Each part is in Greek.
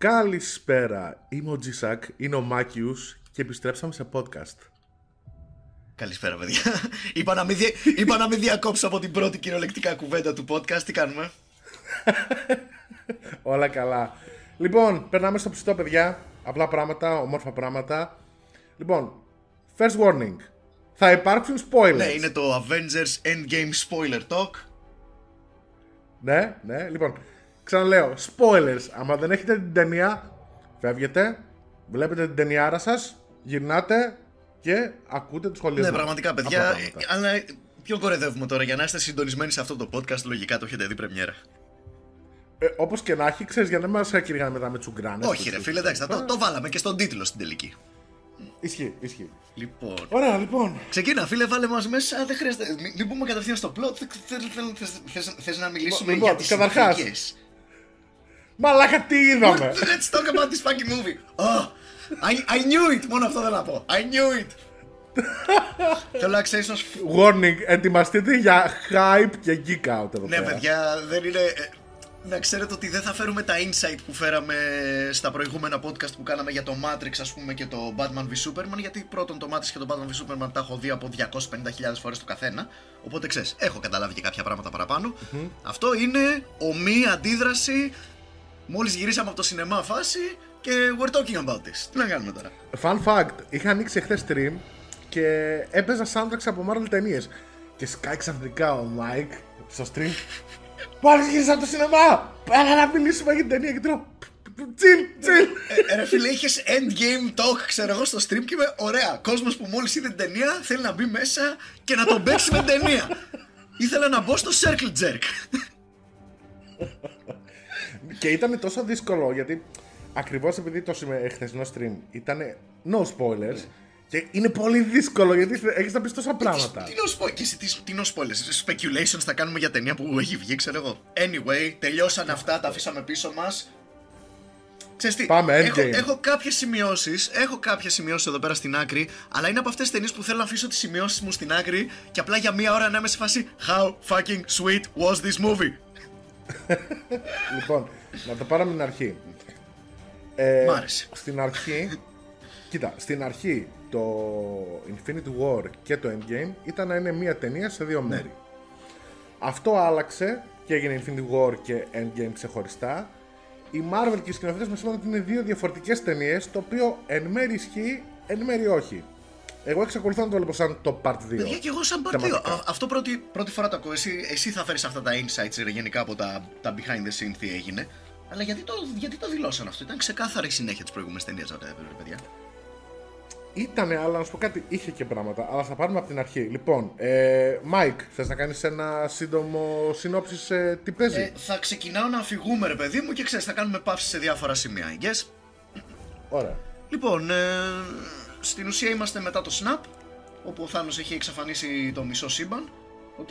Καλησπέρα, είμαι ο Τζισακ, είναι ο Μάκιους και επιστρέψαμε σε podcast. Καλησπέρα, παιδιά. είπα, να μην δι... είπα να μην διακόψω από την πρώτη κυριολεκτικά κουβέντα του podcast. Τι κάνουμε; Όλα καλά. Λοιπόν, περνάμε στο ψητό, παιδιά. Απλά πράγματα, ομόρφα πράγματα. Λοιπόν, first warning. Θα υπάρξουν spoilers. Ναι, είναι το Avengers Endgame spoiler talk. Ναι, ναι. Λοιπόν, ξαναλέω, spoilers. Άμα δεν έχετε την ταινία, φεύγετε, βλέπετε την ταινιάρα σας, γυρνάτε και ακούτε τους σχολιασμούς. Ναι, πραγματικά, παιδιά. Αλλά ποιο κορεδεύουμε τώρα για να είστε συντονισμένοι σε αυτό το podcast, λογικά το έχετε δει πρεμιέρα. Ε, Όπω και να έχει, ξέρει, για να μην μα κυνηγάνε μετά με τσουγκράνε. Όχι, ρε φίλε, εντάξει, το, το βάλαμε και στον τίτλο στην τελική. Ισχύει, ισχύει. Λοιπόν. Ωραία, λοιπόν. Ξεκίνα, φίλε, βάλε μα μέσα. Δεν χρειάζεται. Μην, μην πούμε κατευθείαν στο plot. Θε να μιλήσουμε Λοιπόν, για τι καταρχάς. Συνθήκες. Μαλάκα, τι είδαμε. Let's talk about this fucking movie. Oh, I, I knew it. Μόνο αυτό θέλω να πω. I knew it. Θέλω να ξέρεις Warning, ετοιμαστείτε για hype και geek out εδώ Ναι, πέρα. παιδιά, δεν είναι. ε, Να ξέρετε ότι δεν θα φέρουμε τα insight που φέραμε στα προηγούμενα podcast που κάναμε για το Matrix, ας πούμε, και το Batman v Superman. Γιατί πρώτον το Matrix και το Batman v Superman τα έχω δει από 250.000 φορές το καθένα. Οπότε ξέρεις, έχω καταλάβει και κάποια πράγματα παραπάνω. Αυτό είναι ομή αντίδραση. Μόλις γυρίσαμε από το σινεμά φάση και we're talking about this. Τι να κάνουμε τώρα; Fun fact, είχα ανοίξει χθε stream και έπαιζα soundtracks από Marvel ταινίες. Και σκάει ξαφνικά ο Mike στο stream. Πάλι γύρισα από το σινεμά! Πέρα να μιλήσουμε για την ταινία και τρώω. Τσιλ, τσιλ. Ε, ρε φίλε, είχες endgame talk, ξέρω εγώ, στο stream και είμαι ωραία. Κόσμος που μόλις είδε την ταινία θέλει να μπει μέσα και να τον παίξει με την ταινία. Ήθελα να μπω στο circle jerk. Και ήταν τόσο δύσκολο γιατί ακριβώς επειδή το σημε- χθεσινό stream ήταν no spoilers. Και είναι πολύ δύσκολο γιατί έχεις να πεις τόσα πράγματα. Τι νο spoilers, και εσύ τι- τι νο spoilers, speculations θα κάνουμε για ταινία που έχει βγει, ξέρω εγώ. Anyway, τελειώσαν αυτά, τα αφήσαμε πίσω μας. Ξέρεις τι, Πάμε, έχω, Endgame. έχω κάποιες σημειώσεις, έχω κάποιες σημειώσεις εδώ πέρα στην άκρη, αλλά είναι από αυτές τις ταινίες που θέλω να αφήσω τις σημειώσεις μου στην άκρη και απλά για μία ώρα να είμαι σε φάση How fucking sweet was this movie; Λοιπόν, να το πάρω από την αρχή. Ε, Μ' άρεσε. Στην αρχή, κοίτα, στην αρχή το Infinity War και το Endgame ήταν να είναι μία ταινία σε Ναι. δύο μέρη. Αυτό άλλαξε και έγινε Infinity War και Endgame ξεχωριστά. Η Marvel και οι σκηνοθέτες μας είπαν ότι είναι δύο διαφορετικές ταινίες, το οποίο εν μέρει ισχύει, εν μέρει όχι. Εγώ εξακολουθώ να το βλέπω σαν το Part 2. Παιδιά και εγώ σαν part 2. Θεματικά. Α, Αυτό πρώτη, πρώτη φορά το ακούω. Εσύ, εσύ θα φέρεις αυτά τα insights ρε, γενικά από τα, τα behind the scenes τι έγινε. Αλλά γιατί το, γιατί το δηλώσαν αυτό; Ήταν ξεκάθαρη η συνέχεια της προηγούμενης ταινίας, ρε παιδιά. Ήτανε, αλλά να σου πω κάτι, είχε και πράγματα. Αλλά θα πάρουμε από την αρχή. Λοιπόν, ε, Mike, θες να κάνεις ένα σύντομο συνόψη ε, τι παίζει; Ε, θα ξεκινάω να φυγούμε ρε παιδί μου και ξέρεις θα κάνουμε παύση σε διάφορα σημεία. Yes. Ωραία. Λοιπόν, ε, στην ουσία είμαστε μετά το Snap, όπου ο Θάνος έχει εξαφανίσει το μισό σύμπαν. Οκ.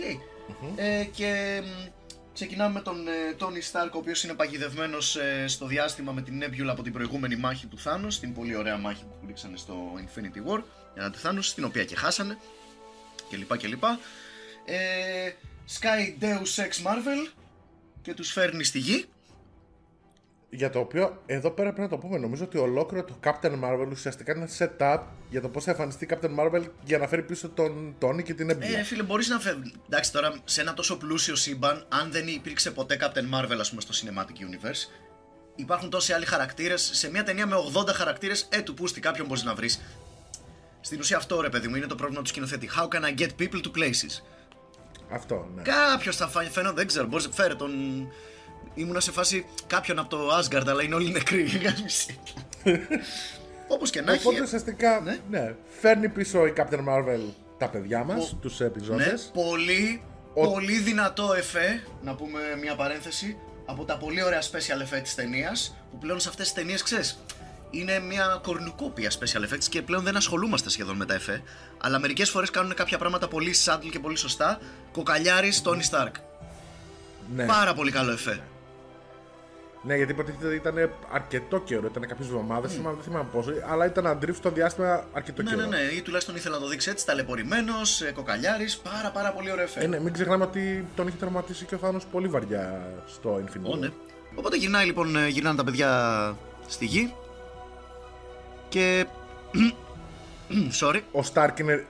Ε, και μ, ξεκινάμε με τον ε, Tony Stark, ο οποίος είναι παγιδευμένος ε, στο διάστημα με την Nebula από την προηγούμενη μάχη του Θάνος, την πολύ ωραία μάχη που ρίξανε στο Infinity War, για του Θάνος, στην οποία και χάσανε, κλπ. κλπ. Ε, σκάει Deus Ex Marvel και τους φέρνει στη γη. Για το οποίο εδώ πέρα πρέπει να το πούμε. Νομίζω ότι ολόκληρο το Captain Marvel ουσιαστικά είναι setup για το πώς θα εμφανιστεί Captain Marvel για να φέρει πίσω τον Tony και την Nebula. Ε, φίλε, μπορείς να φεύγει. Εντάξει, τώρα σε ένα τόσο πλούσιο σύμπαν, αν δεν υπήρξε ποτέ Captain Marvel, ας πούμε, στο Cinematic Universe, υπάρχουν τόσοι άλλοι χαρακτήρες. Σε μια ταινία με 80 χαρακτήρες, ε, του πούστη κάποιον μπορείς να βρεις. Στην ουσία, αυτό ρε παιδί μου είναι το πρόβλημα του σκηνοθέτη. How can I get people to places; Αυτό, ναι. Κάποιος θα φάει, φαίνεται, δεν ξέρω, μπορεί να φέρει τον. Ήμουνα σε φάση κάποιον από το Asgard, αλλά είναι όλοι νεκροί. Όπως και να έχει. Οπότε ουσιαστικά Ναι. ναι. φέρνει πίσω η Captain Marvel τα παιδιά μας, Ο- τους Ναι, επιζώντες. πολύ, Ο- πολύ δυνατό εφέ, να πούμε μια παρένθεση, από τα πολύ ωραία special effects της ταινίας, που πλέον σε αυτές τις ταινίες, ξέρεις, είναι μια κορνουκόπια special effects και πλέον δεν ασχολούμαστε σχεδόν με τα εφέ, αλλά μερικές φορές κάνουν κάποια πράγματα πολύ subtle και πολύ σωστά. Κοκαλιάρης Tony Stark. Ναι. Πάρα πολύ καλό εφέ. Ναι, γιατί υποτίθεται ότι ήταν αρκετό καιρό, ήταν κάποιες εβδομάδες, θυμάμαι, δεν θυμάμαι πόσο, αλλά ήταν αντρίφ στο διάστημα αρκετό Ναι, καιρό. ναι, ναι, ή τουλάχιστον ήθελα να το δείξει έτσι, ταλαιπωρημένος, ε, κοκαλιάρης, πάρα πάρα πολύ ωραίο εφέ. Ε, ναι, μην ξεχνάμε ότι τον είχε τραυματίσει και ο Θάνος πολύ βαριά στο Infinity Ω, War. ναι. Οπότε γυρνάει λοιπόν, ε, γυρνάνε τα παιδιά στη γη και... Sorry. Ο Στάρκ είναι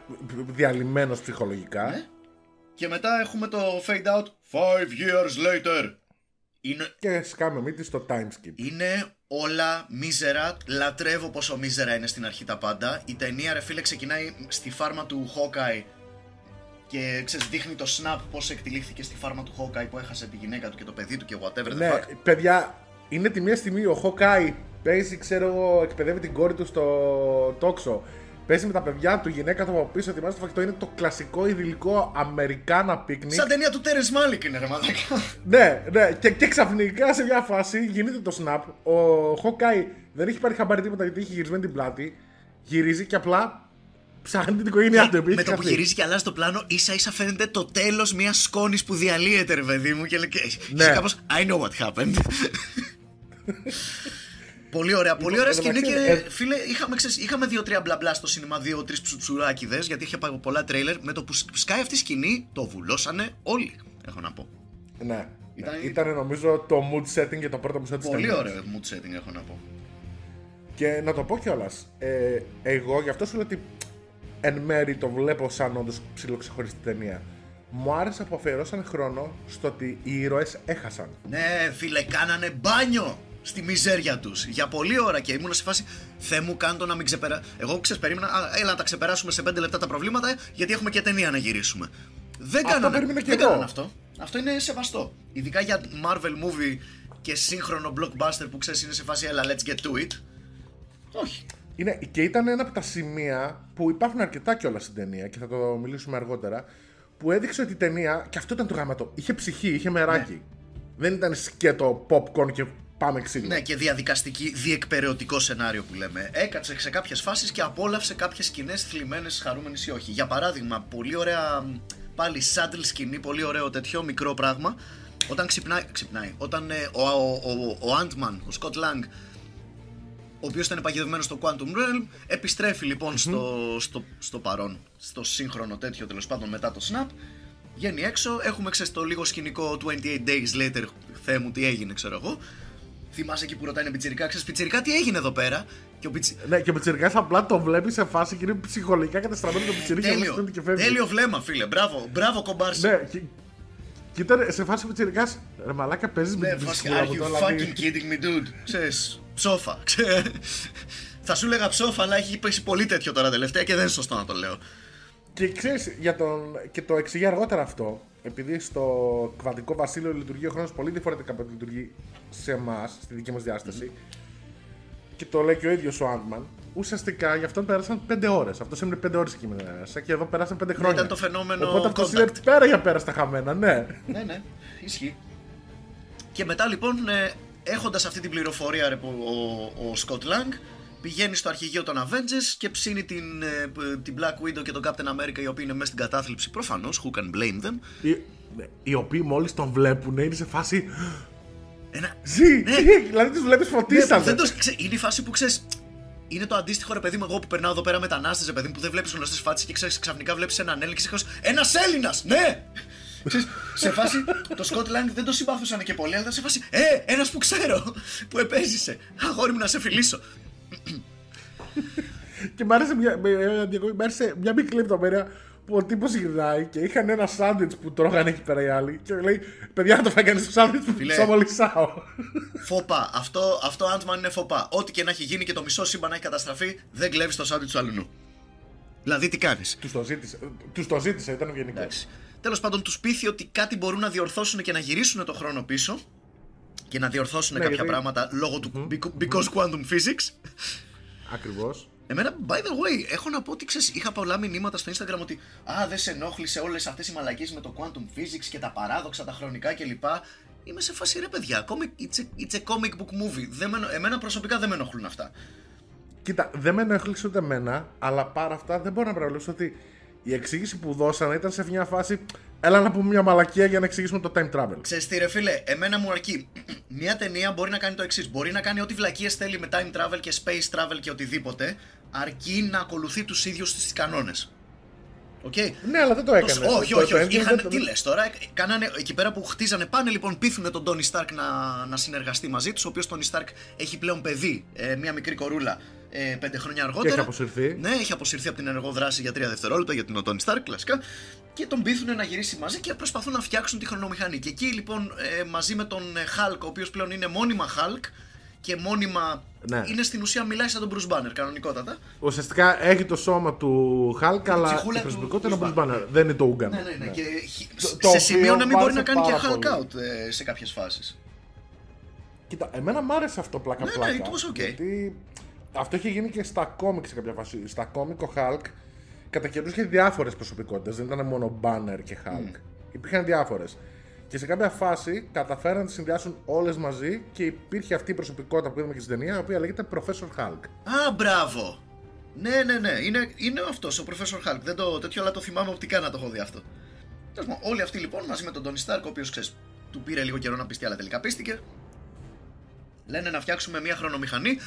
διαλυμένος ψυχολογικά. Ναι. Και μετά έχουμε το fade out Five years later. Είναι... Και σκάμε μύτη στο time skip. Είναι όλα μίζερα. Λατρεύω πόσο μίζερα είναι στην αρχή τα πάντα. Η ταινία, ρε φίλε, ξεκινάει στη φάρμα του Hawkeye και ξέρεις, δείχνει το snap πώς εκτελήθηκε στη φάρμα του Hawkeye που έχασε τη γυναίκα του και το παιδί του και whatever the Ναι, fuck. παιδιά, είναι τη μία στιγμή ο Hawkeye παίζει, ξέρω εγώ, εκπαιδεύει την κόρη του στο τόξο. Παίζει με τα παιδιά του, η γυναίκα του από πίσω, ετοιμάζει το φαγητό. Είναι το κλασικό ιδηλικό Αμερικάνα πίκνικ. Σαν ταινία του Terrence Malick είναι ρε μαλάκα. Ναι, ναι, και, και ξαφνικά σε μια φάση γίνεται το snap. Ο Hawkeye δεν έχει πάρει χαμπάρι τίποτα γιατί έχει γυρισμένη την πλάτη. Γυρίζει και απλά ψάχνει την οικογένειά του. επειδή με έχει το που χαθεί. γυρίζει και αλλάζει το πλάνο, ίσα ίσα φαίνεται το τέλος μιας σκόνης που διαλύεται, ρε παιδί μου. Και λέει. και- Ναι. και κάπως, I know what happened. πολύ ωραία, πολύ ωραία σκηνή και μεταξύ, ε, φίλε, είχαμε, ξέρεις, είχαμε δύο-τρία μπλα μπλα στο σινεμά, δύο-τρεις ψουτσουράκιδε, γιατί είχε πάει πολλά τρέιλερ. Με το που σκάει αυτή η σκηνή, το βουλώσανε όλοι, έχω να πω. Ναι. Ήταν- Ήταν... Ήταν νομίζω το mood setting για το πρώτο μισό της Πολύ ωραίο mood setting, έχω να πω. Και να το πω κιόλας. Ε, εγώ γι' αυτό σου λέω ότι εν μέρη το βλέπω σαν όντως ψιλοξεχωριστή ταινία. Μου άρεσε που αφιερώσαν χρόνο στο ότι οι ήρωες έχασαν. Ναι, φίλε, κάνανε μπάνιο στη μιζέρια τους για πολλή ώρα και ήμουν σε φάση Θεέ μου, κάντο να μην ξεπεράσουμε. Εγώ ξέρεις, περίμενα, «Α, έλα να τα ξεπεράσουμε σε 5 λεπτά τα προβλήματα, γιατί έχουμε και ταινία να γυρίσουμε. Δεν Αυτό κάνανε, περίμενα και δεν εγώ. κάνανε αυτό. Αυτό είναι σεβαστό. Ειδικά για Marvel movie και σύγχρονο blockbuster που ξέρεις είναι σε φάση έλα, let's get to it. Όχι. Είναι, και ήταν ένα από τα σημεία που υπάρχουν αρκετά κιόλας στην ταινία και θα το μιλήσουμε αργότερα. Που έδειξε ότι η ταινία, και αυτό ήταν το γάμματο, είχε ψυχή, είχε μεράκι. Δεν ήταν σκέτο popcorn και πάμε ξύλο. Ναι, και διαδικαστική, διεκπαιρεωτικό σενάριο που λέμε. Έκατσε σε κάποιες φάσεις και απόλαυσε κάποιες σκηνές θλιμμένες, χαρούμενες ή όχι. Για παράδειγμα, πολύ ωραία, μ, πάλι saddle σκηνή, πολύ ωραίο τέτοιο μικρό πράγμα. Όταν ξυπνάει, ξυπνάει όταν ε, ο, ο, ο, ο Ant-Man, ο Scott Lang, ο οποίος ήταν παγιδευμένος στο Quantum Realm, επιστρέφει λοιπόν στο, στο, στο παρόν, στο σύγχρονο τέτοιο τέλος πάντων μετά το Snap. Βγαίνει έξω, έχουμε ξέρεις το λίγο σκηνικό 28 days later. Θεέ μου, τι έγινε, ξέρω εγώ. Θυμάσαι εκεί που ρωτάνε πιτσιρικά, ξέρεις πιτσιρικά τι έγινε εδώ πέρα; Και ο πιτσι... Ναι, και ο Πιτσιρικάς απλά το βλέπει σε φάση και είναι ψυχολογικά καταστραμμένο το Πιτσιρίκι και Τέλειο, όλος και φεύγει. τέλειο βλέμμα, φίλε. Μπράβο, μπράβο κομπάρσι. Ναι, και, και ήταν σε φάση ο Πιτσιρικάς, ρε μαλάκα παίζεις με Ναι, την φάση, ψυχούλα are μου you τώρα, fucking δηλαδή. kidding me, dude; Ξέρεις, ψόφα. Ξέ- Θα σου λέγα ψόφα, αλλά έχει πέσει πολύ τέτοιο τώρα τελευταία και δεν είναι σωστό να το λέω. Και ξέρεις, για τον... και το εξηγεί αργότερα αυτό, επειδή στο κβαντικό βασίλειο λειτουργεί ο χρόνος πολύ διαφορετικά από ό,τι λειτουργεί σε εμάς, στη δική μας διάσταση, και το λέει και ο ίδιος ο Άντμαν, ουσιαστικά γι' αυτόν πέρασαν 5 ώρες. Αυτός έμεινε 5 ώρες εκεί μέσα και εδώ πέρασαν 5 χρόνια. ήταν το φαινόμενο Οπότε αυτός contact. είναι πέρα για πέρα στα χαμένα, ναι. ναι, ναι, ισχύει. Και μετά λοιπόν, ε, έχοντας αυτή την πληροφορία ρε, που ο, ο Scott Lang, πηγαίνει στο αρχηγείο των Avengers και ψήνει την, ε, π- την Black Widow και τον Captain America οι οποίοι είναι μέσα στην κατάθλιψη. Προφανώς, who can blame them; Οι, οι οποίοι μόλις τον βλέπουν είναι σε φάση Ένα, Ζει! Ναι. δηλαδή τους βλέπεις Ναι, φωτίσανε. δεν το, ξέ, είναι η φάση που ξέρεις. Είναι το αντίστοιχο ρε παιδί μου, εγώ που περνάω εδώ πέρα μετανάστες, ρε παιδί μου, που δεν βλέπεις γνωστές φάτσε και ξέρεις, ξαφνικά βλέπεις έναν Έλληνα και ξεχάσει. Ένας Έλληνας! Ναι! Ξέρεις, σε φάση το Scott Lang δεν το συμπάθουσαν και πολύ, αλλά ήταν σε φάση. Ε, ένας που ξέρω! Που επέζησε. Αγόρι μου να σε φιλήσω. Και μ' άρεσε μια, με- ε, διακοπή, μ' άρεσε μια μικρή λεπτομέρεια που ο τύπος γυρνάει και είχαν ένα σάντουιτς που τρώγανε εκεί πέρα οι άλλοι και λέει παιδιά να το φάει κανείς το σάντουιτς που Φίλε. ψαμολισάω. Φοπά. Αυτό, αυτό Ant-Man είναι φοπά. Ό,τι και να έχει γίνει και το μισό σύμπαν να έχει καταστραφεί, δεν κλέβεις το σάντουιτς του αλλού. Δηλαδή τι κάνεις; Τους το ζήτησε, ε, τους το ζήτησε, ήταν ευγενικό. Εντάξει. Τέλος πάντων, τους πείθει ότι κάτι μπορούν να διορθώσουν και να γυρίσουν το χρόνο πίσω και να διορθώσουν Ναι, κάποια γιατί- πράγματα λόγω του beca- because quantum physics. Ακριβώς. Εμένα, by the way, έχω να πω ότι ξέρεις, είχα πολλά μηνύματα στο Instagram ότι Α, δεν σε ενόχλησε όλες αυτές οι μαλακίες με το quantum physics και τα παράδοξα, τα χρονικά κλπ. Είμαι σε φάση ρε παιδιά. Comic, it's, a, it's a comic book movie. Δεν με, ενο- εμένα προσωπικά δεν με ενοχλούν αυτά. Κοίτα, δεν με ενοχλήσε ούτε εμένα, αλλά πάρα αυτά δεν μπορώ να παραλείψω ότι η εξήγηση που δώσανε ήταν σε μια φάση έλα να πούμε μια μαλακία για να εξηγήσουμε το time travel. Ξέρεις τι ρε φίλε, εμένα μου αρκεί. Μια ταινία μπορεί να κάνει το εξής. Μπορεί να κάνει ό,τι βλακίες θέλει με time travel και space travel και οτιδήποτε, αρκεί να ακολουθεί τους ίδιους τις κανόνες. Okay. Ναι, αλλά δεν το έκανε. Το, όχι, όχι, όχι. Είχαν, το... Τι λες τώρα, κάνανε, εκεί πέρα που χτίζανε πάνε λοιπόν, πείθουν τον Τόνι Σταρκ να, να συνεργαστεί μαζί τους, ο οποίος Τόνι Σταρκ έχει πλέον παιδί, ε, μια μικρή κορούλα ε, πέντε χρόνια αργότερα. Και έχει αποσυρθεί. Ναι, έχει αποσυρθεί από την ενεργό δράση για τρία δευτερόλεπτα γιατί είναι ο Τόνι Σταρκ, κλασικά. Και τον πείθουν να γυρίσει μαζί και προσπαθούν να φτιάξουν τη χρονομηχανή. Και εκεί λοιπόν ε, μαζί με τον Χάλκ, ο οποίος πλέον είναι μόνιμα Χάλκ και μόνιμα. Ναι. Είναι στην ουσία μιλάει σαν τον Bruce Banner κανονικότατα. Ουσιαστικά έχει το σώμα του Χάλκ, αλλά η προσωπικότητα είναι ο Bruce Banner. Δεν είναι το Ούγκαν. Ναι, ναι, ναι. ναι. Και το, σε σημείο να μην μπορεί να κάνει και Hulk out ε, σε κάποιες φάσεις. Κοίτα, εμένα μου άρεσε αυτό πλάκα ναι, πλάκα. Ναι, ναι, okay. Γιατί αυτό είχε γίνει και στα κόμικ σε κάποια φάση. Στα κόμικ ο Hulk κατά καιρούς είχε διάφορες προσωπικότητες. Δεν ήταν μόνο Banner και Hulk. Mm. Υπήρχαν διάφορες. Και σε κάποια φάση καταφέραν να τι συνδυάσουν όλες μαζί και υπήρχε αυτή η προσωπικότητα που είδαμε και στην ταινία, η οποία λέγεται Professor Hulk. Α, μπράβο! Ναι, ναι, ναι. Είναι, είναι αυτός ο Professor Hulk. Δεν το τέτοιο, αλλά το θυμάμαι οπτικά να το έχω δει αυτό. Όλοι αυτοί λοιπόν μαζί με τον Tony Stark, ο οποίος ξέρεις, του πήρε λίγο καιρό να πειστεί, αλλά τελικά πείστηκε. Λένε να φτιάξουμε μια χρονομηχανή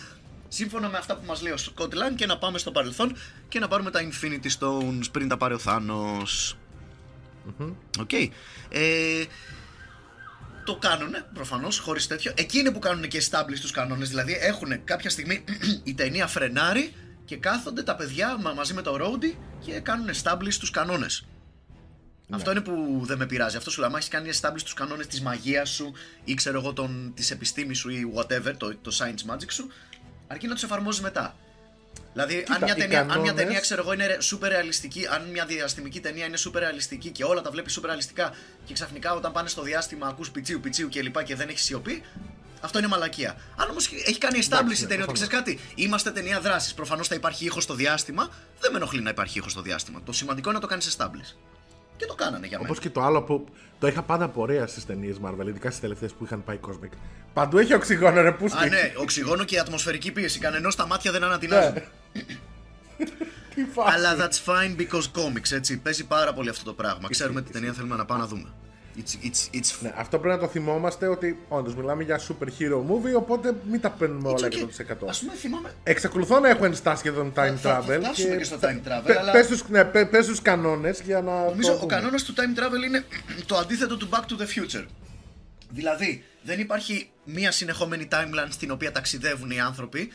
σύμφωνα με αυτά που μας λέει ο Scott Lang και να πάμε στο παρελθόν και να πάρουμε τα Infinity Stones πριν τα πάρει ο Θάνος. OK. Okay. Ε, το κάνουν προφανώς χωρίς τέτοιο. Εκεί είναι που κάνουν και establish τους κανόνες. Δηλαδή έχουν κάποια στιγμή η ταινία φρενάρει και κάθονται τα παιδιά μαζί με το Ρόντι και κάνουν establish τους κανόνες. Ναι. Αυτό είναι που δεν με πειράζει. Αυτό σου λέει: Αν έχει κάνει establish τους κανόνες της μαγείας σου ή ξέρω εγώ της επιστήμης σου ή whatever, το, το science magic σου, αρκεί να τους εφαρμόζει μετά. Δηλαδή, αν, μια ταινία, κανόνες... αν μια ταινία, ξέρω εγώ, είναι super ρεαλιστική, αν μια διαστημική ταινία είναι super ρεαλιστική και όλα τα βλέπει super ρεαλιστικά και ξαφνικά όταν πάνε στο διάστημα ακούς πιτσίου, πιτσίου κλπ. Και, και δεν έχεις σιωπή, αυτό είναι μαλακία. Αν όμως έχει κάνει establish η ταινία ότι ξέρεις κάτι, είμαστε ταινία δράσης, προφανώς θα υπάρχει ήχος στο διάστημα, δεν με ενοχλεί να υπάρχει ήχος στο διάστημα. Το σημαντικό είναι να το κάνεις establish. Και το κάνανε για μένα. Όπω και το άλλο που το είχα πάντα πορεία στις ταινίες Marvel, ειδικά στις τελευταίες που είχαν πάει Cosmic. Παντού έχει οξυγόνο, ρε πούστη. Α, ναι, οξυγόνο και η ατμοσφαιρική πίεση. Κανενός τα μάτια δεν ανατινάζουν. Ναι. Αλλά that's fine because comics, έτσι. Παίζει πάρα πολύ αυτό το πράγμα. Ξέρουμε τι ταινία θέλουμε να πάμε να δούμε. It's, it's, it's... Ναι, αυτό πρέπει να το θυμόμαστε ότι όντως μιλάμε για super hero movie, οπότε μην τα παίρνουμε όλα 100%. Α πούμε, θυμάμαι. Εξακολουθώ να έχω ενστάσει σχεδόν time travel. Θα και... και στο time travel. Πε αλλά... τους, ναι, πες τους κανόνες για να. Νομίζω ο κανόνας του time travel είναι το αντίθετο του Back to the Future. Δηλαδή, δεν υπάρχει μία συνεχόμενη timeline στην οποία ταξιδεύουν οι άνθρωποι.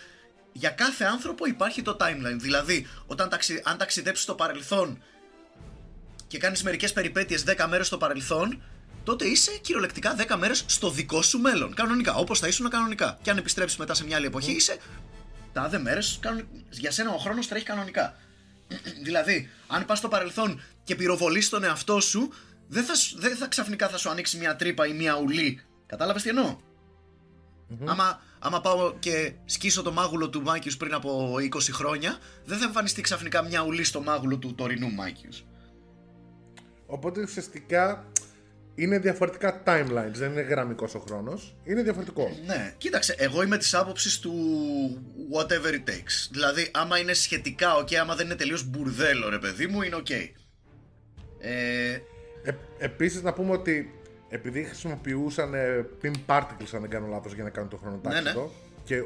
Για κάθε άνθρωπο υπάρχει το timeline. Δηλαδή, όταν ταξι... αν ταξιδέψει στο παρελθόν και κάνεις μερικές περιπέτειες 10 μέρες στο παρελθόν, τότε είσαι κυριολεκτικά 10 μέρες στο δικό σου μέλλον. Κανονικά, όπως θα ήσουν κανονικά. Και αν επιστρέψεις μετά σε μια άλλη εποχή, είσαι τα δε μέρε. Για σένα ο χρόνος τρέχει κανονικά. δηλαδή, αν πας στο παρελθόν και πυροβολείς τον εαυτό σου, δεν θα, δεν θα ξαφνικά θα σου ανοίξει μια τρύπα ή μια ουλή. Κατάλαβες τι εννοω Άμα, άμα πάω και σκίσω το μάγουλο του Μάκιους πριν από 20 χρόνια, δεν θα εμφανιστεί ξαφνικά μια ουλή στο μάγουλο του τωρινού Μάκιους. Οπότε ουσιαστικά είναι διαφορετικά timelines, δεν είναι γραμμικός ο χρόνος, είναι διαφορετικό. Ναι, κοίταξε, εγώ είμαι της άποψης του whatever it takes. Δηλαδή, άμα είναι σχετικά ok, άμα δεν είναι τελείως μπουρδέλο ρε παιδί μου, είναι ok. Ε... Ε, επίσης να πούμε ότι επειδή χρησιμοποιούσαν PIM particles αν δεν κάνω λάθος για να κάνουν το χρόνο ναι, ναι. και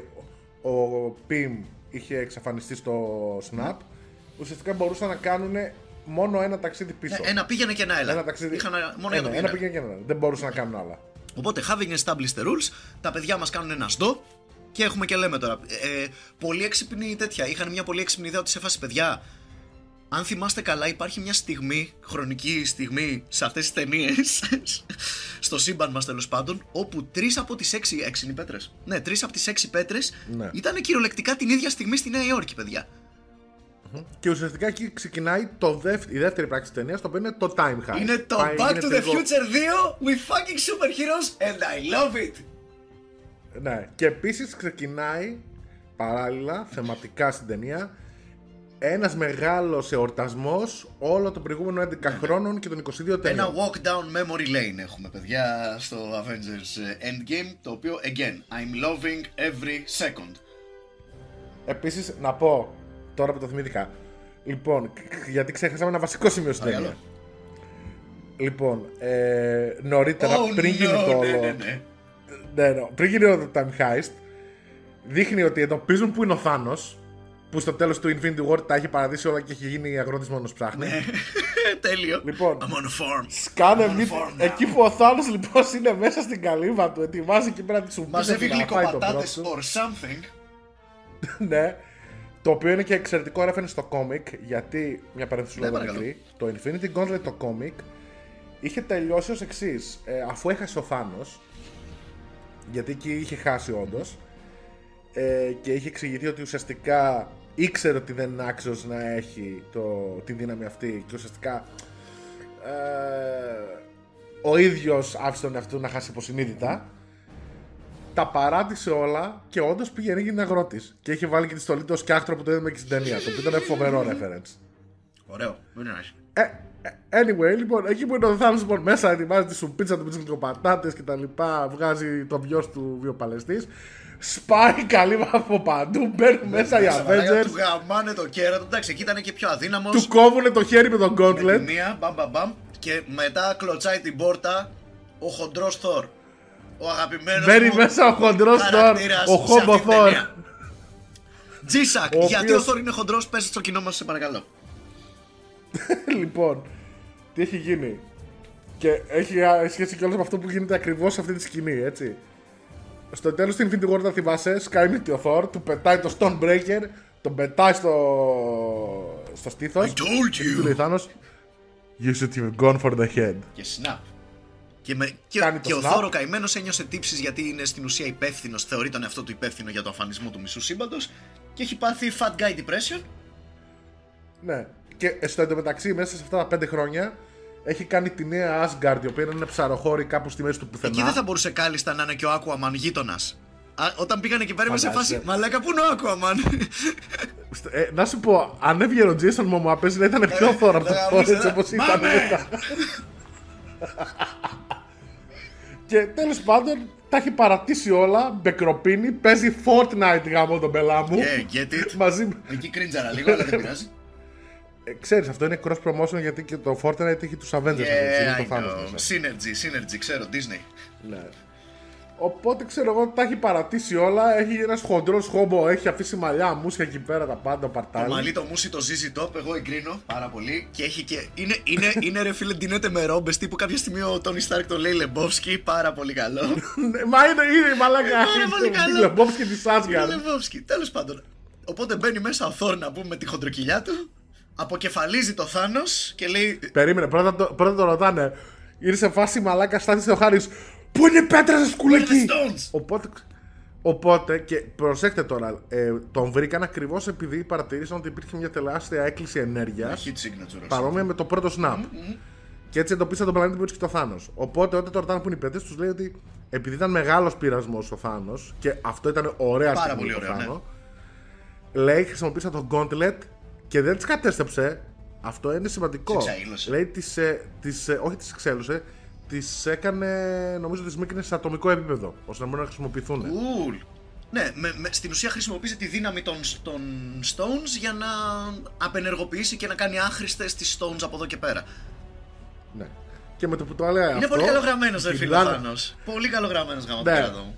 ο PIM είχε εξαφανιστεί στο Snap, ουσιαστικά μπορούσαν να κάνουν μόνο ένα ταξίδι πίσω. Ναι, ένα πήγαινε και ένα έλα. Ένα ταξίδι... Είχαν μόνο ένα, ένα πήγαινε και ένα. Δεν μπορούσαν να κάνουν άλλα. Οπότε, having established the rules, τα παιδιά μας κάνουν ένα σντό και έχουμε και λέμε τώρα. Ε, πολύ έξυπνη τέτοια. Είχαν μια πολύ έξυπνη ιδέα ότι σε φάση παιδιά. Αν θυμάστε καλά, υπάρχει μια στιγμή, χρονική στιγμή σε αυτές τις ταινίες, στο σύμπαν μας τέλος πάντων, όπου τρεις από τις έξι. Έξι είναι οι πέτρες. Ναι, τρεις από τις έξι πέτρες ναι. ήταν κυριολεκτικά την ίδια στιγμή στη Νέα Υόρκη, παιδιά. Και ουσιαστικά εκεί ξεκινάει το δεύ... η δεύτερη πράξη της ταινίας, το οποίο είναι το Time Heist. Είναι το Πάει, Back to the Future 2 with fucking superheroes and I love it. Ναι, και επίσης ξεκινάει παράλληλα θεματικά στην ταινία ένας μεγάλος εορτασμός όλο το προηγούμενο 11 ναι, ναι. χρόνων και των 22 ταινιών. Ένα walk down memory lane έχουμε, παιδιά, στο Avengers Endgame. Το οποίο, again, I'm loving every second. Επίσης, να πω Τώρα που το θυμήθηκα. Λοιπόν, γιατί ξέχασαμε ένα βασικό σημείο στην ταινία. Λοιπόν, ε, νωρίτερα, oh, πριν γίνει no, το ναι, ναι, ναι. ναι, ναι, πριν γίνει το Time Heist, δείχνει ότι εντοπίζουν που είναι ο Θάνος που στο τέλος του Infinity War τα έχει παραδείσει όλα και έχει γίνει αγρότης μόνος ψάχνει. Ναι. Τέλειο. Λοιπόν. I'm on a farm. Σκάνε I'm on a μη... farm now. Εκεί που ο Θάνος λοιπόν είναι μέσα στην καλύβα του, ετοιμάζει εκεί πέρα τη σου Μαζεύει να φάει τον γλυκοπατάτες πρώτο. or something. ναι. Το οποίο είναι και εξαιρετικό reference στο κόμικ, γιατί, μια παρένθεση Ναι, λόγω παρακαλώ. μικρή, το Infinity Gauntlet το κόμικ είχε τελειώσει ως εξής. αφού έχασε ο Θάνος, γιατί εκεί είχε χάσει όντως. Ε, και είχε εξηγηθεί ότι ουσιαστικά ήξερε ότι δεν είναι άξιος να έχει το, τη δύναμη αυτή και ουσιαστικά ε, ο ίδιος άφησε τον εαυτό του να χάσει υποσυνείδητα τα παράτησε όλα και όντως πήγαινε έγινε αγρότης. Και είχε βάλει και τη στολή του ως κιάχτρο που το είδαμε και στην ταινία. το οποίο ήταν φοβερό reference. Ωραίο. Very nice. Ε, ε, anyway, λοιπόν, εκεί που είναι ο Θάνος λοιπόν, μέσα ετοιμάζει τη σουπίτσα του με τις πατάτες και τα λοιπά, βγάζει το βιός του βιοπαλαιστής. Σπάει καλύβα από παντού, μπαίνουν μέσα οι Μέσα, μαλάκα, Avengers, Του γαμάνε το κέρατο. Εντάξει, εκεί ήταν και πιο αδύναμος. του κόβουν το χέρι με τον Gauntlet. Μία, μπαμ μπαμ μπαμ. Και μετά κλωτσάει την πόρτα ο χοντρός Θόρ. Ο αγαπημένος. Μπαίνει μέσα ο χοντρός Θόρ, ο Χόμπο Θόρ. Τζίσακ, Ο γιατί οποίος- ο Θόρ είναι χοντρός, πες στο κοινό μας, σε παρακαλώ. λοιπόν, τι έχει γίνει; Και έχει α, σχέση κιόλας με αυτό που γίνεται ακριβώς σε αυτή τη σκηνή, έτσι. Στο τέλος του Infinity War θα θυμάσαι, σκάει ο Thor, του πετάει το Stonebreaker, τον πετάει στο, στο στήθος. I told Και του λέει you. Θάνος, You should have gone for the head. Και snap. Και, με, και, Κάνει το και ο snap. Θόρο καημένο ένιωσε τύψει γιατί είναι στην ουσία υπεύθυνο, θεωρεί τον εαυτό του υπεύθυνο για το αφανισμό του μισού σύμπαντο και έχει πάθει fat guy depression. Ναι. Και στο εντωμεταξύ, μέσα σε αυτά τα πέντε χρόνια, έχει κάνει τη νέα Asgard, η οποία είναι ένα ψαροχώρι κάπου στη μέση του πουθενά. Εκεί δεν θα μπορούσε κάλλιστα να είναι και ο Aquaman γείτονα. Όταν πήγαν εκεί πέρα είμαι σε Φαντάζεσαι. φάση. Μαλάκα, πού είναι ο Aquaman. Ε, να σου πω, αν έβγαινε ο Jason Momoa, παίζει να ήταν πιο Thor από το θα Thor, γαμούσε, έτσι θα- όπως ήταν Μάμε! μετά. Και τέλος πάντων, τα έχει παρατήσει όλα, μπεκροπίνει, παίζει Fortnite γάμο τον πελά μου. Yeah, get it. Μαζί με- Εκεί κρίντζαρα λίγο, αλλά δεν πειράζει. Ε, ξέρεις, αυτό είναι cross promotion γιατί και το Fortnite έχει τους Avengers. Yeah, Yeah, το I Thanos know. μέσα. Synergy, synergy, ξέρω, Disney. Ναι. Οπότε ξέρω εγώ τα έχει παρατήσει όλα. Έχει ένα χοντρό χόμπο, έχει αφήσει μαλλιά, μουσια εκεί πέρα τα πάντα, Το παρτάλι. μαλλί το μουσι το ZZ Top, εγώ εγκρίνω πάρα πολύ. Και έχει και. Είναι, είναι, είναι ρε φίλε, ντυνέται με ρόμπες τύπου κάποια στιγμή ο Τόνι Στάρκ τον λέει Λεμπόφσκι, πάρα πολύ καλό. Ναι, Μα είναι ήδη μαλάκα. Πάρα πολύ καλό. Λεμπόφ και τη Σάσγκαρ. Λεμπόφσκι, τέλος πάντων. Οπότε μπαίνει μέσα ο Θόρ να πούμε με τη χοντροκυλιά του, αποκεφαλίζει το Θάνο και λέει. Περίμενε, πρώτα το, πρώτα το ρωτάνε. Είναι σε φάση μαλάκα, στάθησε ο Χάρης. Πού είναι η πέτρα σας σκουλεκί. Πού είναι τα stones? Οπότε, οπότε και προσέξτε τώρα, ε, τον βρήκαν ακριβώς επειδή παρατηρήσαν ότι υπήρχε μια τεράστια έκκληση ενέργειας. Hit signature. Παρόμοια με το πρώτο snap. Και έτσι εντοπίσαν τον πλανήτη που βρίσκεται ο Θάνος. Οπότε όταν το ρωτάνε που είναι οι πέτρες, τους λέει ότι επειδή ήταν μεγάλος πειρασμός ο Θάνος και αυτό ήταν ωραία Πάρα στιγμή πολύ για τον ωραίο, Θάνο, λέει χρησιμοποίησα τον Gauntlet και δεν τις κατέστρεψε. Αυτό είναι σημαντικό. Τις εξαήλωσε. Λέει τις, ε, τις, ε, όχι τις εξέλωσε, τις έκανε, νομίζω τις μήκυνε σε ατομικό επίπεδο, ώστε να μπορούν να χρησιμοποιηθούν. Cool. Ναι, με, με- στην ουσία χρησιμοποίησε τη δύναμη των, των Stones για να απενεργοποιήσει και να κάνει άχρηστες τις Stones από εδώ και πέρα. Ναι. Και με το που το λέει Είναι αυτό, πολύ καλογραμμένος, ρε φίλε γυρνάνε- Θάνος. Πολύ καλογραμμένος γάμο Ναι. πέρα μου.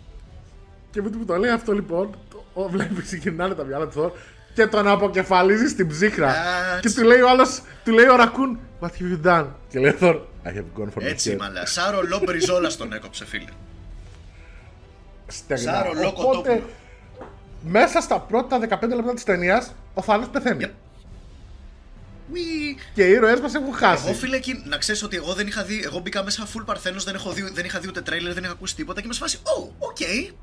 Και με το που το λέει αυτό λοιπόν, το, ο, βλέπεις γυρνάνε τα μυαλά του Θόρ και τον αποκεφαλίζει στην ψύχρα. That's- Και του λέει ο άλλος, του λέει ο Ρακούν, What have you done? Και λέει ο Θόρ, I have gone for the Έτσι, head. μαλά. Σα ρολό μπριζόλα τον έκοψε, φίλε. Στεγνά. Σα ρολό Οπότε, κοτόπουλο. μέσα στα πρώτα 15 λεπτά της ταινίας, ο Θάνος πεθαίνει. Yep. Oui. Και οι ήρωές μας έχουν χάσει. Εγώ φίλε, εκεί, να ξέρεις ότι εγώ δεν είχα δει. Εγώ μπήκα μέσα full παρθένος, δεν, έχω δει- δεν είχα δει ούτε τρέιλερ, δεν είχα ακούσει τίποτα και με σφάσει. Ω, οκ.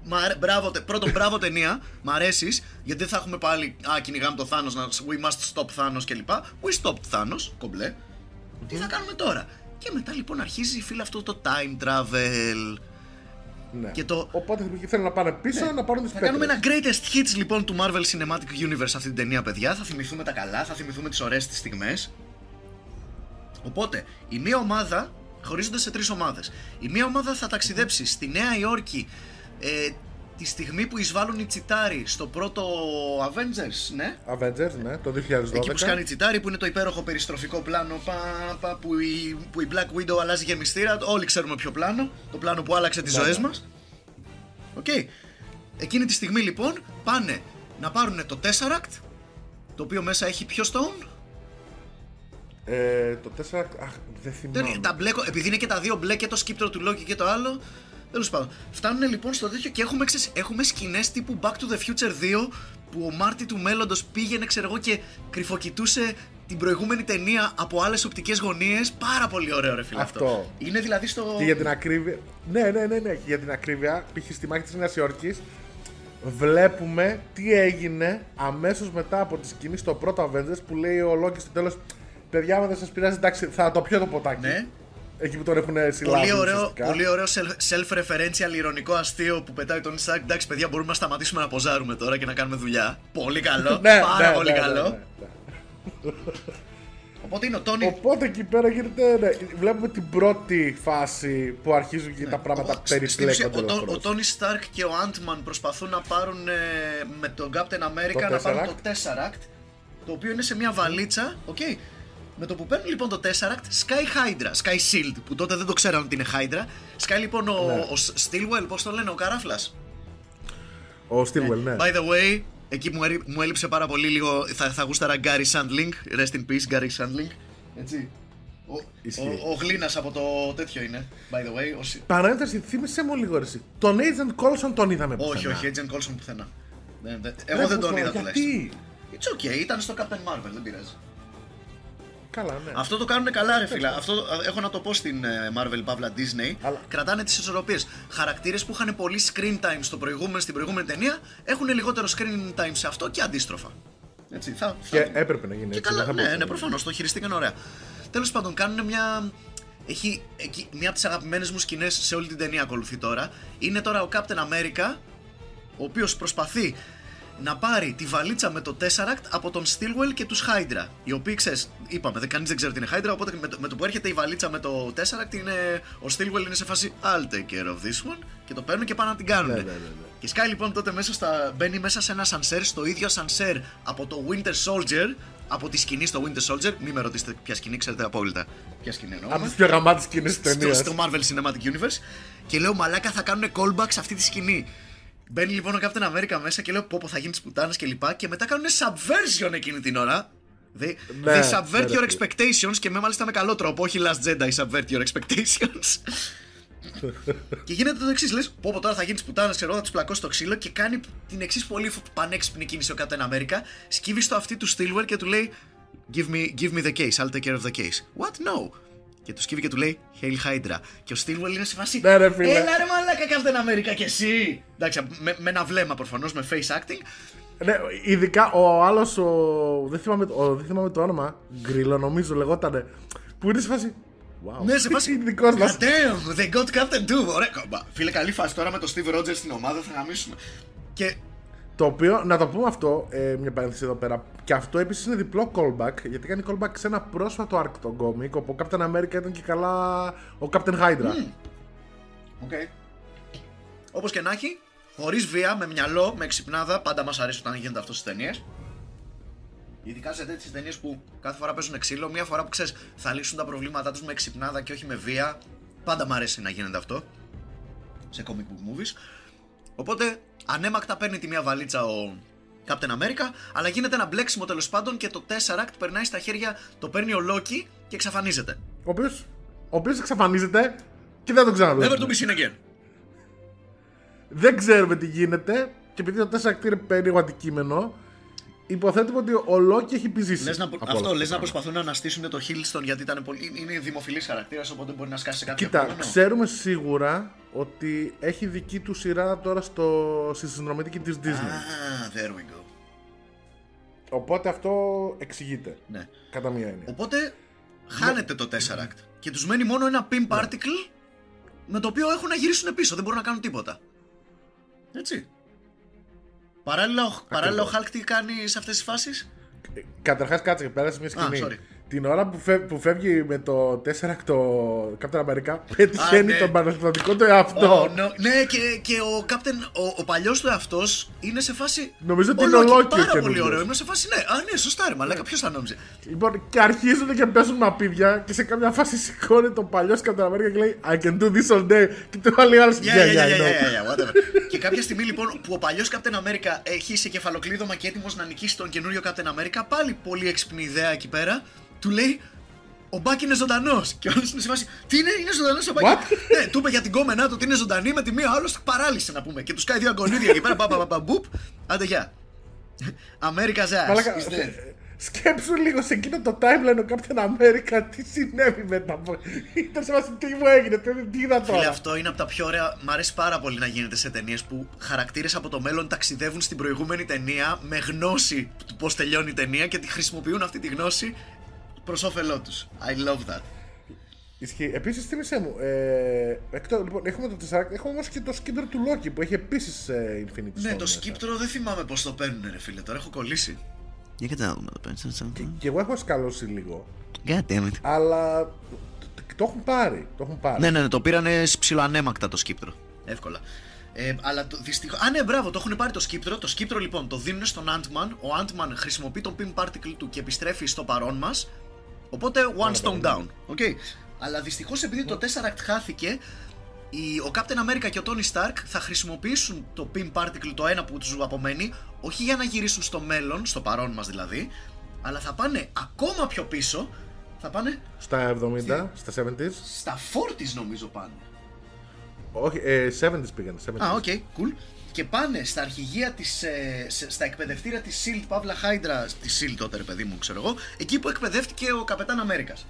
Μ' αρέ- Μπράβο, τε- πρώτον, μπράβο ταινία. Μ' αρέσεις, γιατί δεν θα έχουμε πάλι. Α, κυνηγάμε το Θάνος, να we must stop Thanos κλπ. We stopped Thanos, κομπλέ. Τι; θα κάνουμε τώρα; Και μετά λοιπόν αρχίζει φίλε αυτό το time travel. Ναι. Και το- Οπότε θέλουν να πάνε πίσω να πάρουν τις Θα πέτρες. κάνουμε ένα greatest hits λοιπόν του Marvel Cinematic Universe αυτή την ταινία, παιδιά. Θα θυμηθούμε τα καλά, θα θυμηθούμε τις ωραίες τις στιγμές. Οπότε, η μία ομάδα χωρίζονται σε τρεις ομάδες. Η μία ομάδα θα ταξιδέψει στη Νέα Υόρκη ε, τη στιγμή που εισβάλλουν οι Chitauri στο πρώτο Avengers, ναι. Avengers, ναι, το 2012. Εκεί που σκάνε οι Chitauri, που είναι το υπέροχο περιστροφικό πλάνο πα, πα, που, η, που η Black Widow αλλάζει γεμιστήρα. Όλοι ξέρουμε ποιο πλάνο. Το πλάνο που άλλαξε τις Ναι, ζωές ναι. μας. Οκ. Εκείνη τη στιγμή λοιπόν πάνε να πάρουν το Tesseract Το οποίο μέσα έχει ποιο Stone; Ε, το 4. Αχ, δεν Δεν, θυμάμαι. τα μπλε, επειδή είναι και τα δύο μπλε και το σκύπτρο του Loki και το άλλο. Τέλος πάντων. Φτάνουν λοιπόν στο τέτοιο και έχουμε, ξέρεις, έχουμε σκηνές τύπου Back to the Future 2 που ο Μάρτι του μέλλοντος πήγαινε, ξέρω εγώ, και κρυφοκοιτούσε την προηγούμενη ταινία από άλλες οπτικές γωνίες. Πάρα πολύ ωραίο, ρε φίλε αυτό. Αυτό. Είναι δηλαδή στο. Και για την ακρίβεια. Ναι, ναι, ναι, ναι. Και για την ακρίβεια, π.χ. στη μάχη της Νέας Υόρκης, βλέπουμε τι έγινε αμέσως μετά από τη σκηνή στο πρώτο Avengers που λέει ο Λόκη στο τέλος. Παιδιά, άμα δεν σας πειράζει, εντάξει, θα το πιω το ποτάκι. Ναι. Εκεί που τον έχουν συλλάβει. Πολύ ωραίο, ουσιαστικά. πολύ ωραίο self- self-referential ηρωνικό αστείο που πετάει τον Stark. Εντάξει, παιδιά, μπορούμε να σταματήσουμε να ποζάρουμε τώρα και να κάνουμε δουλειά. Πολύ καλό. Ναι, πάρα ναι, πολύ ναι, καλό. ναι, ναι, ναι. Οπότε είναι ο Τόνι. Οπότε εκεί πέρα γίνεται. Ναι, βλέπουμε την πρώτη φάση που αρχίζουν και τα πράγματα Ο- στην ουσία, περιπλέκονται. ο, Τό- ο ελαφρώς. Τόνι Σταρκ και ο Ant-Man προσπαθούν να πάρουν ε, με τον Captain America Το να πάρουν Tesseract. το Tesseract το οποίο είναι σε μια βαλίτσα οκ. Με το που παίρνουν λοιπόν το Tesseract σκάει Hydra, σκάει Shield που τότε δεν το ξέραν ότι είναι Hydra σκάει λοιπόν ο, Ναι. ο Sitwell πώς το λένε ο Καράφλας Ο Sitwell, ναι. By the way εκεί μου, έρι- μου έλειψε πάρα πολύ λίγο θα, θα γούσταρα Garry Shandling Rest in peace Garry Shandling έτσι ο, Ισχύει. ο, ο Γλίνας από το τέτοιο είναι by the way ο, Σι- Παρένθεση, θύμισε μου λίγο ρε, εσύ. Τον Agent Coulson τον είδαμε όχι πουθενά. όχι Agent Coulson πουθενά δεν, δεν, εγώ Ρε, δεν τον πουθενά, είδα τουλάχιστον Γιατί; It's okay, ήταν στο Captain Marvel, δεν πειράζει. Καλά, ναι. Αυτό το κάνουν καλά, ρε φίλα. Αυτό ε, έχω να το πω στην ε, Marvel Pavla Disney. Αλλά- Κρατάνε τις ισορροπίες. Χαρακτήρες που είχαν πολύ screen time στο προηγούμενο, στην προηγούμενη ταινία έχουν λιγότερο screen time σε αυτό και αντίστροφα. Έτσι, θα, θα Και δούμε. έπρεπε να γίνει Και έτσι. καλά, δεν θα ναι, μπορούσε ναι, να προφανώς το χειριστήκαν ωραία. Τέλος πάντων, κάνουν μια. Έχει εκεί, μια από τις αγαπημένες μου σκηνές σε όλη την ταινία ακολουθεί τώρα. Είναι τώρα ο Captain America, ο οποίος προσπαθεί να πάρει τη βαλίτσα με το Tesseract από τον Stillwell και τους Hydra. Οι οποίοι ξέρεις, είπαμε, δεν, κανείς δεν ξέρει τι είναι Hydra, οπότε με το, με το που έρχεται η βαλίτσα με το Tesseract, είναι, ο Stillwell είναι σε φάση I'll take care of this one και το παίρνουν και πάνε να την κάνουν. Ναι, ναι, ναι, ναι. Και σκάει λοιπόν τότε μέσα στα. μπαίνει μέσα σε ένα σανσέρ, στο ίδιο σανσέρ από το Winter Soldier, από τη σκηνή στο Winter Soldier. Μην με ρωτήσετε ποια σκηνή, ξέρετε απόλυτα. Ποια σκηνή εννοώ. Από τις πιο γαμάτε σκηνές της στο, ταινίας. στο Marvel Cinematic Universe. Και λέω μαλάκα θα κάνουν callback σε αυτή τη σκηνή. Μπαίνει λοιπόν ο Captain America μέσα και λέω πω πω θα γίνεις πουτάνε και λοιπά. Και μετά κάνουν subversion εκείνη την ώρα. They, Ναι, they subvert ναι, your ρε, expectations και με μάλιστα με καλό τρόπο, όχι Last Jedi subvert your expectations. και γίνεται το εξής: λες, πω πω τώρα θα γίνεις πουτάνας, ξέρω, θα τους πλακώσει το ξύλο και κάνει την εξής πολύ πανέξυπνη κίνηση ο Captain America. Σκύβει στο αυτί του Stillwell και του λέει Give me, give me the case, I'll take care of the case. What? No. Και του σκύβει και του λέει Hail Hydra. Και ο Stillwell είναι σε φάση. Ναι, ρε, φίλε. Έλα ρε μαλάκα Captain America και εσύ. Εντάξει, με, με ένα βλέμμα προφανώς, με face acting. Ναι, ειδικά ο άλλος, ο... δεν, θυμάμαι, ο... δεν θυμάμαι το όνομα, Γκρίλο νομίζω λεγότανε, που είναι σε φάση. Wow. Ναι, σε φάση. Είναι δικός μας. God damn, they got Captain Doom. Ωραία, κομπά. Φίλε, καλή φάση τώρα με τον Steve Rogers στην ομάδα θα γαμίσουμε. Και Το οποίο, να το πούμε αυτό, ε, μια παρένθεση εδώ πέρα, και αυτό επίσης είναι διπλό callback, γιατί κάνει callback σε ένα πρόσφατο arc των comic, όπου ο Captain America ήταν και καλά ο Captain Hydra. OK. Όπως και να έχει, χωρίς βία, με μυαλό, με ξυπνάδα, πάντα μας αρέσει όταν γίνεται αυτό στις ταινίες. Ειδικά σε τέτοιες ταινίες που κάθε φορά παίζουν ξύλο, μία φορά που ξέρεις θα λύσουν τα προβλήματά τους με ξυπνάδα και όχι με βία. Πάντα μου αρέσει να γίνεται αυτό. Σε comic book movies. Οπότε ανέμακτα παίρνει τη μία βαλίτσα ο Captain America, αλλά γίνεται ένα μπλέξιμο τέλος πάντων και το Tesseract περνάει στα χέρια, το παίρνει ο Loki και εξαφανίζεται. Ο οποίο ο οποίος εξαφανίζεται και δεν τον Never ξαναβλέπουμε. to be seen again. Δεν ξέρουμε τι γίνεται και επειδή το 4 είναι περίεργο αντικείμενο, υποθέτουμε ότι ο Λόκι έχει επιζήσει. Λες να, από αυτό όλα λες αυτά. να προσπαθούν να αναστήσουν το Hilston γιατί ήταν πολύ, είναι δημοφιλής χαρακτήρας οπότε μπορεί να σκάσει σε κάποιο Κοίτα, επόμενο. ξέρουμε σίγουρα ότι έχει δική του σειρά τώρα στο, στη συνδρομητική της Disney. Ah, there we go. Οπότε αυτό εξηγείται. Ναι. Κατά μία έννοια. Οπότε χάνεται το Tesseract και τους μένει μόνο ένα pin particle με το οποίο έχουν να γυρίσουν πίσω, δεν μπορούν να κάνουν τίποτα. Έτσι. Παράλληλα, ο- παράλληλα ο Hulk τι κάνει σε αυτές τις φάσεις; Καταρχάς, κάτσε και πέρασε μια σκηνή. sorry. Την ώρα που, φεύ, που φεύγει με το 4 το Captain America, πετυχαίνει ναι. τον παραστατικό του εαυτό. Oh, no. Ναι, και, και ο, Captain, ο, ο παλιός του εαυτός είναι σε φάση. Νομίζω ότι «Ο είναι ο Loki, Loki ο Πάρα πολύ καινούριος». ωραίο. Είμαι σε φάση, ναι. Α, ναι, σωστά, ρε Μαλάκα, ποιος θα νόμιζε. Λοιπόν, και αρχίζουν και παίζουν μαπίδια και σε κάποια φάση σηκώνει τον παλιός Captain America και λέει I can do this all day. Και το άλλη άλλος Yeah, yeah, yeah, yeah, yeah, I know. yeah, yeah, whatever. και κάποια στιγμή λοιπόν που ο παλιός Captain America έχει σε κεφαλοκλείδωμα και έτοιμος να νικήσει τον καινούριο Captain America, πάλι πολύ έξυπνη ιδέα εκεί πέρα, του λέει ο Μπάκ είναι ζωντανός. Και όλο είναι σε φάση. Τι είναι, είναι ζωντανός ο Μπάκ. What? ναι, του είπε για την κόμενά του ότι είναι ζωντανή με τη μία, άλλος παράλυσε να πούμε. Και τους κάνει δύο αγκονίδια εκεί πέρα. Παπα, παπα, μπουπ. Άντε, γεια. America's ass. Μαλάκα, is dead. σκέψου λίγο σε εκείνο το timeline ο Captain America τι συνέβη μετά από. Ήταν σε βάση τι μου έγινε, τι, τι είδα Φίλε, τώρα. αυτό είναι από τα πιο ωραία. Μ' αρέσει πάρα πολύ να γίνεται σε ταινίες που χαρακτήρες από το μέλλον ταξιδεύουν στην προηγούμενη ταινία με γνώση του πώς τελειώνει η ταινία και τη χρησιμοποιούν αυτή τη γνώση προς όφελό τους. I love that. Ισχύει. Επίσης, θύμισε μου. Ε, εκτός, λοιπόν, έχουμε το 4, έχουμε όμως και το σκύπτρο του Loki που έχει επίσης ε, Infinity Stone. Ναι, το μέσα. σκύπτρο δεν θυμάμαι πώς το παίρνουν, ρε φίλε. Τώρα έχω κολλήσει. Για κοιτάξτε να το παίρνει. Και εγώ έχω σκαλώσει λίγο. God damn it. Αλλά το, το, το έχουν πάρει. Το έχουν πάρει. Ναι, ναι, ναι, το πήρανε ψιλοανέμακτα το σκύπτρο. Εύκολα. Ε, αλλά το δυστυχώς. Α, ναι, μπράβο, το έχουν πάρει το σκύπτρο. Το σκύπτρο λοιπόν το δίνουν στον Ant-Man. Ο Ant-Man χρησιμοποιεί τον pin particle του και επιστρέφει στο παρόν μας. Οπότε one stone down. Okay. Αλλά δυστυχώς επειδή το Tesseract χάθηκε, η, ο Captain America και ο Tony Stark θα χρησιμοποιήσουν το Pym particle το ένα που τους απομένει, όχι για να γυρίσουν στο μέλλον, στο παρόν μας δηλαδή, αλλά θα πάνε ακόμα πιο πίσω. Θα πάνε Στα 70, στα 70s. στα 40s νομίζω πάνε. Όχι, ε, 70s πήγαν. 70s. Α, OK, cool. Και πάνε στα αρχηγεία της, ε, σε- στα εκπαιδευτήρια της SHIELD, παύλα Hydra, της SHIELD τότε ρε παιδί μου, ξέρω εγώ, εκεί που εκπαιδεύτηκε ο Καπετάν Αμέρικας.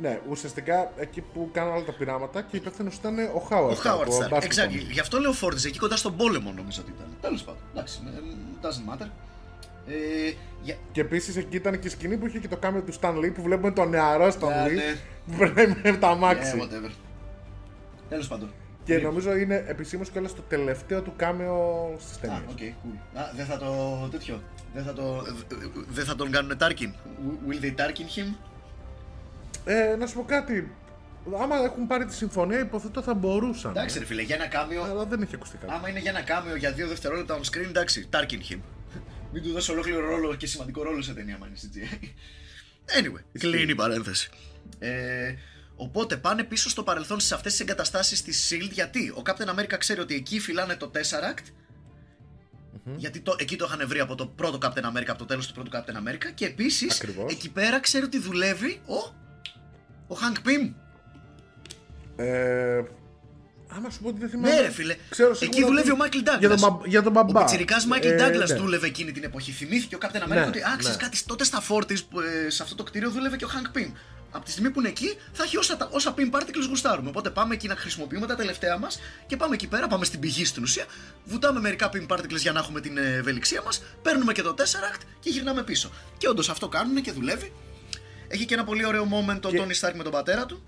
Ναι, ουσιαστικά εκεί που κάνουν όλα τα πειράματα και υπεύθυνο ήταν ο Χάουαρντ. Ο Howard Stark, exactly. Γι' αυτό λέω forties, εκεί κοντά στον πόλεμο νομίζω ότι ήταν. Τέλος πάντων, εντάξει, ε, doesn't matter. Ε, για... Και επίσης εκεί ήταν και η σκηνή που είχε και το κάμιο του Stan Lee που βλέπουμε τον νεαρό Stan Α, Lee ναι. που περνάει με τα Yeah, αμάξι. whatever. Τέλος πάντων. Και νομίζω είναι επισήμως κιόλας το τελευταίο του κάμεο στις Α, ταινίες. OK, cool. Α, δεν θα το τέτοιο. Δεν θα, το, δεν θα τον κάνουν Tarkin. Will they Tarkin him? Ε, να σου πω κάτι. Άμα έχουν πάρει τη συμφωνία, υποθέτω θα μπορούσαν. Εντάξει, ρε φίλε, για ένα κάμιο. Αλλά δεν έχει ακουστεί κάτι. Άμα είναι για ένα κάμιο για δύο δευτερόλεπτα on screen, εντάξει, Tarkin him. Μην του δώσει ολόκληρο ρόλο και σημαντικό ρόλο σε ταινία, man, CGI. Anyway, κλείνει η παρένθεση. Ε, οπότε πάνε πίσω στο παρελθόν σε αυτές τις εγκαταστάσεις της SHIELD γιατί ο Captain America ξέρει ότι εκεί φυλάνε το Tesseract γιατί το, εκεί το είχαν βρει από το πρώτο Captain America, από το τέλος του πρώτου Captain America και επίσης Ακριβώς. εκεί πέρα ξέρει ότι δουλεύει ο, ο Hank Pym Ε, άμα σου πω ότι δεν θυμάμαι. Ναι, ρε φίλε. Ξέρω Εκεί σίγουρα δουλεύει ότι- ο Μάικλ Ντάγκλα. Για τον, μπα- για τον μπαμπά. Ο πιτσιρικάς Μάικλ Ε, Ντάγκλας ναι. δούλευε εκείνη την εποχή. Θυμήθηκε ο Captain America Ναι, ότι άξιζε ναι. κάτι τότε στα Fortis που, ε, σε αυτό το κτίριο δούλευε και ο Hank Pym. Από τη στιγμή που είναι εκεί θα έχει όσα, τα- όσα Pym particles γουστάρουμε. Οπότε πάμε εκεί να χρησιμοποιούμε τα τελευταία μας και πάμε εκεί πέρα, πάμε στην πηγή στην ουσία. Βουτάμε μερικά Pym particles για να έχουμε την ε, ευελιξία μας. Παίρνουμε και το Tesseract και γυρνάμε πίσω. Και όντως αυτό κάνουν και δουλεύει. Έχει και ένα πολύ ωραίο moment ο Και- Tony Stark με τον πατέρα του.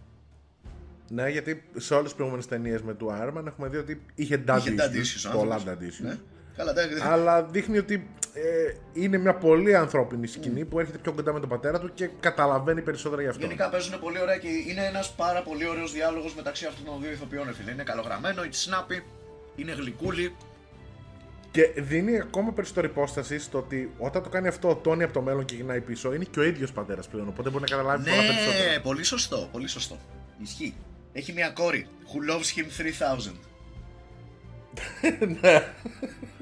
Ναι, γιατί σε όλες τις προηγούμενες ταινίες με του Iron Man έχουμε δει ότι είχε dad Είχε dad issues, issues, Πολλά άνθρωπος. dad issues. Ναι. Καλά, εντάξει. Αλλά δείχνει ότι ε, είναι μια πολύ ανθρώπινη σκηνή που έρχεται πιο κοντά με τον πατέρα του και καταλαβαίνει περισσότερα γι' αυτό. Γενικά παίζουν πολύ ωραία και είναι ένας πάρα πολύ ωραίος διάλογος μεταξύ αυτών των δύο ηθοποιών. ρε Φίλε. Είναι καλογραμμένο, it's snappy, είναι γλυκούλη. Και δίνει ακόμα περισσότερη υπόσταση στο ότι όταν το κάνει αυτό ο Τόνι από το μέλλον και γυρνάει πίσω, είναι και ο ίδιος πατέρας πλέον. Οπότε μπορεί να καταλάβει πολλά περισσότερα. Ναι, πολύ σωστό, πολύ σωστό. Ισχύει. Έχει μια κόρη. Who loves him 3000.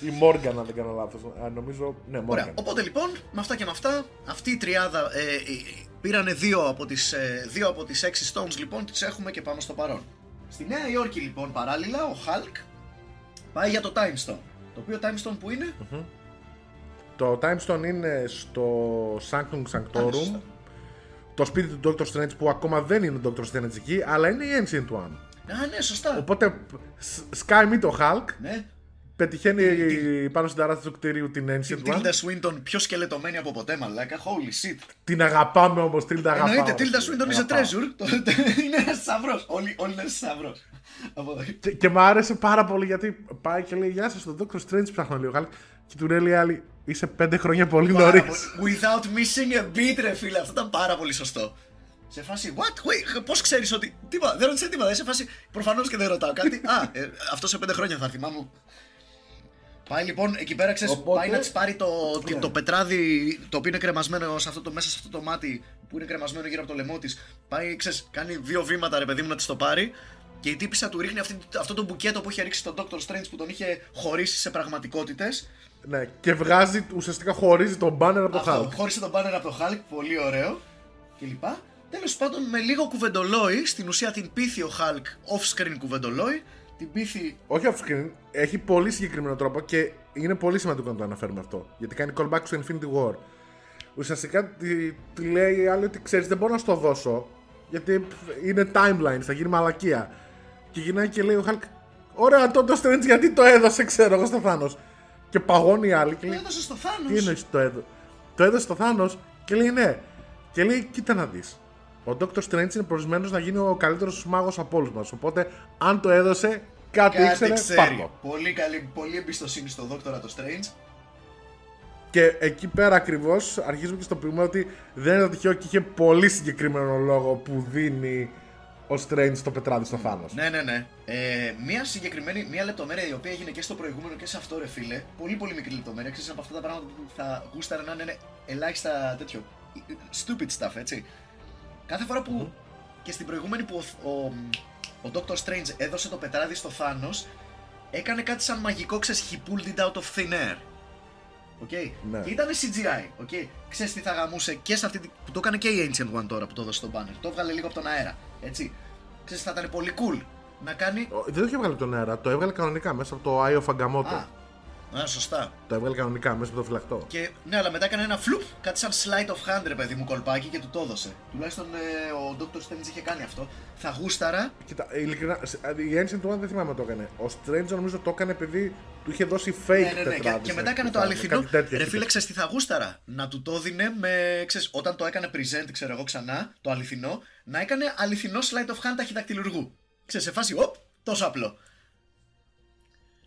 Η Μόργαν, αν δεν κάνω λάθος. Νομίζω. Ναι, Ωραία. Μόργαν. Οπότε λοιπόν, με αυτά και με αυτά, αυτή η τριάδα ε, ε, πήρανε δύο από τις, ε, δύο από τις έξι stones λοιπόν, τις έχουμε και πάμε στο παρόν. Στη Νέα Υόρκη λοιπόν παράλληλα, ο Hulk πάει για το Time Stone. Το οποίο Time Stone που είναι, Το Time Stone είναι στο Sanctum Sanctorum. σωστά. Το σπίτι του Doctor Strange που ακόμα δεν είναι ο Doctor Strange εκεί, αλλά είναι η Ancient One. Α, ναι, σωστά. Οπότε σ- Sky Meet το Hulk, Ναι. Πετυχαίνει πάνω στην ταράτσα του κτηρίου την Την Ancient One. Tilda Swinton πιο σκελετωμένη από ποτέ, μαλάκα. Holy shit. Την αγαπάμε όμως, την αγαπάμε. Εννοείται, Tilda Swinton is a Αγαπάω. treasure. Το- το- είναι ένας θησαυρό. Όλοι, όλοι είναι ένας θησαυρό. Από εδώ. Και, και μου άρεσε πάρα πολύ γιατί πάει και λέει Γεια σας, τον Doctor Strange ψάχνω λίγο Hulk. Και του λέει η άλλη είσαι πέντε χρόνια πολύ Πάρα νωρίς. πολύ- Without missing a beat, ρε φίλε. Αυτό ήταν πάρα πολύ σωστό. Σε φάση, what, wait, πώς ξέρεις ότι. Τίποτα, δεν ρώτησε τίποτα. Σε φάση, προφανώς και δεν ρωτάω κάτι. Α, ε, αυτό σε πέντε χρόνια θα έρθει, μου. Πάει λοιπόν εκεί πέρα, ξέρεις, Οπότε- πάει να της πάρει το, Ναι. το πετράδι το οποίο είναι κρεμασμένο σε αυτό το, μέσα σε αυτό το μάτι που είναι κρεμασμένο γύρω από το λαιμό της. Πάει, ξέρεις, κάνει δύο βήματα ρε παιδί μου να της το πάρει και η τύπησα του ρίχνει αυτή, αυτό το μπουκέτο που είχε ρίξει στον Dr. Strange που τον είχε χωρίσει σε πραγματικότητες. Ναι, και βγάζει, ουσιαστικά χωρίζει τον μπάνερ από το Αυτό, Hulk. χώρισε τον banner από το Hulk, πολύ ωραίο κλπ. Τέλος πάντων, με λίγο κουβεντολόι, στην ουσία την πείθει ο Hulk off-screen κουβεντολόι, την πείθει. Όχι off screen, έχει πολύ συγκεκριμένο τρόπο και είναι πολύ σημαντικό να το αναφέρουμε αυτό. Γιατί κάνει callback στο Infinity War. Ουσιαστικά τη, τη λέει η άλλη ότι ξέρεις, δεν μπορώ να σου το δώσω. Γιατί πφ, είναι timeline, θα γίνει μαλακία. Και γυρνάει και λέει ο Hulk, Ωραία, τότε ο Strange γιατί το έδωσε, ξέρω εγώ στο Θάνο. Και παγώνει η άλλη και Το λέει, έδωσε στο Thanos. Τι εννοείς το έδωσε. Το έδωσε στο Θάνο και λέει ναι. Και λέει, κοίτα να δεις. Ο Dr. Strange είναι προορισμένος να γίνει ο καλύτερος μάγος από όλους μας. Οπότε, αν το έδωσε, κάτι, Κάτι ήξερε, ξέρει. πάρ' το. Πολύ καλή, πολύ εμπιστοσύνη στο δόκτωρα το Strange. Και εκεί πέρα ακριβώς αρχίζουμε και στο πούμε ότι δεν είναι το τυχαίο και είχε πολύ συγκεκριμένο λόγο που δίνει ο Strange το πετράδι στο Θάνο. Ναι, ναι, ναι. Ε, μία συγκεκριμένη, μία λεπτομέρεια η οποία έγινε και στο προηγούμενο και σε αυτό, ρε φίλε. Πολύ, πολύ μικρή λεπτομέρεια. Ξέρεις από αυτά τα πράγματα που θα γούσταρα να είναι ελάχιστα τέτοιο. Stupid stuff, έτσι. Κάθε φορά που. και στην προηγούμενη που ο, ο, ο Dr. Strange έδωσε το πετράδι στο Thanos, έκανε κάτι σαν μαγικό, ξέρεις, he pulled it out of thin air. OK; Ναι. Και ήταν CGI. OK; Ξέρεις τι θα γαμούσε και σε αυτή τη... που το έκανε και η Ancient One τώρα που το έδωσε στο Banner. Το έβγαλε λίγο από τον αέρα. Έτσι; Ξέρεις θα ήταν πολύ cool να κάνει. Ο- Δεν το είχε βγάλει από τον αέρα, το έβγαλε κανονικά μέσα από το Eye of Agamotto. Α, α, σωστά. Το έβγαλε κανονικά μέσα από το φυλακτό. Και ναι, αλλά μετά έκανε ένα φλουπ, κάτι σαν slide of hand, ρε παιδί μου, κολπάκι και του το έδωσε. Τουλάχιστον ε, ο Dr. Strange είχε κάνει αυτό. Θα γούσταρα. Κοίτα, ειλικρινά, σε- η Ancient One δεν θυμάμαι το έκανε. Ο Strange νομίζω το έκανε επειδή του είχε δώσει fake Ναι, ναι, ναι. Και, τετράδι και σε μετά έκανε το Thanos, αληθινό. κάτι τέτοιο Ρε είχε φίλε, πει. ξέρεις τι θα γούσταρα; Να του το έδινε με. Ξέρεις, όταν το έκανε present, ξέρω εγώ ξανά, το αληθινό, να έκανε αληθινό slide of hand ταχυδακτηλουργού. Ξέρεις, σε φάση, οπ, τόσο απλό.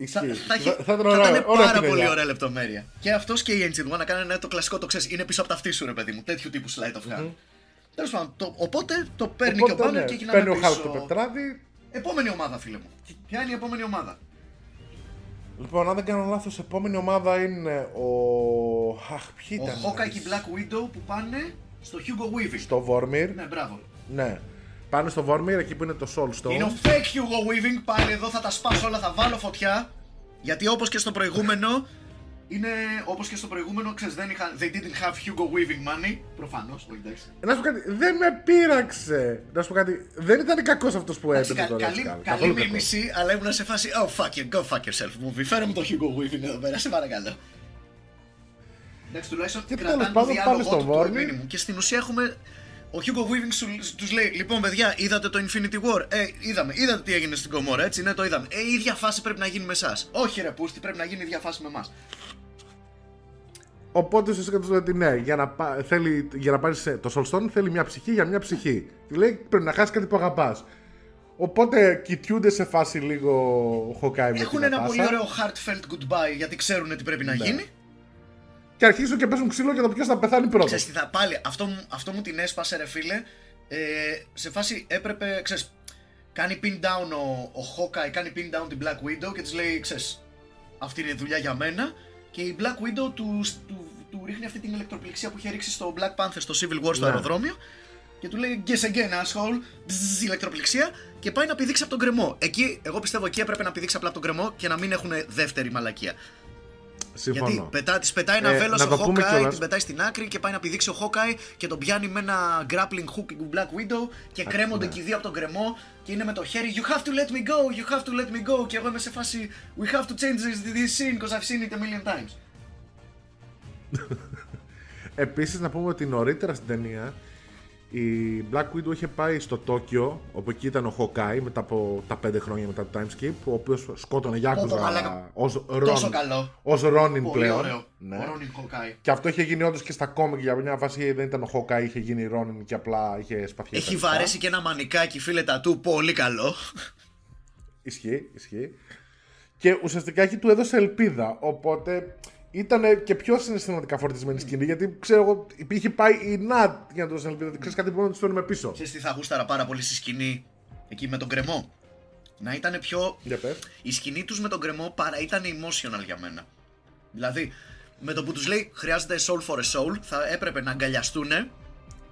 Θα, Ισχύει. θα, έχει- Θα- θα ήταν θα ωραία- ήταν ωραία πάρα πινελιά. πολύ ωραία λεπτομέρεια. Και αυτός και η Ancient One να κάνανε το κλασικό, το ξέρεις, είναι πίσω από τα αυτή σου, ρε παιδί μου. Τέτοιου τύπου slide of hand. Τέλος πάντων, το, οπότε το παίρνει Οπότε, και ο Banner ναι, και γυρνάμε Παίρνει ο πίσω. Hulk το πετράδι. Επόμενη ομάδα, φίλε μου. Ποια είναι η επόμενη ομάδα; Λοιπόν, αν δεν κάνω λάθος, επόμενη ομάδα είναι ο. Αχ, ποιοι Ο ήταν. Hawkeye και η Black Widow που πάνε στο Hugo Weaving. Στο Vormir. Ναι, μπράβο. Ναι. Πάνε στο Vormir, εκεί που είναι το Soul Stone. Είναι ο fake Hugo Weaving. Πάλι εδώ θα τα σπάσω όλα, θα βάλω φωτιά. Γιατί όπως και στο προηγούμενο, είναι όπως και στο προηγούμενο, ξέρεις, δεν είχαν, they didn't have Hugo Weaving money. Προφανώς, όχι εντάξει. Να σου πω κάτι, δεν με πείραξε. Να σου πω κάτι, δεν ήταν κακός αυτός που Εντάξει, έπαιρνε κα- τώρα. καλή, έτσι, καλή καθόλου κακός. μίμηση, αλλά ήμουν σε φάση Oh fuck you, go fuck yourself movie. Φέρε μου το Hugo Weaving εδώ πέρα, σε παρακαλώ. Εντάξει, τουλάχιστον Και κρατάνε τέλος το πάντων, πάνε διάλογο στο του το Βόρμι. minimum. Και στην ουσία έχουμε... Ο Hugo Weaving σου, τους λέει, λοιπόν παιδιά, είδατε το Infinity War, ε, είδαμε, είδατε τι έγινε στην Κομόρα, έτσι, ναι, το είδαμε. Ε, η ίδια φάση πρέπει να γίνει με εσάς. Όχι ρε πούστη, πρέπει να γίνει η ίδια φάση με εμάς. Οπότε ουσιαστικά του λέει ότι ναι, για να, πά, θέλει, για να πάρεις το Soul Stone θέλει μια ψυχή για μια ψυχή. Του λέει πρέπει να χάσεις κάτι που αγαπάς. Οπότε κοιτιούνται σε φάση λίγο ο Hawkeye με την Έχουν ένα Natasha πολύ ωραίο heartfelt goodbye γιατί ξέρουν τι πρέπει να Ναι. γίνει. Και αρχίζουν και παίζουν ξύλο για το ποιος θα πεθάνει πρώτος. Ξέρεις τι θα πάλι, αυτό, μου- αυτό μου την έσπασε ρε φίλε. Ε, σε φάση έπρεπε, ξέρεις, κάνει pin down ο, ο Hawkeye, κάνει pin down την Black Widow και της λέει, ξέρεις, αυτή είναι η δουλειά για μένα. Και η Black Widow του, του, του ρίχνει αυτή την ηλεκτροπληξία που είχε ρίξει στο Black Panther στο Civil War στο Ναι. αεροδρόμιο. Και του λέει guess again asshole, Μπζζζ, ηλεκτροπληξία και πάει να πηδήξει από τον κρεμό. Εκεί, εγώ πιστεύω εκεί έπρεπε να πηδήξει απλά από τον κρεμό και να μην έχουν δεύτερη μαλακία. Συμφωνώ. Γιατί πετά, της πετάει ένα Ε, βέλος να ο το πούμε Hawkeye, κιόλας. την πετάει στην άκρη και πάει να πηδήξει ο Hawkeye και τον πιάνει με ένα grappling hook του Black Widow και κρέμονται ναι. και οι δύο από τον κρεμό και είναι με το χέρι You have to let me go, you have to let me go και εγώ είμαι σε φάση We have to change this, this scene because I've seen it a million times. Επίσης να πούμε ότι νωρίτερα στην ταινία η Black Widow είχε πάει στο Τόκιο, όπου εκεί ήταν ο Hawkeye μετά από τα 5 χρόνια μετά το time skip, ο οποίος σκότωνε Γιάκουζα μαλάκα. ως Τόσο καλό. Ως Ronin Πολύ πλέον. ωραίο. Ναι. Ο Ronin Hawkeye. Και αυτό είχε γίνει όντως και στα κόμικ για μια φάση δεν ήταν ο Hawkeye, είχε γίνει Ronin και απλά είχε σπαθιέ. Έχει βαρέσει και ένα μανικάκι φίλε τατού πολύ καλό. Ισχύει, ισχύει. Και ουσιαστικά εκεί του έδωσε ελπίδα. Οπότε ήταν και πιο συναισθηματικά φορτισμένη σκηνή. Γιατί ξέρω εγώ, είχε πάει η Νατ για να το δώσει ελπίδα. Ξέρεις κάτι που να του φέρουμε πίσω. Ξέρεις τι θα γούσταρα πάρα πολύ στη σκηνή εκεί με τον κρεμό. Να ήταν πιο. Για πες. Η σκηνή τους με τον κρεμό παρά ήταν emotional για μένα. Δηλαδή, με το που τους λέει χρειάζεται soul for a soul, θα έπρεπε να αγκαλιαστούν.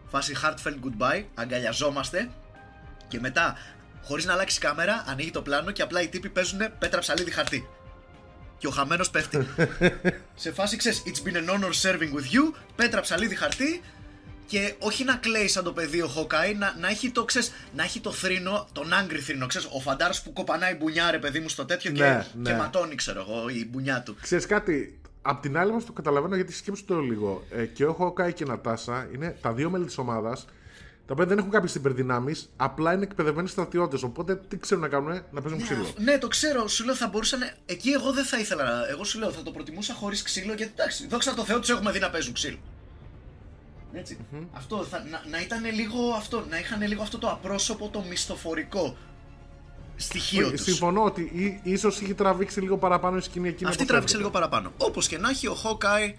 Φάση heartfelt goodbye, αγκαλιαζόμαστε. Και μετά, χωρίς να αλλάξει κάμερα, ανοίγει το πλάνο και απλά οι τύποι παίζουν πέτρα ψαλίδι χαρτί. Και ο χαμένος πέφτει. Σε φάση ξέρεις, It's been an honor serving with you, πέτρα ψαλίδι χαρτί. Και όχι να κλαίει σαν το παιδί ο Χοκάι, να, να, έχει το, ξέρεις, να έχει το θρήνο, τον άγκρι θρήνο. Ξέρεις, ο φαντάρος που κοπανάει μπουνιά, ρε παιδί μου, στο τέτοιο και, Ναι, και ναι. ματώνει, ξέρω εγώ, η μπουνιά του. Ξέρεις κάτι, απ' την άλλη μα το καταλαβαίνω γιατί σκέψου το λίγο. Ε, και ο Χοκάι και η Νατάσα είναι τα δύο μέλη της ομάδας, τα οποία δεν έχουν κάποιες υπερδυνάμεις, απλά είναι εκπαιδευμένοι στρατιώτες. Οπότε τι ξέρουν να κάνουν, να παίζουν ξύλο. Ναι, το ξέρω. Σου λέω θα μπορούσαν. Εκεί εγώ δεν θα ήθελα. Εγώ σου λέω θα το προτιμούσα χωρίς ξύλο γιατί εντάξει, δόξα τω Θεώ τους έχουμε δει να παίζουν ξύλο. Έτσι. Αυτό θα, να, να ήταν λίγο αυτό, να είχαν λίγο αυτό το απρόσωπο, το μισθοφορικό στοιχείο τους. Συμφωνώ ότι ή- ίσως είχε τραβήξει λίγο παραπάνω η σκηνή εκείνη. Αυτή όπως τράβηξε έπρεπε. λίγο παραπάνω. Όπως και να έχει, ο Hawkeye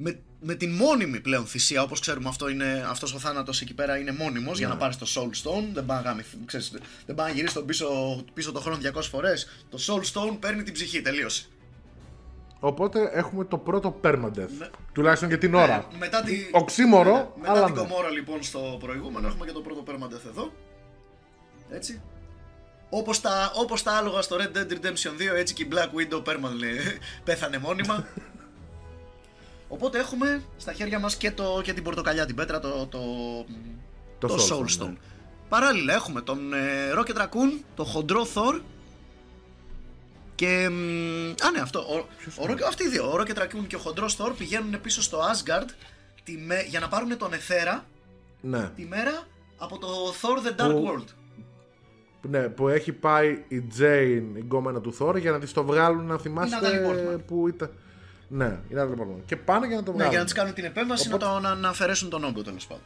με, με την μόνιμη πλέον θυσία, όπως ξέρουμε, αυτό είναι, αυτός ο θάνατος εκεί πέρα είναι μόνιμος για να πάρεις το Soul Stone. Δεν πάει να, γάμει- ξέρεις, δεν πάει να γυρίσεις τον πίσω, πίσω το χρόνο 200 φορές. Το Soul Stone παίρνει την ψυχή, τελείωσε. Οπότε έχουμε το πρώτο permadeath. Ναι. Τουλάχιστον για την ώρα. Ε, μετά τη, Οξύμορο, ναι, μετά αλλά την ναι. κομόρα λοιπόν στο προηγούμενο έχουμε και το πρώτο permadeath εδώ. Έτσι. Όπως τα, όπως τα άλογα στο Red Dead Redemption 2, έτσι και η Black Widow permanently πέθανε μόνιμα. Οπότε έχουμε στα χέρια μας και, το, και την πορτοκαλιά, την πέτρα, το, το, Το το Soul Soul Stone, Stone. ναι. Παράλληλα έχουμε τον ε, Rocket Raccoon, το χοντρό Thor και... μ, Α ναι αυτό, ο, ο, Rocket- αυτοί οι δύο, ο Rocket Raccoon και ο χοντρός Thor πηγαίνουν πίσω στο Asgard τη, με- για να πάρουν τον Εθέρα Ναι. τη μέρα από το Thor The Dark Που- World. ναι. Που έχει πάει η Jane, η γκόμενα του Thor, για να της το βγάλουν να θυμάστε Natalie Portman. που ήταν. Ναι, η Natalie Portman. Και πάνε για να το Ναι, βγάλουν. για να τη κάνουν την επέμβαση Οπότε- να, το, να, να αφαιρέσουν τον όγκο τέλος πάντων.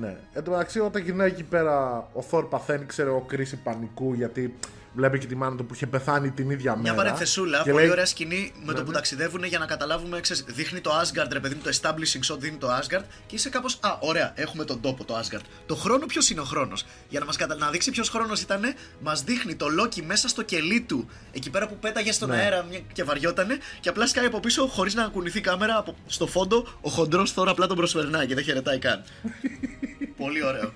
Ναι. Εν τω μεταξύ, όταν γυρνάει εκεί πέρα, ο Θόρ παθαίνει, ξέρω εγώ, κρίση πανικού γιατί βλέπει και τη μάνα του που είχε πεθάνει την ίδια Μια μέρα. παρενθεσούλα, Και πολύ λέει, ωραία σκηνή με το Ναι, που ναι. ταξιδεύουν για να καταλάβουμε. Ξέρεις, δείχνει το Asgard, ρε παιδί μου, το establishing shot δείχνει το Asgard και είσαι κάπως. Α, ωραία, έχουμε τον τόπο το Asgard. Το χρόνο, ποιος είναι ο χρόνος; Για να μας κατα... να δείξει ποιος χρόνος ήταν, μας δείχνει το Loki μέσα στο κελί του. Εκεί πέρα που πέταγε στον Ναι. αέρα μια... και βαριότανε και απλά σκάει από πίσω χωρίς να κουνηθεί η κάμερα από... στο φόντο. Ο χοντρός τώρα απλά τον προσφερνάει και δεν χαιρετάει καν. πολύ ωραίο.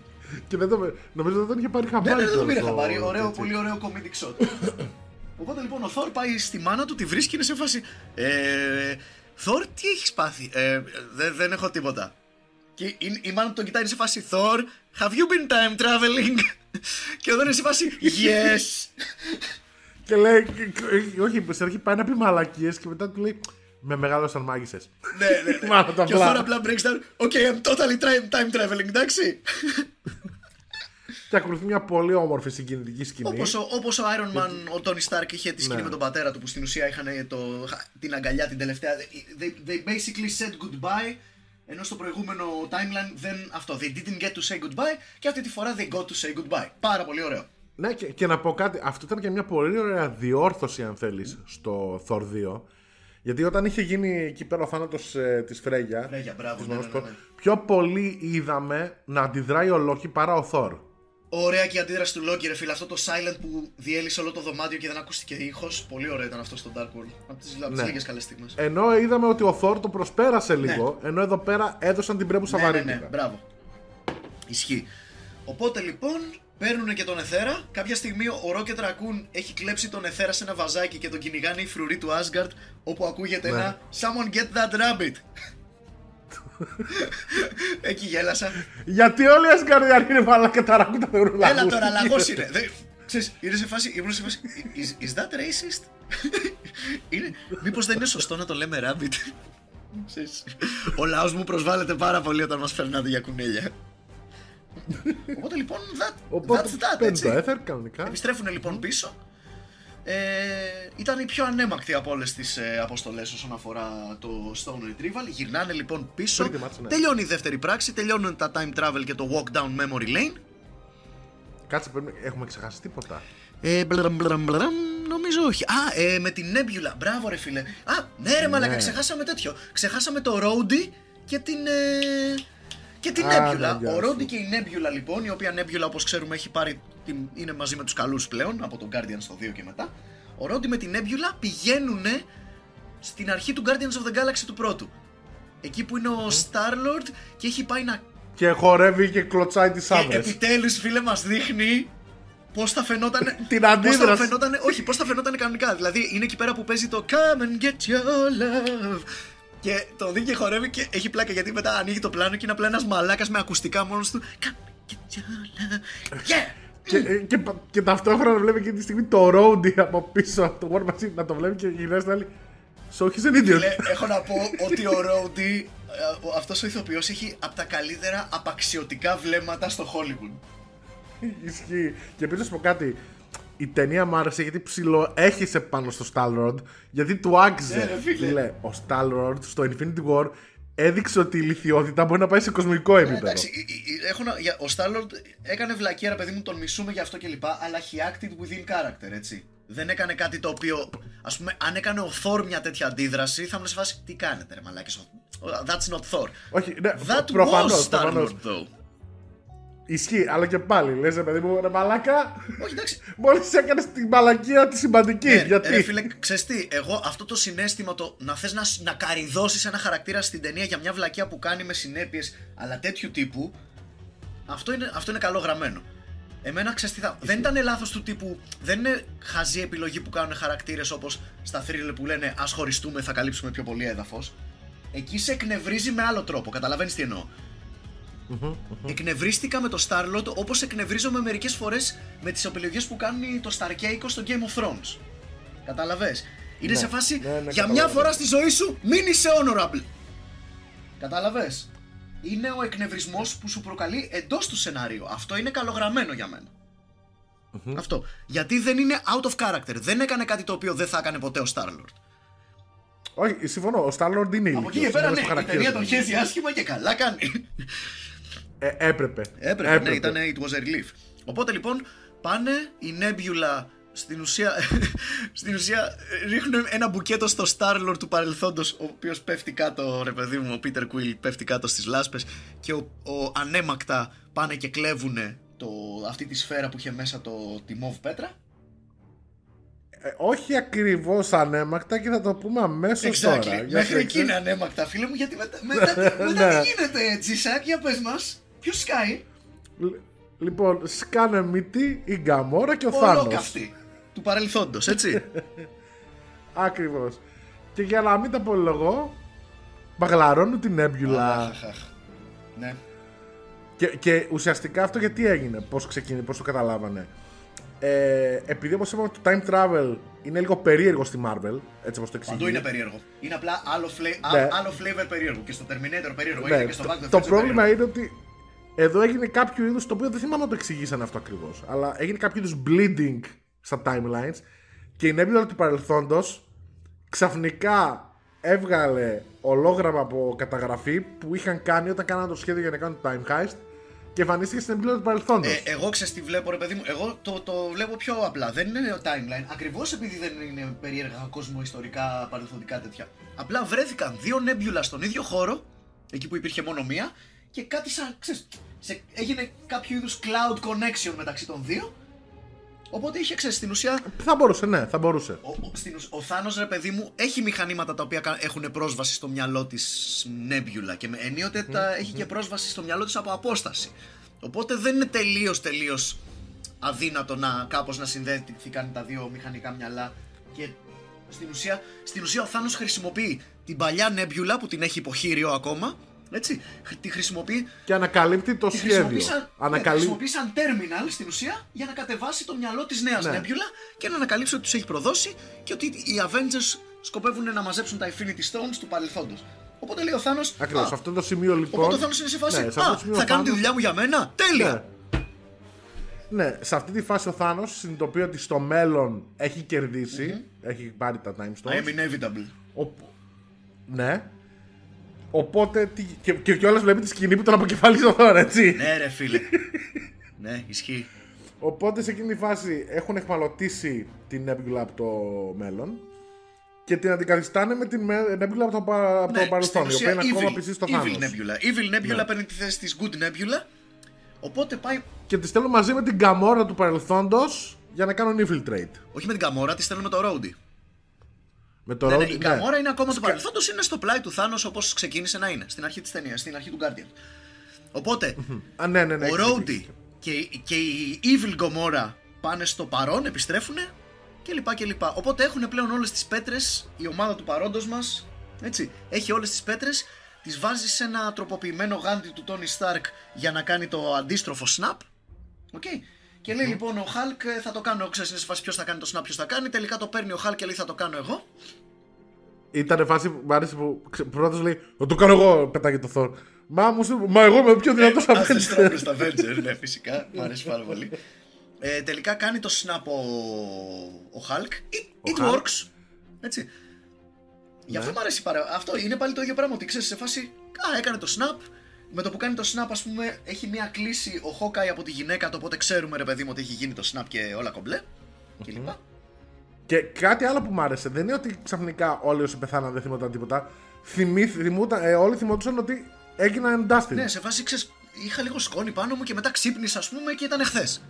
Και δεν το, νομίζω δεν τον είχε πάρει Ναι, χαμπάρι. ναι, δεν το πήρε το- χαμπάρι. το- Ωραίο, έτσι. πολύ ωραίο comedic shot. Οπότε λοιπόν ο Θόρ πάει στη μάνα του, τη βρίσκει και είναι σε φάση. Ε, Θόρ, τι έχεις πάθει; Ε, δεν, δεν έχω τίποτα. Και η, η μάνα του τον κοιτάει είναι σε φάση. Θόρ, have you been time traveling? και εδώ είναι σε φάση. Yes! Και λέει, και- και- όχι, σε αρχή πάει να πει μαλακίες και μετά του λέει Με μεγάλωσαν μάγισσες. ναι, ναι, ναι. Μάνα του και ο Θόρ απλά. απλά breaks down. Okay, I'm totally time, time traveling, εντάξει. Και ακολουθεί μια πολύ όμορφη συγκινητική σκηνή. Όπως ο, όπως ο Iron Man, ο Tony Stark είχε τη σκηνή Ναι. με τον πατέρα του που στην ουσία είχαν το, την αγκαλιά την τελευταία. They, they basically said goodbye ενώ στο προηγούμενο timeline δεν αυτό. They didn't get to say goodbye και αυτή τη φορά they got to say goodbye. Πάρα πολύ ωραίο. Ναι, και, και να πω κάτι. Αυτό ήταν και μια πολύ ωραία διόρθωση, αν θέλεις, στο Thor 2. Γιατί όταν είχε γίνει εκεί πέρα ο θάνατος ε, της Φρέγια. Φρέγια, μπράβο, της ναι, μόνος ναι, του, ναι. Πιο πολύ είδαμε να αντιδράει ο Λόκη παρά ο Θόρ. Ωραία και η αντίδραση του Loki, ρε φίλε. Αυτό το silent που διέλυσε όλο το δωμάτιο και δεν ακούστηκε ήχος. Πολύ ωραίο ήταν αυτό στο Dark World. Από τι Ναι. λίγες καλές στιγμές. Ενώ είδαμε ότι ο Θόρ το προσπέρασε λίγο, ενώ εδώ πέρα έδωσαν την πρέπουσα Ναι, ναι, βαρύτητα. ναι, μπράβο. Ισχύει. Οπότε λοιπόν παίρνουν και τον Εθέρα. Κάποια στιγμή ο Rocket Raccoon έχει κλέψει τον Εθέρα σε ένα βαζάκι και τον κυνηγάνε οι φρουροί του Asgard. Όπου ακούγεται Ναι. ένα Someone get that rabbit. Εκεί γέλασα. Γιατί όλοι οι Ασγκαριανοί είναι μαλάκα τα ράκουτα θεωρούν Έλα λαγούς. τώρα, λαγό είναι. Δεν- Ξέρεις, είναι σε φάση, ήμουν σε φάση. Is, is that racist? είναι, μήπως δεν είναι σωστό να το λέμε rabbit; Ξέρεις, Ο λαός μου προσβάλλεται πάρα πολύ όταν μας περνάτε για κουνέλια. Οπότε λοιπόν, that, Οπότε that's that, παίρνει το έτσι. έθερ κανονικά. Επιστρέφουν λοιπόν πίσω. Ε, ήταν η πιο ανέμακτη από όλες τις ε, αποστολές όσον αφορά το Stone Retrieval. Γυρνάνε λοιπόν πίσω. Pretty much, ναι. Τελειώνει η δεύτερη πράξη. Τελειώνουν τα time travel και το walk down memory lane. Κάτσε, πρέπει... έχουμε ξεχάσει τίποτα. Ε, μπλαμ, μπλαμ, μπλαμ. νομίζω όχι. Α, ε, με την Nebula. Μπράβο, ρε φίλε. Α, ναι, ρε μαλάκα, ξεχάσαμε τέτοιο. Ξεχάσαμε το Rody και την. Ε, και την Α, Nebula. ναι, γεια Ο σου. Rody και η Nebula λοιπόν, η οποία Nebula όπως ξέρουμε έχει πάρει. Την, είναι μαζί με τους καλούς πλέον από τον Guardians στο 2 και μετά. Ο Rody με την Nebula πηγαίνουν στην αρχή του Guardians of the Galaxy του πρώτου. Εκεί που είναι ο Star-Lord και έχει πάει να Και χορεύει και κλωτσάει τις και άντρε. επιτέλους, φίλε, μας δείχνει πώς θα φαινόταν. Την πώς θα αντίδραση. φαινόταν, όχι, πώς θα φαινόταν κανονικά. Δηλαδή, είναι εκεί πέρα που παίζει το Come and get your love. Και το δει και χορεύει και έχει πλάκα γιατί μετά ανοίγει το πλάνο και είναι απλά ένας μαλάκας με ακουστικά μόνος του. Come and get your love. Yeah! Και, ε, και, και ταυτόχρονα βλέπει και τη στιγμή το Rody από πίσω από το War Machine να το βλέπει και γυρνάει στην άλλη. So he's an idiot. Λέ, έχω να πω ότι ο Ρόντι, αυτός ο ηθοποιός, έχει από τα καλύτερα απαξιωτικά βλέμματα στο Hollywood. Ισχύει. Και επίσης να σου πω κάτι. Η ταινία μου άρεσε γιατί ψηλό έχισε πάνω στο Star-Lord γιατί του άξιζε. Ναι, ρε, φίλε. ο Star-Lord στο Infinity War έδειξε ότι η λιθιότητα μπορεί να πάει σε κοσμικό επίπεδο. Εντάξει, ε, ε, ε, έχω να, για- ο Στάλλορντ έκανε βλακία, ρε παιδί μου, τον μισούμε για αυτό κλπ. Αλλά he acted within character, έτσι. Δεν έκανε κάτι το οποίο. Α πούμε, αν έκανε ο Thor μια τέτοια αντίδραση, θα ήμουν σε φάση. Τι κάνετε, ρε Μαλάκες, ο- That's not Thor. Όχι, ναι, That προφανώς, was προφανώς. Star-Lord, though. Ισχύει, αλλά και πάλι λες, παιδί μου, ρε μαλάκα. Όχι, εντάξει. Μόλις έκανες την μαλακία τη σημαντική. Ναι, γιατί; Ρε φίλε, ξέρεις τι, εγώ αυτό το συνέστημα το να θες να, σ- να καριδώσεις ένα χαρακτήρα στην ταινία για μια βλακεία που κάνει με συνέπειες αλλά τέτοιου τύπου αυτό είναι, αυτό είναι καλό γραμμένο. Εμένα ξέρεις τι θα... Δεν ήταν λάθος του τύπου, δεν είναι χαζή επιλογή που κάνουν χαρακτήρες όπως στα thriller που λένε ας χωριστούμε, θα καλύψουμε πιο πολύ έδαφος. Εκεί σε εκνευρίζει με άλλο τρόπο, καταλαβαίνεις τι εννοώ. Εκνευρίστηκα με το Starlord όπως εκνευρίζομαι μερικές φορές με τις επιλογές που κάνει το Starkeiko στο Game of Thrones. Καταλαβες. Είναι Ναι, σε φάση ναι, ναι, για καταλαβαίνω. μια φορά στη ζωή σου μην είσαι honorable. Κατάλαβες. Είναι ο εκνευρισμός που σου προκαλεί εντός του σενάριου. Αυτό είναι καλογραμμένο για μένα. Αυτό. Γιατί δεν είναι out of character. Δεν έκανε κάτι το οποίο δεν θα έκανε ποτέ ο Starlord. Όχι, συμφωνώ. Ο Star-Lord είναι Από εκεί ηλικιος, και πέρα, είναι ναι, στο η χαρακτήρα ταινία του. τον χέζει άσχημα και καλά κάνει. Ε, έπρεπε. Έπρεπε, ναι, ήταν it was a relief. Οπότε λοιπόν πάνε η Nebula στην ουσία, στην ουσία ε, ρίχνουν ένα μπουκέτο στο Star-Lord του παρελθόντος ο οποίος πέφτει κάτω, ρε παιδί μου, ο Peter Quill πέφτει κάτω στις λάσπες και ο, ο ανέμακτα πάνε και κλέβουν το, αυτή τη σφαίρα που είχε μέσα το, τη μοβ πέτρα. Ε, όχι ακριβώς ανέμακτα και θα το πούμε αμέσως τώρα. Exactly. γιατί Μέχρι εκεί ξέρεις- είναι ανέμακτα, φίλε μου, γιατί μετά, μετά, μετά Ναι. τι γίνεται έτσι, Σάκ, για πες μας. Ποιος σκάει, Λ- Λοιπόν, σκάνε μύτη η Γκαμόρα και ο Θάνος. ολόκαυτη του παρελθόντος, έτσι. Ακριβώς. Και για να μην τα πολυλογώ, μπαγλαρώνουν την έμπιουλα. Αχ, αχ. Ναι. και, και ουσιαστικά αυτό γιατί έγινε, πώς ξεκίνησε, πώς το καταλάβανε. Ε, επειδή όπως είπαμε το time travel είναι λίγο περίεργο στη Marvel, έτσι όπως το εξηγεί. Παντού είναι περίεργο. Είναι απλά άλλο, fla- Ναι. α- άλλο flavor περίεργο. Και στο Terminator περίεργο. Ναι, είναι και στο το, Back to the το Future πρόβλημα περίεργο. είναι ότι εδώ έγινε κάποιο είδου το οποίο δεν θυμάμαι να το εξηγήσαν αυτό ακριβώς. Αλλά έγινε κάποιο είδους bleeding στα timelines και η Nebula του παρελθόντος ξαφνικά έβγαλε ολόγραμμα από καταγραφή που είχαν κάνει όταν κάνανε το σχέδιο για να κάνουν το time heist και εμφανίστηκε στην Nebula του παρελθόντος. Ε, εγώ ξέρεις τι βλέπω, ρε παιδί μου. Εγώ το, το βλέπω πιο απλά. Δεν είναι ο timeline. Ακριβώς επειδή δεν είναι περίεργα κόσμο, ιστορικά, παρελθοντικά τέτοια. Απλά βρέθηκαν δύο νέμπιουλα στον ίδιο χώρο, εκεί που υπήρχε μόνο μία, και κάτι σαν. Ξέρεις, σε, έγινε κάποιο είδους cloud connection μεταξύ των δύο. Οπότε είχε, ξέρεις, στην ουσία Θα μπορούσε, ναι, θα μπορούσε. Ο, ο, στην ουσ- ο Θάνος ρε παιδί μου έχει μηχανήματα τα οποία κα- έχουν πρόσβαση στο μυαλό της Νέμπιουλα και με ενίοτε τα έχει και πρόσβαση στο μυαλό της από απόσταση. Οπότε δεν είναι τελείως τελείως αδύνατο να κάπως να συνδέθηκαν τα δύο μηχανικά μυαλά και στην ουσία, στην ουσία ο Θάνος χρησιμοποιεί την παλιά Νέμπιουλα που την έχει υποχείριο ακόμα έτσι, χρ- τη χρησιμοποιεί Και ανακαλύπτει το Τη σχέδιο. χρησιμοποιεί σαν, ναι, τη Ανακαλύ... χρησιμοποιεί σαν terminal στην ουσία για να κατεβάσει το μυαλό της νέας Ναι. Nebula και να ανακαλύψει ότι τους έχει προδώσει και ότι οι Avengers σκοπεύουν να μαζέψουν τα Infinity Stones του παρελθόντος. Οπότε λέει ο Θάνος. Ακριβώς, σε αυτό το σημείο λοιπόν. Οπότε ο Θάνος είναι σε φάση. Ναι, σε αυτό Α, το σημείο θα ο κάνουν τη Θάνος- δουλειά μου για μένα. Τέλεια! Ναι. Ναι, σε αυτή τη φάση ο Θάνος συνειδητοποιεί ότι στο μέλλον έχει κερδίσει, έχει πάρει τα time I stones. am inevitable. Οπ- Ναι. Οπότε. τι- Και, και κιόλας βλέπει τη σκηνή που τον αποκεφαλίζει ο Θόρ, έτσι. Ναι, ρε φίλε. ναι, ισχύει. Οπότε σε εκείνη τη φάση έχουν εχμαλωτήσει την Nebula από το μέλλον και την αντικαθιστάνε με την Nebula από το, πα- από το Ναι, παρελθόν, η στην οποία είναι ουσία ακόμα evil, πιστή στο Evil Thanos. Nebula. Evil Nebula Ναι. παίρνει τη θέση της Good Nebula. Οπότε πάει. Και τη στέλνουν μαζί με την Gamora του παρελθόντος για να κάνουν infiltrate. Όχι με την Gamora, τη στέλνουμε το Rhodey. Με το Ναι, ναι, Rhodey- η ναι. Gamora είναι ακόμα του παρελθόντο, είναι στο πλάι του Thanos όπως ξεκίνησε να είναι στην αρχή της ταινίας, στην αρχή του Guardian. Οπότε, Α, ναι, ναι, ναι. ο έχεις Rhodey δίκιο. και, και η Evil Gamora πάνε στο παρόν, επιστρέφουν και λοιπά και λοιπά. Οπότε έχουν πλέον όλες τις πέτρες, η ομάδα του παρόντος μας, έτσι, έχει όλες τις πέτρες, τις βάζει σε ένα τροποποιημένο γάντι του Tony Stark για να κάνει το αντίστροφο snap. Οκ. Και λέει λοιπόν ο Hulk ε, θα το κάνω, ξέρεις είναι σε φάση ποιος θα κάνει το snap, ποιος θα κάνει, τελικά το παίρνει ο Hulk και λέει θα το κάνω εγώ. Ήταν φάση που μου άρεσε που ξε- πρώτος λέει Θα το κάνω εγώ, πετάγει το Thor. Μα, μου σου- μα εγώ είμαι ο πιο δυνατός Ας δεν Avenger. strongest Avenger, ναι, φυσικά. Μου αρέσει πάρα πολύ. Ε, τελικά κάνει το snap ο, ο Hulk. It, it Hulk. works. Έτσι. Γι' αυτό μου αρέσει πάρα Αυτό είναι πάλι το ίδιο πράγμα. Ότι ξέρεις σε φάση. Α, έκανε το snap. Με το που κάνει το snap, ας πούμε, έχει μία κλίση ο Hawkeye από τη γυναίκα του. Οπότε ξέρουμε, ρε παιδί μου, ότι έχει γίνει το snap και όλα κομπλέ. Και λοιπά. Και κάτι άλλο που μου άρεσε δεν είναι ότι ξαφνικά όλοι όσοι πεθάναν δεν θυμόταν τίποτα. Θυμή, θυμούταν, ε, όλοι θυμόντουσαν ότι έγιναν dusted. Ναι, σε φάση ξέρεις, είχα λίγο σκόνη πάνω μου και μετά ξύπνησα, ας πούμε, και ήταν εχθές.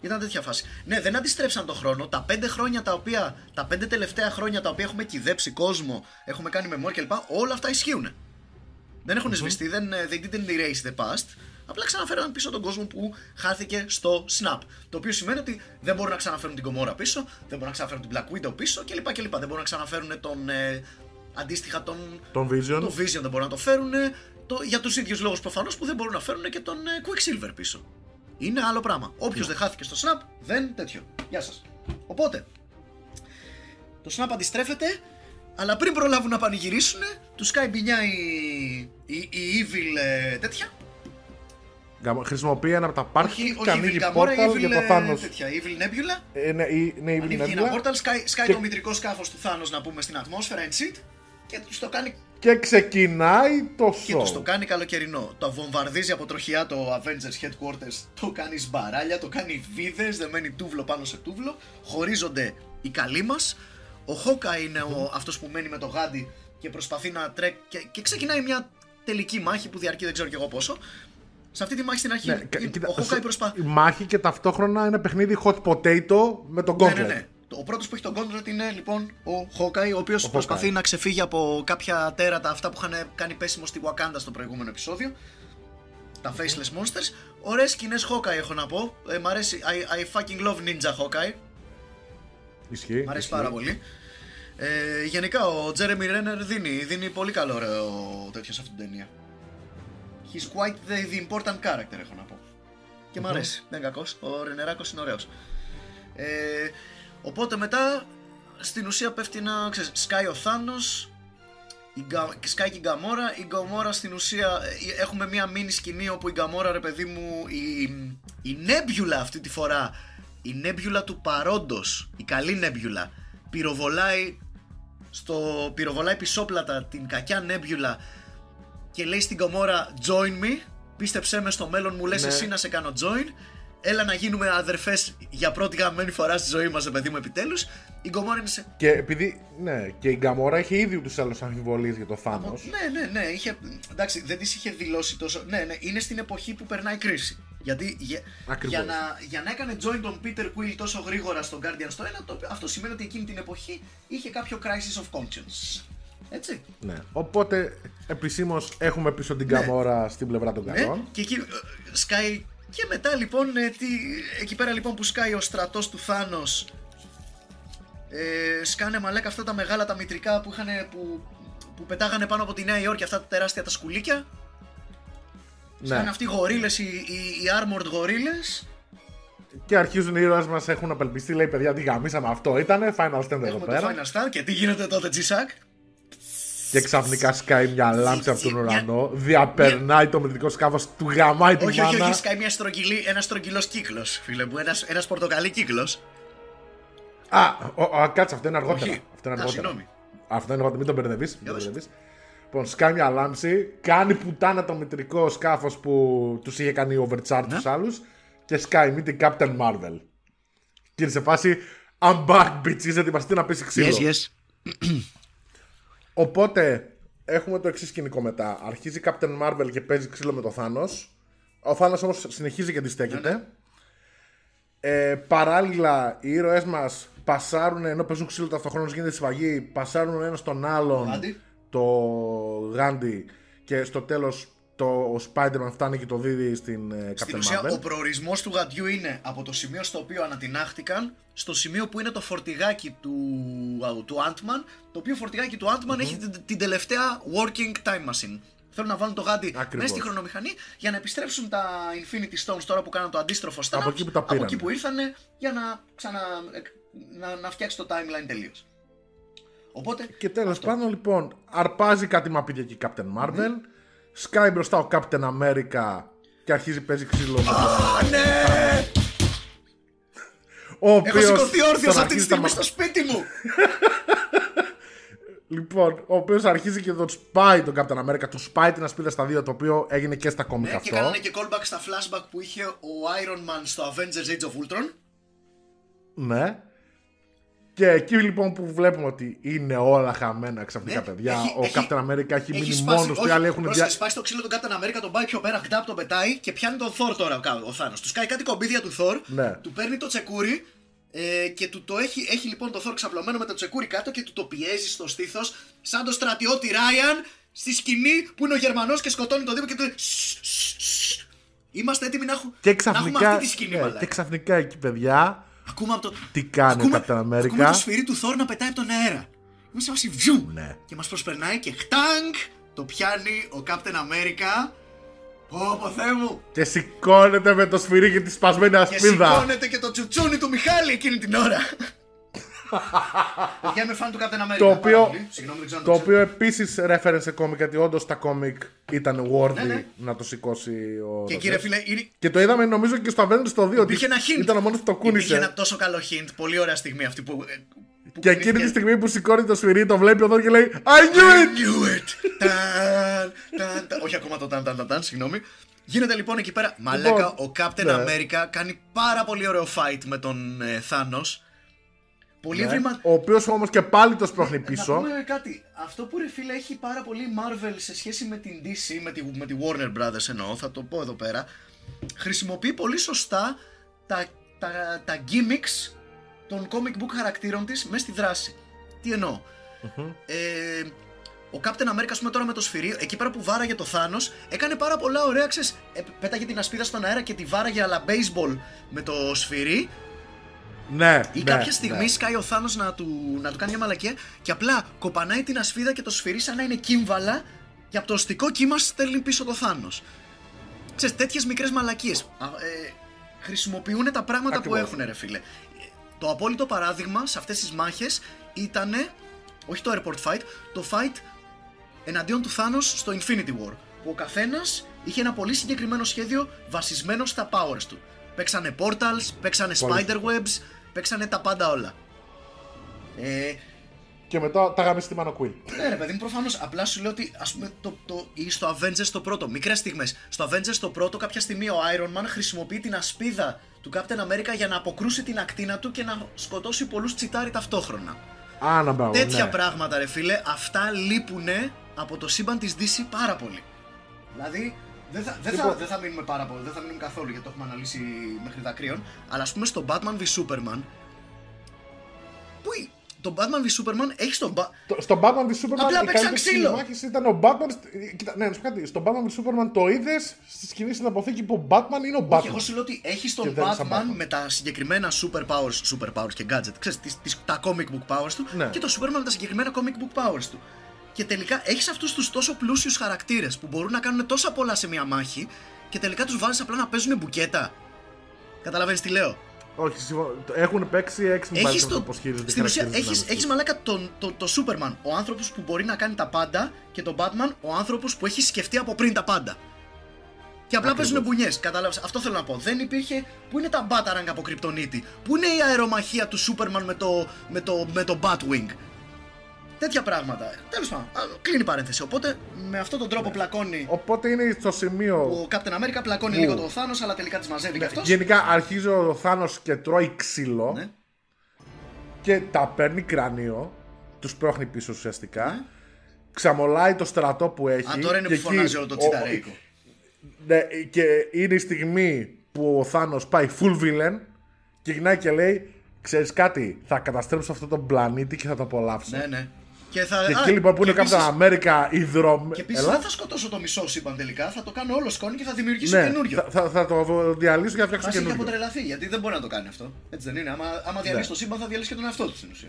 Ήταν τέτοια φάση. Ναι, δεν αντιστρέψαν τον χρόνο. Τα πέντε χρόνια τα οποία. Τα πέντε τελευταία χρόνια τα οποία έχουμε κυδέψει κόσμο, έχουμε κάνει memory κλπ. Όλα αυτά ισχύουν. Δεν έχουν σβηστεί, δεν, ε, they didn't erase the past. Απλά ξαναφέραν πίσω τον κόσμο που χάθηκε στο Snap. Το οποίο σημαίνει ότι δεν μπορούν να ξαναφέρουν την Κομόρα πίσω, δεν μπορούν να ξαναφέρουν την Black Widow πίσω κλπ. κλπ. Δεν μπορούν να ξαναφέρουν τον. Ε, αντίστοιχα τον Τον Vision. το Vision δεν μπορούν να το φέρουν το, για τους ίδιους λόγους προφανώς που δεν μπορούν να φέρουν και τον ε, Quicksilver πίσω. Είναι άλλο πράγμα. Όποιος δεν χάθηκε στο Snap δεν τέτοιο. Γεια σας. Οπότε, το Snap αντιστρέφεται, αλλά πριν προλάβουν να πανηγυρίσουν, του σκάει μπινιά η, η, η Evil ε, τέτοια. Γαμ- Χρησιμοποιεί ένα από τα πάρκι Όχι, και όχι ανοίγει Evil Gamora, πόρταλ Evil, για το ε, Thanos. τέτοια, Evil Nebula. Ε, ναι, η- ναι, η Ανοίγει Evil ένα Nebula. portal, σκάει, σκάει Και- το μητρικό σκάφος του Thanos να πούμε στην ατμόσφαιρα in shit και τους το κάνει Και ξεκινάει το Και τους το show. κάνει καλοκαιρινό. Το βομβαρδίζει από τροχιά το Avengers Headquarters. Το κάνει σμπαράλια, το κάνει βίδες, δεμένει τούβλο πάνω σε τούβλο. Χωρίζονται οι καλοί μας. Ο Χόκα είναι ο, αυτός που μένει με το γάντι και προσπαθεί να τρέξει. Και, και ξεκινάει μια τελική μάχη που διαρκεί δεν ξέρω κι εγώ πόσο. Σε αυτή τη μάχη στην αρχή Ναι, κα- είναι- κοίτα, ο Χόκαϊ σου- προσπαθεί. Η μάχη και ταυτόχρονα ένα παιχνίδι hot potato με τον Ναι, Gauntlet. ναι, ναι. Ο πρώτος που έχει τον Gauntlet είναι λοιπόν ο Hawkeye, ο οποίος προσπαθεί Hawkeye. να ξεφύγει από κάποια τέρατα αυτά που είχαν κάνει πέσιμο στη Wakanda στο προηγούμενο επεισόδιο. Τα Faceless Monsters. Ωραίες σκηνές Hawkeye έχω να πω. Ε, μ' αρέσει. I, I fucking love Ninja Hawkeye. Ισχύει. Μ' αρέσει ισχύει. πάρα πολύ. Ε, γενικά ο Jeremy Renner δίνει, δίνει πολύ καλό ωραίο τέτοιο σε αυτήν την ταινία. He's quite the, the important character έχω να πω. Και μ' αρέσει. Δεν είναι κακός. Ο Ρενεράκος είναι ωραίος. Ε, οπότε μετά στην ουσία πέφτει να ξέρεις, σκάει ο Θάνος η Γκα- σκάει και η Γκαμόρα η Γκαμόρα στην ουσία ε, έχουμε μια μίνι σκηνή όπου η Γκαμόρα ρε παιδί μου η, η Νέμπιουλα αυτή τη φορά η Νέμπιουλα του παρόντος η καλή Νέμπιουλα πυροβολάει στο πυροβολάει πισόπλατα την κακιά Νέμπιουλα και λέει στην Γκαμόρα join me πίστεψέ με στο μέλλον μου λες Ναι. εσύ να σε κάνω join έλα να γίνουμε αδερφές για πρώτη γαμμένη φορά στη ζωή μας ρε παιδί μου επιτέλους η Γκομόρα είναι σε Και επειδή, ναι, και η Γκαμόρα είχε ήδη ούτως ή άλλως αμφιβολίες για το Thanos. Ναι, ναι, ναι. Είχε, εντάξει, δεν της είχε δηλώσει τόσο. Ναι, ναι, είναι στην εποχή που περνάει κρίση. Γιατί για, Ακριβώς. για, να, για να έκανε join τον Peter Quill τόσο γρήγορα στον Guardian στο 1, το, αυτό σημαίνει ότι εκείνη την εποχή είχε κάποιο crisis of conscience. Έτσι. Ναι. Οπότε επισήμως έχουμε πίσω την Ναι. Γκαμόρα στην πλευρά των Ναι, καλών. και εκεί ε, σκάει. Και μετά λοιπόν, ε, τι, εκεί πέρα λοιπόν που σκάει ο στρατός του Θάνος ε, σκάνε μαλάκα αυτά τα μεγάλα τα μητρικά που, είχαν, που, που πετάγανε πάνω από τη Νέα Υόρκη αυτά τα τεράστια τα σκουλίκια Σκάνε Ναι. αυτοί οι γορίλες, οι, οι, οι armored γορίλες Και αρχίζουν οι ήρωες μας έχουν απελπιστεί. Λέει παιδιά, τι γαμίσαμε αυτό. Ήτανε Final Stand εδώ Έχουμε πέρα. το Final Stand και τι γίνεται τότε G-Sack Και ξαφνικά σκάει μια λάμψη από τον Μια- ουρανό. Διαπερνάει το μετρικό σκάφος, του γαμάει τη Όχι, όχι, μάνα. όχι, σκάει μια στρογγυλή, ένας στρογγυλός κύκλος, φίλε μου, ένας, ένας πορτοκαλί κύκλος. Α, ο, ο, κάτσε, αυτό είναι αργότερα. Όχι. Αυτό είναι Α, αργότερα. συγγνώμη. Αυτό είναι αργότερα, μην τον μπερδεύεις. Για δώσε. Λοιπόν, σκάει μια λάμψη, κάνει πουτάνα το μητρικό σκάφος που τους είχε κάνει overcharge Ναι. τους άλλους και σκάει με την Captain Marvel. Και είναι σε φάση I'm back bitches, ετοιμαστεί να πέσει ξύλο. Yes, yes. Οπότε έχουμε το εξής σκηνικό μετά. Αρχίζει η Captain Marvel και παίζει ξύλο με το Θάνο. Ο Θάνο όμως συνεχίζει και τη στέκεται. Ε, παράλληλα, οι ήρωές μας πασάρουν ενώ παίζουν ξύλο ταυτόχρονα γίνεται σφαγή. Πασάρουν ένας τον άλλον Γάντι. το Γάντι και στο τέλος το ο Spider-Man φτάνει και το δίδει στην ε, Στην Captain ουσία, Marvel. ο προορισμός του γαντιού είναι από το σημείο στο οποίο ανατινάχτηκαν στο σημείο που είναι το φορτηγάκι του, α, του Ant-Man. Το οποίο φορτηγάκι του Ant-Man έχει την, την τελευταία working time machine. Θέλουν να βάλουν το γάντι Ακριβώς. μέσα στη χρονομηχανή για να επιστρέψουν τα Infinity Stones τώρα που κάνουν το αντίστροφο Thanos, Από εκεί που τα από εκεί πήρανε. που ήρθαν για να, ξανα, να, να φτιάξει το timeline τελείως. Οπότε. Και τέλος αυτό. πάντων, λοιπόν, αρπάζει κάτι μαπίδια και η Captain Marvel. Σκάει μπροστά ο Captain America και αρχίζει παίζει ξύλο. με τον- Α, ναι! Ο Έχω οποίος σηκωθεί όρθιος τον αυτή τη αρχίζει στιγμή τα στο σπίτι μου! Λοιπόν, ο οποίος αρχίζει και τον σπάει τον Captain America, του σπάει την ασπίδα στα δύο, το οποίο έγινε και στα κόμικα Ναι, και αυτό. κάνανε και callback στα flashback που είχε ο Iron Man στο Avengers Age of Ultron. Ναι. Και εκεί λοιπόν που βλέπουμε ότι είναι όλα χαμένα ξαφνικά Ναι, παιδιά. έχει- ο έχει- Captain America έχει, μείνει σπάσει- μόνος του. Οι όχι, άλλοι έχουν πρόσεξε, δια... σπάσει το ξύλο του Captain America, τον πάει πιο πέρα, χτάπ, τον πετάει και πιάνει τον Thor τώρα ο, Κα- ο Θάνος. Του κάνει κάτι κομπίδια του Thor, Ναι. του παίρνει το τσεκούρι ε, και του το έχει, έχει λοιπόν το Thor ξαπλωμένο με το τσεκούρι κάτω και του το πιέζει στο στήθος σαν το στρατιώτη Ράιαν στη σκηνή που είναι ο Γερμανός και σκοτώνει τον Δήμο και του λέει «Σσ, σσ, σσ». Είμαστε έτοιμοι να, έχουν, Και να έχουμε ξαφνικά, αυτή τη σκηνή, ναι, μαλάκα. και ξαφνικά εκεί παιδιά Ακούμε από το. Τι κάνει ο ακούμε, Captain America? Ακούμε το σφυρί του Θόρ να πετάει από τον αέρα. Είμαι σε βάση βιου. Ναι. Και μας προσπερνάει και χτάνγκ το πιάνει ο Captain America. Πω πω Θεέ μου. και σηκώνεται με το σφυρί και τη σπασμένη Και ασπίδα. σηκώνεται και το τσουτσούνι του Μιχάλη εκείνη την ώρα. Παιδιά είμαι φαν του Captain America. Το πάρα οποίο, πολύ. Συγγνώμη, δεν ξέρω αν το το οποίο επίσης reference σε κόμικ, γιατί όντως τα κόμικ ήταν worthy Ναι, ναι. να το σηκώσει ο. Και Ρωσές. κύριε φίλε, είναι... Και το είδαμε νομίζω και στο Avengers το 2. ότι υπήρχε ένα hint. Ήταν ο μόνος που το Υπήρχε κούνησε. ένα τόσο καλό hint. Πολύ ωραία στιγμή αυτή που. ε, που Και εκείνη τη κουνήθηκε. στιγμή που σηκώνει το σφυρί, το βλέπει ο Θόρ και λέει I knew I it! knew it! Ταν, ταν, ταν. Όχι ακόμα το ταν ταν ταν, ταν συγγνώμη. Γίνεται λοιπόν εκεί πέρα. Μαλάκα, ο Captain ναι. America κάνει πάρα πολύ ωραίο fight με τον ε, Thanos. Πολύ Ναι. ευρήμα. Ο οποίος όμως και πάλι το σπρώχνει Να πίσω. πούμε κάτι. Αυτό που ρε φίλε έχει πάρα πολύ Marvel σε σχέση με την DC, με τη, με τη Warner Brothers εννοώ, θα το πω εδώ πέρα. Χρησιμοποιεί πολύ σωστά τα, τα, τα gimmicks των comic book χαρακτήρων της μέσα στη δράση. Τι εννοώ; Ε, ο Captain America, ας πούμε τώρα με το σφυρί, εκεί πέρα που βάραγε το Thanos, έκανε πάρα πολλά ωραία, ξέρεις, ε, πέταγε την ασπίδα στον αέρα και τη βάραγε αλλά baseball με το σφυρί Ναι. ή ναι, κάποια στιγμή ναι. σκάει ο Θάνος να του, να του κάνει μια μαλακία και απλά κοπανάει την ασφίδα και το σφυρί σαν να είναι κύμβαλα και από το οστικό κύμα στέλνει πίσω το Θάνος. Ξέρεις, τέτοιες μικρές μαλακίες. Α, ε, χρησιμοποιούν τα πράγματα Ακριβώς. που έχουν ρε φίλε. Ε, Το απόλυτο παράδειγμα σε αυτές τις μάχες ήταν, όχι το airport fight, το fight εναντίον του Θάνος στο Infinity War. Που ο καθένας είχε ένα πολύ συγκεκριμένο σχέδιο βασισμένο στα powers του. Παίξανε portals, παίξανε Πολύ. spider-webs, παίξανε τα πάντα όλα. Ε, Και μετά τα γάμισε στη Μανοκουίλ. ναι, ρε παιδί μου, προφανώς. Απλά σου λέω ότι ας πούμε το, το, ή στο Avengers το πρώτο, μικρές στιγμές. Στο Avengers το πρώτο, κάποια στιγμή ο Iron Man χρησιμοποιεί την ασπίδα του Captain America για να αποκρούσει την ακτίνα του και να σκοτώσει πολλούς τσιτάρι ταυτόχρονα. Α, να μπράβο. Τέτοια ναι. πράγματα, ρε φίλε, αυτά λείπουνε από το σύμπαν της DC πάρα πολύ. Δηλαδή, δεν θα, δεν, θα, Λοιπόν. δεν θα μείνουμε πάρα πολύ, δεν θα μείνουμε καθόλου γιατί το έχουμε αναλύσει μέχρι δακρύων. Αλλά ας πούμε στο Batman v Superman. Που η- το Batman v Superman έχει στον. Ba- Το- Στον Batman v Superman Απλά η παίξαν καλύτερη ξύλο. σκηνή μάχης ήταν ο Batman. ε, Κοίτα, ναι, να σου πω κάτι. Στον Batman v Superman το είδες στη σκηνή στην αποθήκη που ο Batman είναι ο Batman. Όχι, εγώ σου λέω ότι έχει Και τον δεν είναι σαν Batman Batman. με τα συγκεκριμένα super powers, super powers και gadget, ξέρεις, τις, τις, τα comic book powers του Ναι. και το Superman με τα συγκεκριμένα comic book powers του. Και τελικά έχεις αυτούς τους τόσο πλούσιους χαρακτήρες που μπορούν να κάνουν τόσα πολλά σε μια μάχη και τελικά τους βάζεις απλά να παίζουν μπουκέτα. Καταλαβαίνεις τι λέω; Όχι, συμφωνώ. Έχουν παίξει έξι Έχεις μπάλες το... το... πώς χειρίζονται οι Στην ουσία χαρακτήρες έχεις, δυνάμεις έχεις μαλάκα τον, το, το Superman, ο άνθρωπος που μπορεί να κάνει τα πάντα και τον Batman, ο άνθρωπος που έχει σκεφτεί από πριν τα πάντα. Και απλά Ακριβώς. παίζουν μπουνιές. Κατάλαβες; Αυτό θέλω να πω. Δεν υπήρχε. Πού είναι τα Batarang από κρυπτονίτη. Πού είναι η αερομαχία του Superman με το, με το, με το Batwing; Τέτοια πράγματα. Τέλος πάντων, α, κλείνει η παρένθεση. Οπότε με αυτόν τον τρόπο πλακώνει. Οπότε είναι στο σημείο. Ο Captain America πλακώνει Που- λίγο το Θάνο, αλλά τελικά της μαζεύει κι αυτός. Γενικά αρχίζει ο Θάνος και τρώει ξύλο Ναι. και τα παίρνει κρανίο. Τους πρόχνει πίσω ουσιαστικά. Ναι. Ξαμολάει το στρατό που έχει. Α, τώρα είναι και που φωνάζει εκεί όλο το ο- τσιταρέικο. Ναι, και είναι η στιγμή που ο Θάνος πάει full villain και γυρνάει και λέει Ξέρεις κάτι, θα καταστρέψω αυτόν τον πλανήτη και θα το απολαύσω. Ναι, ναι. Και, θα... Και α, εκεί λοιπόν που είναι ο επίσης- Captain America υδρομ... Και επίσης Έλα. δεν θα σκοτώσω το μισό σύμπαν τελικά. Θα το κάνω όλο σκόνη και θα δημιουργήσω Ναι, καινούριο. θα, θα, θα το διαλύσω και θα φτιάξω Μα έχει καινούριο. αποτρελαθεί γιατί δεν μπορεί να το κάνει αυτό. Έτσι δεν είναι. Άμα, άμα διαλύσεις Ναι. το σύμπαν θα διαλύσεις και τον εαυτό του στην ουσία.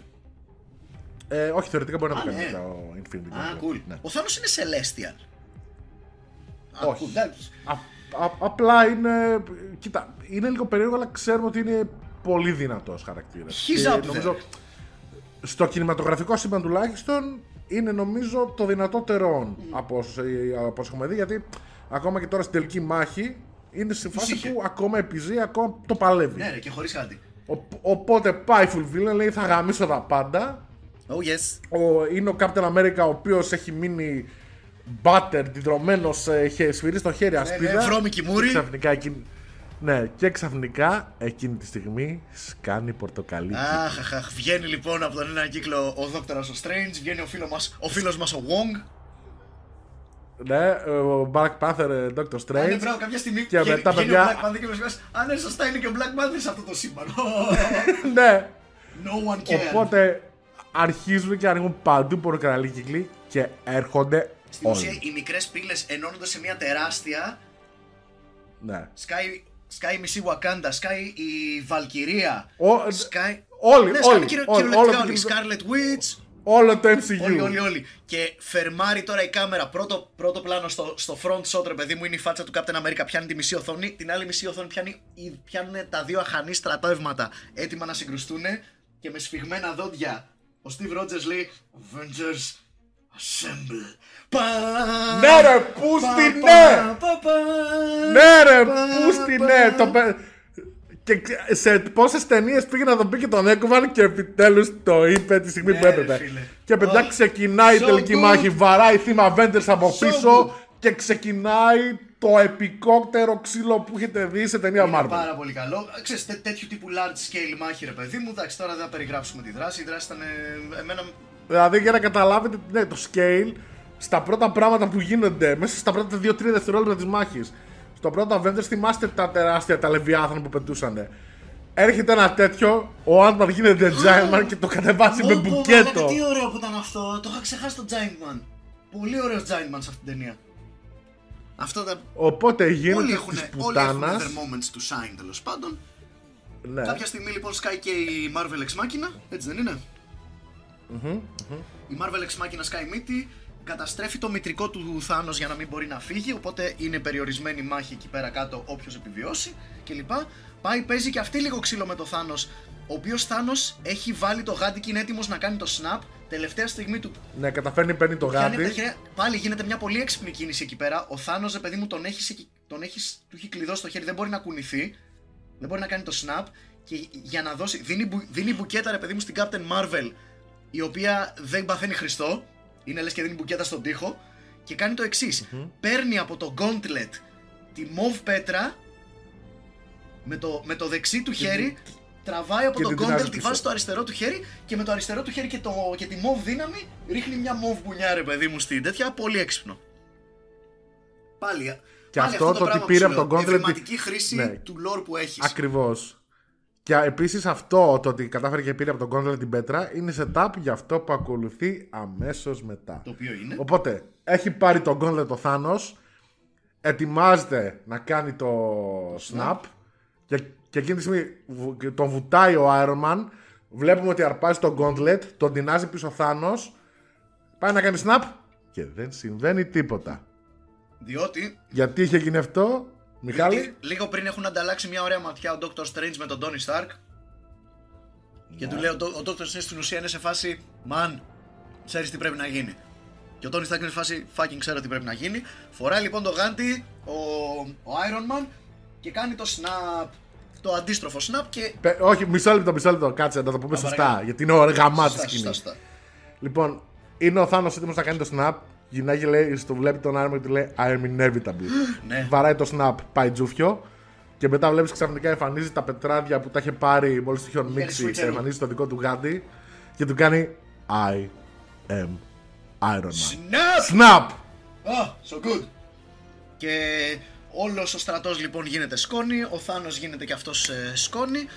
Ε, όχι, θεωρητικά μπορεί να Α, το κάνει ναι. μετά ο Infinity Α, War. cool. Ναι. Ο Θάνος είναι Celestial. Α, Όχι. cool, εντάξει. Α, α- απλά είναι. Κοίτα, είναι λίγο περίεργο, αλλά ξέρουμε ότι είναι πολύ δυνατός χαρακτήρας. He's up there. Στο κινηματογραφικό σύμπαν τουλάχιστον είναι νομίζω το δυνατότερο από όσο από όσο έχουμε δει. Γιατί ακόμα και τώρα στην τελική μάχη είναι σε φάση είχε. που ακόμα επιζεί, ακόμα το παλεύει. Ναι, ρε, και χωρίς κάτι. Ο- οπότε πάει full villain, λέει θα γαμίσω τα πάντα. Oh yes. Ο, είναι ο Captain America ο οποίος έχει μείνει μπάτερ, διδρωμένος, ε, είχε σφυρί στο χέρι ασπίδα. ναι, βρώμικη μούρη. Και ξαφνικά εκείνη... Ναι, και ξαφνικά εκείνη τη στιγμή σκάνει πορτοκαλί. Αχ, αχ, αχ. Βγαίνει λοιπόν από τον ένα κύκλο ο Δόκτωρας ο Strange, βγαίνει ο φίλος μας ο, φίλος μας ο Wong. Ναι, ο Black Panther, ε, Doctor Ναι, Strange. μπράβο, κάποια στιγμή Και βγαίνει, μετά, βγαίνει παιδιά- ο Black Panther και μας λέει Α, ναι, σωστά είναι και ο Black Panther σε αυτό το σύμπαν. ναι, no one cared. οπότε αρχίζουν και ανοίγουν παντού πορτοκαλί κύκλοι και έρχονται Στην ουσία όλοι. οι μικρές πύλες ενώνονται σε μια τεράστια Ναι. Σκάει, σκάει η μισή Wakanda, σκάει η Βαλκυρία. Ο- Σκάει... όλοι, ναι, όλοι, σκάνε κυριο- όλοι, κυριολεκτικά όλο όλοι. το- Scarlet Witch, Όλο το MCU. όλοι, όλοι, όλοι. Και φερμάρει τώρα η κάμερα. Πρώτο, πρώτο πλάνο στο, στο front shot, ρε παιδί μου, είναι η φάτσα του Captain America. Πιάνει τη μισή οθόνη. Την άλλη μισή οθόνη πιάνει, η- πιάνουν τα δύο αχανή στρατεύματα έτοιμα να συγκρουστούν. Και με σφιγμένα δόντια ο Steve Rogers λέει Avengers Assemble. Πα, Ναι ρε, πού πα, στη πα, ναι! πα, πα. Ναι ρε, Πα, πού στη πα. ναι! Το πε- Και σε πόσες ταινίες πήγε να τον πει και τον Έκοβαν και επιτέλους το είπε τη στιγμή Ναι, που ρε, έπρεπε. φίλε. Και παιδιά Oh, ξεκινάει η so τελική good. μάχη. Βαράει θύμα Avengers από So πίσω good. και ξεκινάει το επικότερο ξύλο που έχετε δει σε ταινία Είναι Marvel. πάρα πολύ καλό. Ξέρεις, τέ- τέτοιου τύπου large scale μάχη, ρε παιδί μου. Εντάξει, τώρα δεν θα περιγράψουμε τη δράση. Η δράση ήταν. ε, Εμένα. Δηλαδή για να καταλάβετε ναι, το scale στα πρώτα πράγματα που γίνονται μέσα στα πρώτα 2-3 δευτερόλεπτα της μάχης. Στο πρώτο Avengers θυμάστε τα τεράστια τα λεβιάθανα που πετούσαν. Έρχεται ένα τέτοιο, ο Άντμαν γίνεται Giant Man και το κατεβάζει με Ω, πω, μπουκέτο. μαλάκα, Τι ωραίο που ήταν αυτό. Το είχα ξεχάσει το Giant Man. Πολύ ωραίος Giant Man σε αυτή την ταινία. Αυτό τα. Οπότε Όλοι γίνεται έχουν, της όλοι έχουν πουτάνας. their moments to shine τέλος πάντων. Ναι. Κάποια στιγμή λοιπόν σκάει και η Marvel Ex Machina, έτσι δεν είναι; Η Marvel Ex Machina σκάει μύτη, καταστρέφει το μητρικό του Θάνος για να μην μπορεί να φύγει, οπότε είναι περιορισμένη μάχη εκεί πέρα κάτω όποιος επιβιώσει κλπ. Πάει, παίζει και αυτή λίγο ξύλο με το Θάνος, ο οποίος Θάνος έχει βάλει το γάντι και είναι έτοιμος να κάνει το snap, τελευταία στιγμή του Ναι, καταφέρνει, παίρνει το πιάνει από τα γάντι. χέρια. Πάλι γίνεται μια πολύ έξυπνη κίνηση εκεί πέρα. Ο Θάνος, ρε παιδί μου, τον έχεις, σε- τον έχεις, του έχει κλειδώσει το χέρι, δεν μπορεί να κουνηθεί. Δεν μπορεί να κάνει το snap. Και για να δώσει. Δίνει, μπου- δίνει μπουκέτα, ρε παιδί μου, στην Captain Marvel, η οποία δεν παθαίνει Χριστό. Είναι λες και δίνει μπουκέτα στον τοίχο. Και κάνει το εξής. Παίρνει από το gauntlet τη μοβ πέτρα με το, με το δεξί του χέρι. Τραβάει από και το την gauntlet, τεινάζει τη πίσω. βάζει στο αριστερό του χέρι και με το αριστερό του χέρι και, το, και τη μοβ δύναμη ρίχνει μια μοβ μπουνιά ρε παιδί μου στην τέτοια. Πολύ έξυπνο. Πάλι. Και πάλι αυτό το πράγμα ότι που πήρε σου από λέω, τον gauntlet- Ευρηματική χρήση Ναι. του lore που έχεις. Ακριβώς. Και επίσης αυτό το ότι κατάφερε και πήρε από τον Gauntlet την πέτρα είναι setup για αυτό που ακολουθεί αμέσως μετά. Το οποίο είναι. Οπότε έχει πάρει τον Gauntlet το Thanos, ετοιμάζεται να κάνει το snap και, και εκείνη τη στιγμή βου- τον βουτάει ο Iron Man. Βλέπουμε ότι αρπάζει τον Gauntlet, τον τεινάζει πίσω ο Thanos, πάει να κάνει snap και δεν συμβαίνει τίποτα. Διότι Γιατί είχε γίνει αυτό, Μιχάλη; Λί- λίγο πριν έχουν ανταλλάξει μια ωραία ματιά ο Dr. Strange με τον Tony Stark. Και του λέει ο, Dr. ο Dr. Strange στην ουσία είναι σε φάση Man, ξέρεις τι πρέπει να γίνει. Και ο Tony Stark είναι σε φάση Fucking ξέρω τι πρέπει να γίνει. Φοράει λοιπόν το γάντι ο, ο Iron Man και κάνει το snap. Το αντίστροφο snap και. Πε- όχι, μισό λεπτό, μισό λεπτό. Κάτσε να το πούμε Α, σωστά. παρακαλώ. Γιατί είναι ο γαμάτη Σωστά, σκηνής. σωστά, σωστά. Λοιπόν, είναι ο Θάνο έτοιμος να κάνει το snap. Γυρνάει λέει, στο βλέπει τον Iron Man και του λέει I am inevitable. Ναι. Βαράει το snap, πάει τζούφιο. Και μετά βλέπεις ξαφνικά εμφανίζει τα πετράδια που τα είχε πάρει μόλις του είχε μίξει switcheroo. και εμφανίζει το δικό του γάντι. Και του κάνει I am Iron Man. Snap! Snap! Oh, so good. Και όλος ο στρατός λοιπόν γίνεται σκόνη, ο Θάνος γίνεται και αυτός ε, σκόνη,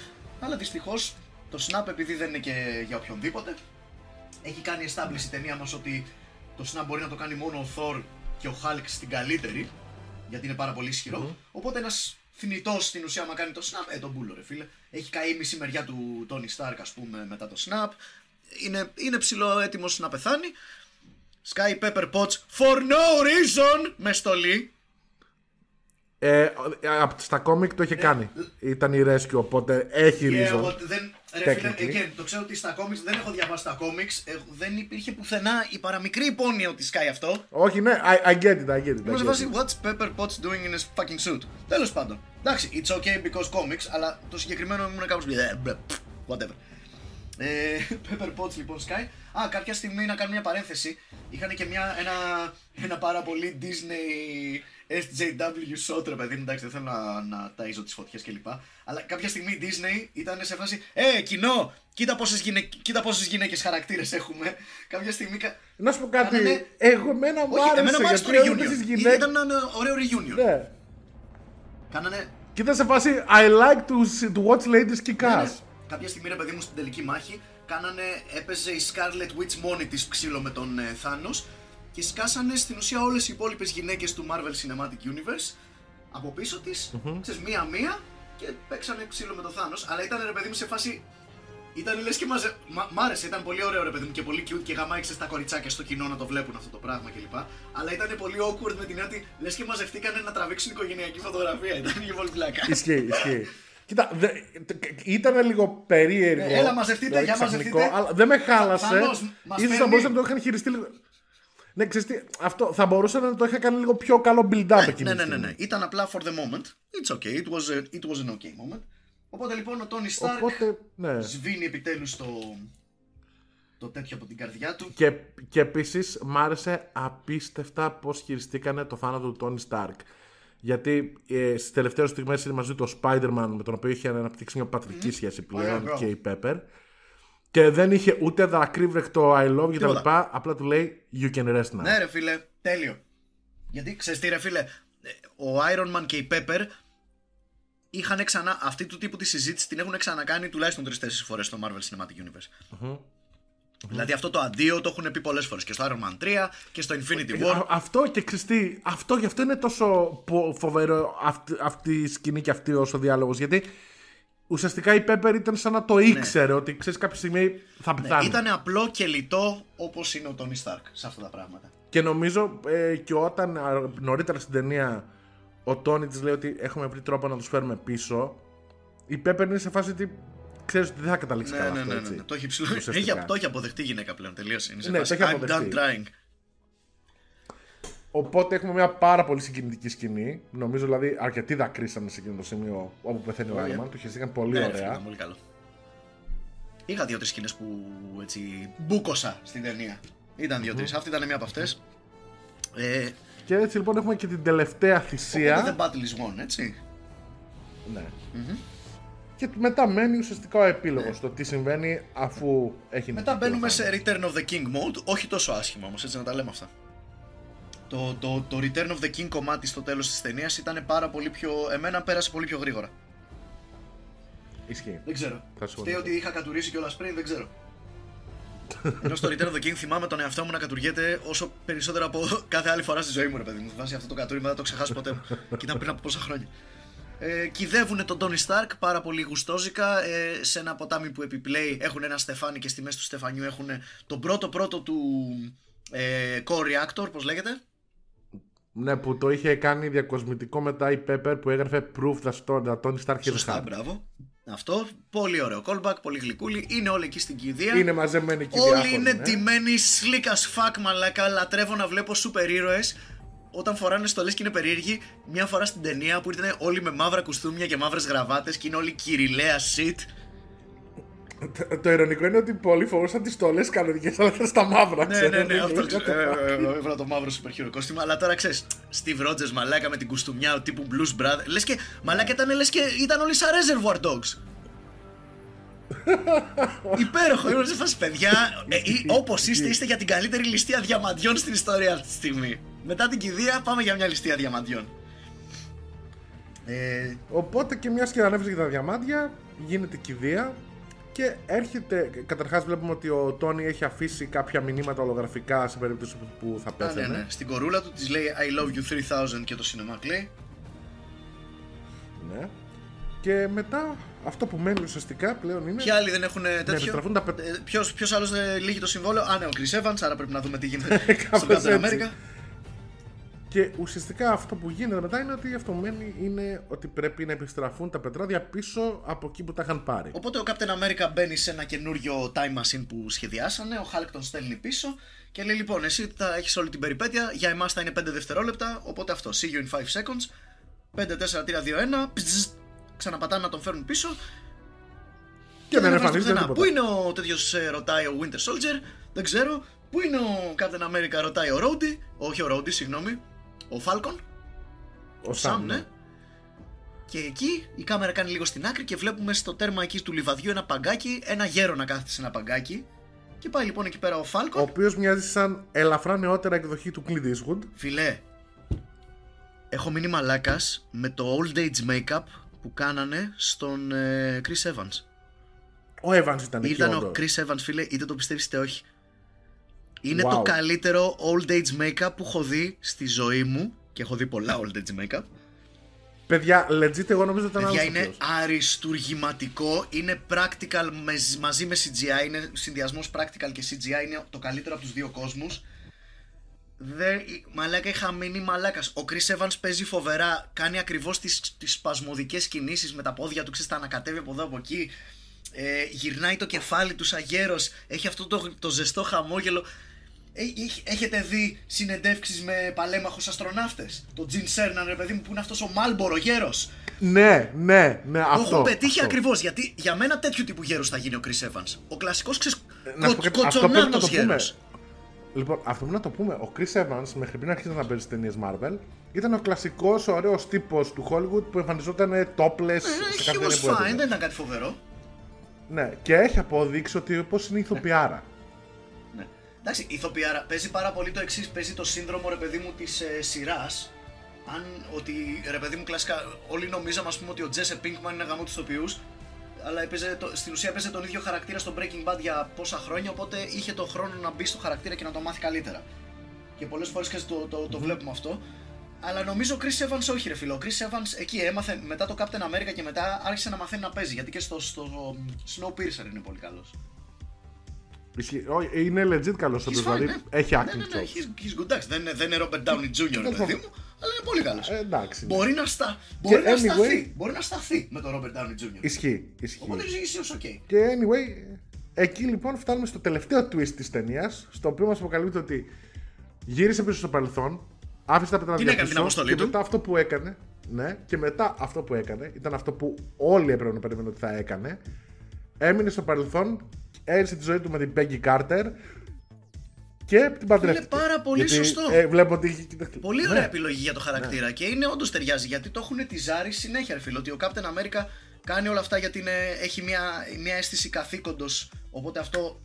αλλά δυστυχώς το Snap επειδή δεν είναι και για οποιονδήποτε, έχει κάνει establish η ταινία μας ότι το Snap μπορεί να το κάνει μόνο ο Thor και ο Hulk στην καλύτερη, γιατί είναι πάρα πολύ ισχυρό, οπότε ένας θνητός στην ουσία άμα κάνει το Snap, ε τον μπούλο ρε φίλε, έχει καεί η μισή μεριά του Tony Stark ας πούμε μετά το Snap, είναι, είναι ψηλό έτοιμος να πεθάνει, Sky Pepper Potts for no reason με στολή. Ε, από στα κόμικ το είχε κάνει. Ήταν η Rescue, οπότε έχει Και reason. εγώ δεν, ρε φίλε, Technically. again, το ξέρω ότι στα comics δεν έχω διαβάσει τα comics. ε, δεν υπήρχε πουθενά η παραμικρή υπόνοια ότι σκάει αυτό. Όχι, ναι, I, I get it, I get it. I Μου σε get βάζει it. What's Pepper Potts doing in his fucking suit; Τέλος πάντων. Εντάξει, it's okay because comics, αλλά το συγκεκριμένο ήμουν κάπως μπλε, μπλε, pff, whatever. Ε, Pepper Potts λοιπόν Sky. Α, κάποια στιγμή να κάνω μια παρένθεση. Είχαν και μια, ένα, ένα πάρα πολύ Disney SJW shot, ρε παιδί μου. Εντάξει, δεν θέλω να, να ταΐζω τις φωτιές κλπ. Αλλά κάποια στιγμή η Disney ήταν σε φάση Ε, κοινό, κοίτα πόσες, γυναί... κοίτα πόσες γυναίκες χαρακτήρες έχουμε. Κάποια στιγμή. κα- Να σου πω κάτι. Κάνανε- Εγώ εμένα μου Όχι, εμένα μου άρεσε άρεσε το γιατί reunion. έβλεπες τις Ήταν γυναίκες. ένα ωραίο reunion. Ναι. Κάνανε Και ήταν σε φάση I like to, see- to watch ladies kick Ναι, ass. ναι. Κάποια στιγμή, ρε παιδί μου, στην τελική μάχη, κάνανε, έπαιζε η Scarlet Witch μόνη της ξύλο με τον ε, Thanos και σκάσανε στην ουσία όλες οι υπόλοιπες γυναίκες του Marvel Cinematic Universe από πίσω της, ξέρεις, μία-μία και παίξανε ξύλο με τον Thanos. Αλλά ήταν, ρε παιδί μου, σε φάση... Ήταν λες και μαζε... Μα, μ' άρεσε, ήταν πολύ ωραίο ρε παιδί μου και πολύ cute και γαμάξε τα κοριτσάκια στο κοινό να το βλέπουν αυτό το πράγμα κλπ. Αλλά ήταν πολύ awkward με την έννοια ότι λες και μαζευτήκανε να τραβήξουν οικογενειακή φωτογραφία. Ήταν λίγο πολύ πλάκα. Ισχύει, ισχύει. Κοίτα, δε, ήταν λίγο περίεργο. Ε, έλα, μαζευτείτε, δηλαδή για ξαφνικό, μαζευτείτε. Αλλά δεν με χάλασε. Θανός, μας Ίσως θα παίρνει. μπορούσαν να το είχαν χειριστεί λίγο. Ναι, ξέρεις τι, αυτό θα μπορούσαν να το είχαν κάνει λίγο πιο καλό build-up εκείνη Ναι, τη ναι, ναι, στιγμή. ναι. Ήταν απλά for the moment. It's okay. It was, a, it was an okay moment. Οπότε λοιπόν ο Tony Stark Οπότε, ναι. σβήνει επιτέλους το, το τέτοιο από την καρδιά του. Και, και επίσης μ' άρεσε απίστευτα πώς χειριστήκανε το θάνατο του Τόνι Σταρκ. Γιατί ε, στις τελευταίες στιγμές είναι μαζί του ο Spider-Man με τον οποίο είχε αναπτύξει μια πατρική σχέση πλέον Ωραία, μπράβο. και η Pepper. Και δεν είχε ούτε δακρύβρεκτο I love you κτλ. Τίποτα. Απλά του λέει You can rest now. Ναι ρε φίλε, τέλειο. Γιατί ξέρεις τι ρε φίλε, ε, ο Iron Man και η Pepper είχαν ξανά, αυτή του τύπου τη συζήτηση την έχουν ξανακάνει τουλάχιστον 3-4 φορές στο Marvel Cinematic Universe. Δηλαδή αυτό το αντίο το έχουν πει πολλές φορές και στο Iron Man 3 και στο Infinity War. Α- αυτό και ξυστή, αυτό γι' αυτό είναι τόσο πο- φοβερό αυτή, αυτή η σκηνή και αυτή ο διάλογος γιατί ουσιαστικά η Pepper ήταν σαν να το ήξερε ότι ξέρεις κάποια στιγμή θα πεθάνει. Ήταν απλό και λιτό όπως είναι ο Tony Stark σε αυτά τα πράγματα. Και νομίζω ε, και όταν α, νωρίτερα στην ταινία ο Τόνι της λέει ότι έχουμε βρει τρόπο να τους φέρουμε πίσω, η Πέπερ είναι σε φάση ότι ξέρεις ότι δεν θα καταλήξει Ναι, καλά ναι, αυτό, ναι, έτσι. ναι, ναι. Το έχει ψηλό. Ουσιαστικά. Έχει, το έχει αποδεχτεί η γυναίκα πλέον. Τελείωσε. Είναι σε Ναι, φάση, το έχει I'm done αποδεχτεί. trying. Οπότε έχουμε μια πάρα πολύ συγκινητική σκηνή. Νομίζω δηλαδή αρκετοί δακρύσανε σε εκείνο το σημείο όπου πεθαίνει ο Ωραία. Iron Man. Το χειριστήκαν πολύ Ναι, ρε φίλε, ωραία. ήταν πολύ καλό. Είχα δύο-τρεις σκηνές που έτσι μπούκοσα στην ταινία. Ήταν δύο-τρεις. Αυτή ήταν μια από αυτές. Ε, Και έτσι λοιπόν έχουμε και την τελευταία οπότε θυσία. the battle is won, έτσι. Ναι. Και μετά μένει ουσιαστικά ο επίλογος. Το τι συμβαίνει αφού έχει Ναι. Μετά νικηθεί ο μπαίνουμε Thanos. σε Return of the King mode. Όχι τόσο άσχημα όμως, έτσι να τα λέμε αυτά. Το, το, το Return of the King κομμάτι στο τέλος της ταινίας ήταν πάρα πολύ πιο. Εμένα πέρασε πολύ πιο γρήγορα. Ισχύει. Δεν ξέρω. Θα σου Φταίει πω. ότι είχα κατουρίσει κιόλας πριν, δεν ξέρω. Ενώ στο Return of the King θυμάμαι τον εαυτό μου να κατουργέται όσο περισσότερο από κάθε άλλη φορά στη ζωή μου, ρε παιδί μου. Βάσει αυτό το κατούρισμα δεν θα το ξεχάσω ποτέ μου. Και ήταν πριν από πόσα χρόνια. Ε, κυδεύουν τον Tony Stark πάρα πολύ γουστόζικα ε, σε ένα ποτάμι που επιπλέει έχουν ένα στεφάνι και στη μέση του στεφανιού έχουν τον πρώτο πρώτο του ε, core reactor, πώς λέγεται; Ναι, που το είχε κάνει διακοσμητικό μετά η Pepper που έγραφε Proof that Stone- that Tony Stark is Σωστά, hard. μπράβο. Αυτό, πολύ ωραίο callback, πολύ γλυκούλη. Είναι όλοι εκεί στην κηδεία. Είναι μαζεμένοι εκεί Όλοι διάφοροι, είναι ναι. τιμένοι slick as fuck μαλάκα. Λατρεύω να βλέπω σούπερ ήρωες όταν φοράνε στολές και είναι περίεργοι. Μια φορά στην ταινία που ήταν όλοι με μαύρα κουστούμια και μαύρες γραβάτες και είναι όλοι κυριλαία shit. Το, το ειρωνικό είναι ότι πολλοί φοβούσαν τις στολές κανονικές, αλλά ήταν στα μαύρα. Ναι, ξέρω, ναι, ναι, δεν αυτό ξέρω. ε, ε, ε, έβαλα το μαύρο super hero κόστημα. Αλλά τώρα ξέρεις, Steve Rogers μαλάκα με την κουστούμια τύπου Blues Brothers. Λες και μαλάκα ήταν, λες και ήταν όλοι σαν Reservoir Dogs. Υπέροχο, ήμουν σε φάση παιδιά. Ε, Όπως είστε, είστε για την καλύτερη ληστεία διαμαντιών στην ιστορία αυτή τη στιγμή. Μετά την κηδεία, πάμε για μια ληστεία διαμαντιών. Ε, Οπότε και μιας και ανέβησε για τα διαμάντια, γίνεται κηδεία και έρχεται. Καταρχάς, βλέπουμε ότι ο Τόνι έχει αφήσει κάποια μηνύματα ολογραφικά σε περίπτωση που θα α, πέθανε. ναι, ναι. Στην κορούλα του της λέει I love you 3000 και το cinema λέει. Ναι. Και μετά αυτό που μένει ουσιαστικά πλέον είναι. Ποιοι άλλοι δεν έχουν τέτοιο; επιστραφούν τα πε- Ποιος άλλος δεν λύγει το συμβόλαιο; Α, ναι, ο Chris Evans, άρα πρέπει να δούμε τι γίνεται στον Κάπως Captain έτσι. America. Και ουσιαστικά αυτό που γίνεται μετά είναι ότι αυτό που μένει είναι ότι πρέπει να επιστραφούν τα πετράδια πίσω από εκεί που τα είχαν πάρει. Οπότε ο Captain America μπαίνει σε ένα καινούριο time machine που σχεδιάσανε. Ο Hulk τον στέλνει πίσω και λέει: Λοιπόν, εσύ θα έχεις όλη την περιπέτεια. Για εμάς θα είναι 5 δευτερόλεπτα. Οπότε αυτό. See you in 5 seconds. 5, 4, 3, 2, 1. Πζζ, ξαναπατάνε να τον φέρουν πίσω. Και δεν εμφανίζεται εμφανίζεται πουθενά. τίποτα. Πού είναι ο τέτοιος, ρωτάει ο Winter Soldier. Δεν ξέρω. Πού είναι ο Captain America, ρωτάει ο Rhodey. Όχι ο Rhodey, συγγνώμη. Ο Falcon. Ο Σαμ, ναι. Και εκεί η κάμερα κάνει λίγο στην άκρη και βλέπουμε στο τέρμα εκεί του λιβαδιού ένα παγκάκι, ένα γέρο να κάθεται σε ένα παγκάκι. Και πάει λοιπόν εκεί πέρα ο Ο Falcon. οποίος μοιάζει σαν ελαφρά νεότερα εκδοχή του Clint Eastwood. Φιλέ, έχω μείνει μαλάκας με το old age makeup που κάνανε στον ε, Chris Evans. Ο Evans ήταν εκεί. Ήταν ο όντως. Chris Evans, φίλε, είτε το πιστεύεις είτε όχι. Είναι Wow. το καλύτερο old age makeup που έχω δει στη ζωή μου και έχω δει πολλά old age makeup. Παιδιά, legit, εγώ νομίζω ότι ήταν Παιδιά άλλος είναι αυτός. αριστουργηματικό, είναι practical με- μαζί με CGI, είναι συνδυασμός practical και CGI, είναι το καλύτερο από τους δύο κόσμους. Δεν, μαλάκα είχα μείνει μαλάκας. Ο Chris Evans παίζει φοβερά, κάνει ακριβώς τις, τις σπασμωδικές κινήσεις με τα πόδια του, ξέρεις, τα ανακατεύει από εδώ από εκεί. Ε, γυρνάει το κεφάλι του σαν γέρος, έχει αυτό το, το ζεστό χαμόγελο. Ε, έχ- έχετε δει συνεντεύξεις με παλέμαχους αστροναύτες; Το Gene Cernan, ρε παιδί μου, που είναι αυτός ο Μάλμπορο γέρος. Ναι, ναι, ναι, Το αυτό. έχουν πετύχει αυτό. ακριβώς γιατί για μένα τέτοιου τύπου γέρος θα γίνει ο Chris Evans. Ο κλασικός ξε... να σου πω κάτι, αυτό πρέπει να κοτσονάτος το πούμε. γέρος. Λοιπόν, αυτό πρέπει να το πούμε. Ο Chris Evans, μέχρι πριν αρχίσει να παίζει ταινίες Marvel, ήταν ο κλασικός ωραίος τύπος του Hollywood που εμφανιζόταν topless σε He κάθε was ταινία που fine, έπαιζε. δεν ήταν κάτι φοβερό. Ναι, και έχει αποδείξει ότι πώ είναι ηθοποιάρα. Ναι. Εντάξει, ηθοποιάρα παίζει πάρα πολύ το εξής. Παίζει το σύνδρομο ρε παιδί μου της ε, σειράς. Αν ότι ρε παιδί μου κλασικά όλοι νομίζαμε ας πούμε ότι ο Τζέσε Πίνκμαν είναι γαμό τους ηθοποιούς. Αλλά έπαιζε το, στην ουσία παίζει τον ίδιο χαρακτήρα στο Breaking Bad για πόσα χρόνια. Οπότε είχε τον χρόνο να μπει στο χαρακτήρα και να το μάθει καλύτερα. Και πολλές φορές και το, το, το βλέπουμε αυτό. Αλλά νομίζω ο Chris Evans όχι, ρε φίλο. Ο Chris Evans εκεί έμαθε μετά το Captain America και μετά άρχισε να μαθαίνει να παίζει. Γιατί και στο, στο Snowpiercer είναι πολύ καλός. Ισχύει. Όχι, Είναι legit καλός στο He's δηλαδή. fine, ναι. Έχει Ναι, acting ναι, ναι, chops. he's, he's good. Εντάξει, δεν, είναι- δεν είναι Robert Downey Jr. ρε παιδί μου, αλλά είναι πολύ καλός. Ε, εντάξει. ναι. Μπορεί να, στα, μπορεί να anyway- σταθεί. Μπορεί να σταθεί με τον Robert Downey Jr. Ισχύει. ισχύει. Οπότε είσαι ως ok. Και anyway, εκεί λοιπόν φτάνουμε στο τελευταίο twist της ταινίας, στο οποίο μας αποκαλύπτει ότι γύρισε πίσω στο παρελθόν, άφησε τα πετράδια Την έκανε πίσω την αποστολή και του; μετά αυτό που έκανε, ναι, και μετά αυτό που έκανε, ήταν αυτό που όλοι έπρεπε να περιμένουν ότι θα έκανε, έμεινε στο παρελθόν, έρισε τη ζωή του με την Peggy Carter και την παντρεύτηκε. πάρα πολύ Γιατί, σωστό. Ε, βλέπω ότι έχει κοιτάξει. Πολύ Ναι. ωραία επιλογή για το χαρακτήρα και είναι όντως ταιριάζει γιατί το έχουν τη ζάρι συνέχεια, ρε φίλο. Ότι ο Captain America κάνει όλα αυτά γιατί είναι, έχει μια, μια αίσθηση καθήκοντος. Οπότε αυτό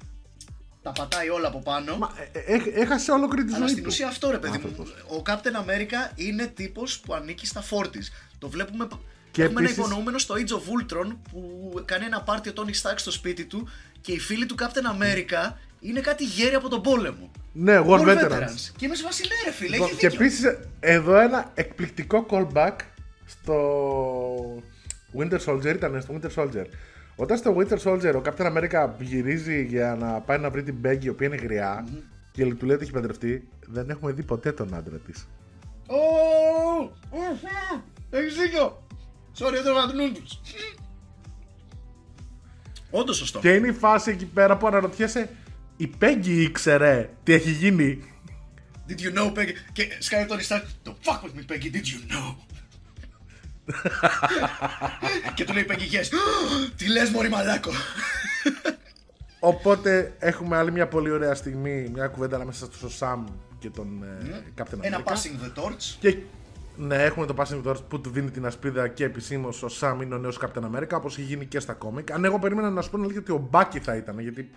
τα πατάει όλα από πάνω. Μα, ε, ε, έχ- έχασε ολόκληρη τη Αλλά ζωή στην του. ουσία αυτό ρε παιδί μου. άνθρωπος. Ο Captain America είναι τύπος που ανήκει στα 40s. Το βλέπουμε. Και έχουμε επίσης- ένα υπονοούμενο στο Age of Ultron που κάνει ένα πάρτι ο Tony Stark στο σπίτι του και οι φίλοι του Captain America είναι κάτι γέροι από τον πόλεμο. Ναι, War, Veterans. Και είμαι σε φάση, ναι, ρε φίλε, Λοιπόν, έχει και δίκιο. επίσης εδώ ένα εκπληκτικό callback στο Winter Soldier ήταν στο Winter Soldier. Όταν στο Winter Soldier ο Captain America γυρίζει για να πάει να βρει την Peggy η οποία είναι γριά και του λέει ότι έχει παντρευτεί, δεν έχουμε δει ποτέ τον άντρα της. Ω, Έχεις δίκιο. Sorry, έτρωγα την νούντους. Όντως σωστό. Και είναι η φάση εκεί πέρα που αναρωτιέσαι, η Peggy ήξερε τι έχει γίνει; Did you know, Peggy? Και σκάει τον Stark. Το fuck with me, Peggy, did you know? και του λέει η Peggy, yes. Τι λες, μωρή μαλάκο. Οπότε έχουμε άλλη μια πολύ ωραία στιγμή, μια κουβέντα ανάμεσα στο Σαμ και τον ε, Captain Ένα America. passing the torch. Και ναι, έχουμε το Passing Torch που του δίνει την ασπίδα και επισήμως ο Σαμ είναι ο νέος Captain America, όπως έχει γίνει και στα κόμικ. Αν εγώ περίμενα να σου πω την αλήθεια ότι ο Μπάκι θα ήταν, γιατί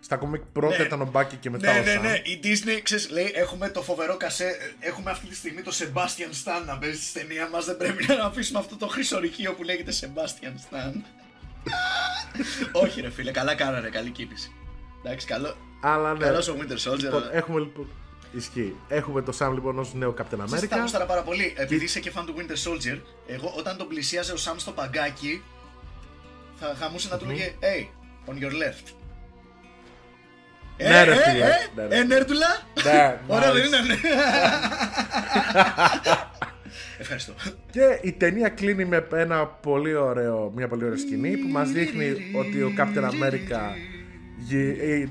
στα κόμικ πρώτα Ναι. ήταν ο Μπάκι και μετά Ναι, ο ναι, Σαμ. ναι. Η Disney, ξέρεις, λέει, έχουμε το φοβερό κασέ. Έχουμε αυτή τη στιγμή το Sebastian Stan να παίζει στη ταινία μας. Δεν πρέπει να αφήσουμε αυτό το χρυσορυχείο που λέγεται Sebastian Stan. Όχι, ρε φίλε, καλά κάνανε, καλή κίνηση. Εντάξει, καλό. Αλλά ναι. Καλός ο Winter Soldier. Λοιπόν, αλλά- έχουμε λοιπόν. Ισχύει. Έχουμε το Σαμ λοιπόν ως νέο Captain Ξέρεις τι America. θα γούσταρα πάρα πολύ. Επειδή είσαι και φαν του Winter Soldier, εγώ όταν τον πλησίαζε ο Sam στο παγκάκι, θα χαμούσε να του λέγε Hey, on your left. Ναι, ρε, ε, φίλε. ε, Ναι, ναι. ε, νέρτουλα. Ναι, Ωραία, δεν nice. είναι. ναι. Ευχαριστώ. Και η ταινία κλείνει με ένα πολύ ωραίο, μια πολύ ωραία σκηνή που μας δείχνει ότι ο Captain America γυ- ε,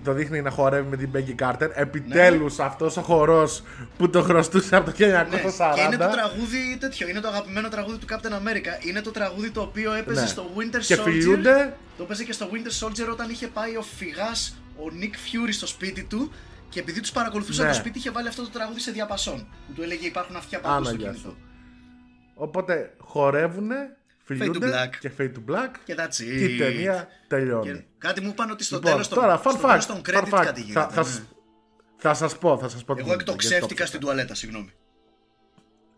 το δείχνει να χορεύει με την Peggy Carter. Επιτέλους αυτός ο χορός που το χρωστούσε από το 1940. Ναι, και είναι το τραγούδι τέτοιο, είναι το αγαπημένο τραγούδι του Captain America. Είναι το τραγούδι το οποίο έπαιζε Ναι. στο Winter Και Soldier. φιλιούνται. Το έπαιζε και στο Winter Soldier όταν είχε πάει ο φυγάς ο Nick Fury στο σπίτι του και επειδή τους παρακολουθούσε Ναι. από το σπίτι είχε βάλει αυτό το τραγούδι σε διαπασόν. Που του έλεγε Υπάρχουν αυτιά παντού στο Άνα, γεια κινητό. Οπότε χορεύουνε, φιλιούνται black. και fade to black Και that's it. και η ταινία τελειώνει. Και κάτι μου είπαν ότι στο Λοιπόν, τέλος των, τώρα, fun στο fact, τέλος των fun credit fact. κάτι Θα, γίνεται. θα, ναι. θα σας πω, θα σας πω. τι Εγώ γίνεται, γιατί εκτοξεύτηκα το στην τουαλέτα, συγγνώμη.